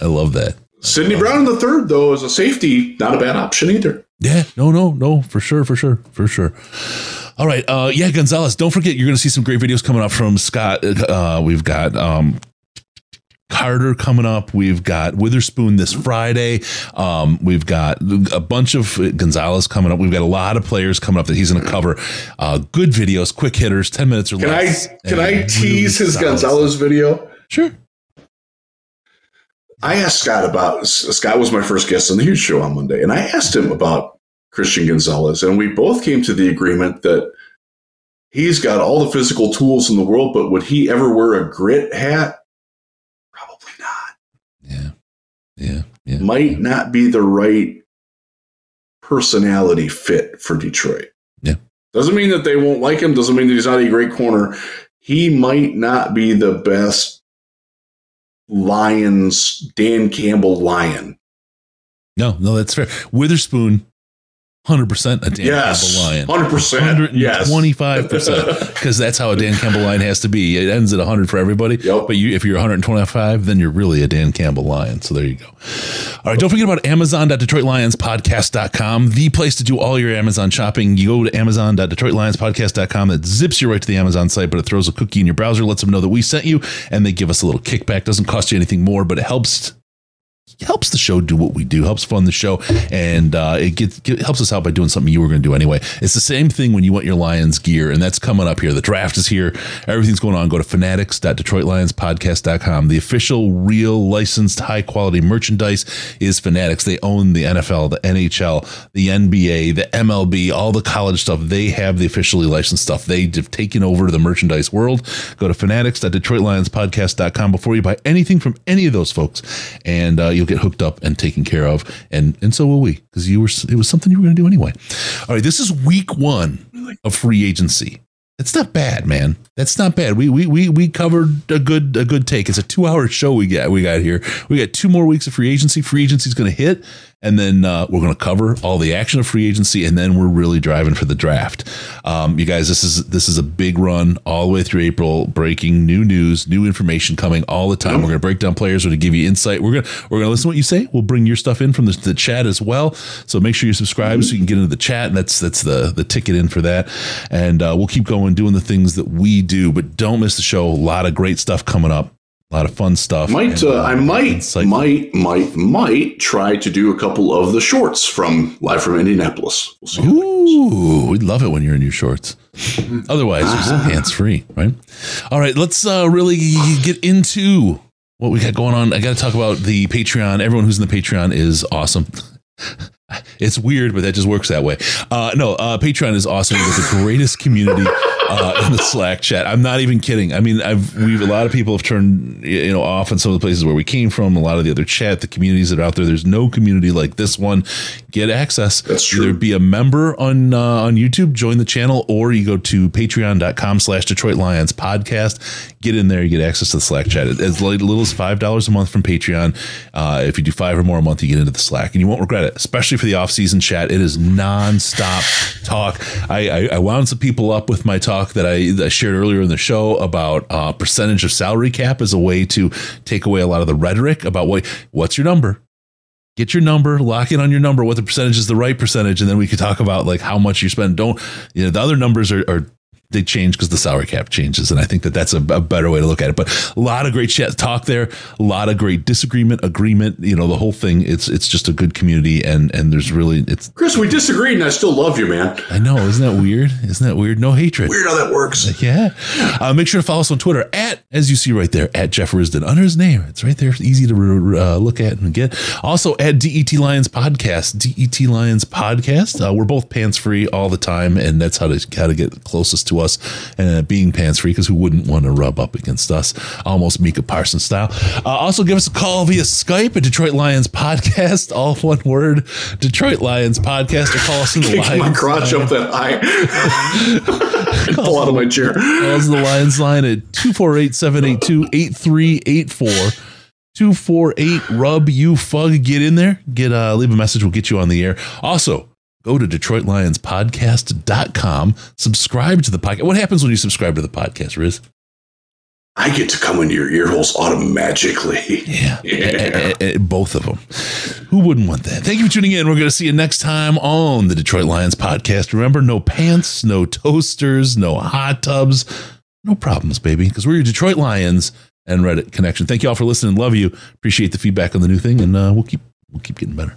I love that. Sidney Brown in the third, though, as a safety, not a bad option either. Yeah, no, no, no, for sure, for sure, for sure. All right, uh, yeah, Gonzalez. Don't forget, you're going to see some great videos coming up from Scott. Uh, we've got um, Carter coming up. We've got Witherspoon this Friday. Um, we've got a bunch of Gonzalez coming up. We've got a lot of players coming up that he's going to cover. Uh, good videos, quick hitters, ten minutes or Can I less. can I tease really his Gonzalez video? Sure. I asked Scott about Scott was my first guest on the Huge Show on Monday, and I asked him about Christian Gonzalez, and we both came to the agreement that he's got all the physical tools in the world, but would he ever wear a grit hat? Probably not. Yeah. Yeah. Might not be the right personality fit for Detroit. Yeah. Doesn't mean that they won't like him. Doesn't mean that he's not a great corner. He might not be the best Lions Dan Campbell Lion. No, no, that's fair. Witherspoon, hundred percent a Dan yes, Campbell Lion. hundred percent. Yes, 25% [laughs] because that's how a Dan Campbell line has to be. It ends at 100 for everybody. Yep. But you, if you're 125, then you're really a Dan Campbell lion. So there you go. All right. Don't forget about Amazon.DetroitLionsPodcast.com, the place to do all your Amazon shopping. You go to Amazon.DetroitLionsPodcast.com. That zips you right to the Amazon site, but it throws a cookie in your browser, lets them know that we sent you, and they give us a little kickback. Doesn't cost you anything more, but it helps helps the show do what we do, helps fund the show, and uh, it gets helps us out by doing something you were going to do anyway. It's the same thing when you want your Lions gear, and that's coming up here. The draft is here. Everything's going on. Go to fanatics.detroitlionspodcast.com. The official, real, licensed, high quality merchandise is Fanatics. They own the NFL, the NHL, the NBA, the MLB, all the college stuff. They have the officially licensed stuff. They have taken over the merchandise world. Go to fanatics.detroitlionspodcast.com before you buy anything from any of those folks, and uh, you'll get hooked up and taken care of, and and so will we because you were it was something you were going to do anyway. All right, this is week one of free agency. It's not bad, man. That's not bad. We we we we covered a good a good take. It's a two hour show we got we got here. We got two more weeks of free agency. Free agency is going to hit, and then uh, we're going to cover all the action of free agency, and then we're really driving for the draft. Um, you guys, this is this is a big run all the way through April. Breaking new news, new information coming all the time. We're going to break down players. We're going to give you insight. We're going to we're going to listen to what you say. We'll bring your stuff in from the, the chat as well. So make sure you subscribe so you can get into the chat. And that's that's the the ticket in for that. And uh, we'll keep going doing the things that we do. But don't miss the show. A lot of great stuff coming up. A lot of fun stuff. Might And, uh, I might might might might try to do a couple of the shorts from live from Indianapolis. We'll. Ooh, we'd love it when you're in your shorts. Otherwise, Ah. [laughs] hands free, right? All right, let's uh, really get into what we got going on. I got to talk about the Patreon. Everyone who's in the Patreon is awesome. [laughs] [laughs] It's weird, but that just works that way. Uh, no, uh, Patreon is awesome. It's the greatest community uh, in the Slack chat. I'm not even kidding. I mean, I've we've a lot of people have turned you know off in some of the places where we came from. A lot of the other chat, the communities that are out there. There's no community like this one. Get access. That's true. Either be a member on uh, on YouTube, join the channel, or you go to Patreon.com/slash Detroit Lions Podcast. Get in there, you get access to the Slack chat. As little as five dollars a month from Patreon. Uh, if you do five or more a month, you get into the Slack, and you won't regret it. Especially for the off-season chat, it is nonstop talk. I, I, I wound some people up with my talk that I, that I shared earlier in the show about uh, percentage of salary cap as a way to take away a lot of the rhetoric about what what's your number get your number, lock in on your number, what the percentage is the right percentage, and then we could talk about like how much you spend. Don't you know the other numbers are, are they change because the salary cap changes, and I think that that's a, a better way to look at it. But a lot of great chat talk there, a lot of great disagreement, agreement. You know the whole thing. It's it's just a good community, and and there's really it's. Chris, we disagreed, and I still love you, man. I know, isn't that weird? Isn't that weird? No hatred. Weird how that works. [laughs] Yeah. Uh, make sure to follow us on Twitter at, as you see right there, at Jeff Risdon under his name. It's right there. Easy to uh, look at and get. Also at DET Lions Podcast. DET Lions Podcast. Uh, we're both pants free all the time, and that's how to how to get closest to us, uh, being pants free, because who wouldn't want to rub up against us, almost Micah Parsons style. Uh, also, give us a call via Skype at Detroit Lions Podcast, [laughs] all one word, Detroit Lions Podcast, or call us in the Lions. my crotch up that high. [laughs] Pull out of my chair. Call us in the Lions line at 248 782 8384. 248 rub you fug get in there get uh leave a message we'll get you on the air also go to detroitlionspodcast.com subscribe to the podcast. What happens when you subscribe to the podcast riz? I get to come into your ear holes automatically. yeah, [laughs] Yeah. A- a- a- both of them who wouldn't want that? Thank you for tuning in. We're going to see you next time on the detroit lions podcast. Remember no pants no toasters no hot tubs no problems baby because we're your detroit lions and reddit connection. Thank you all for listening. Love you. Appreciate the feedback on the new thing and uh, we'll keep we'll keep getting better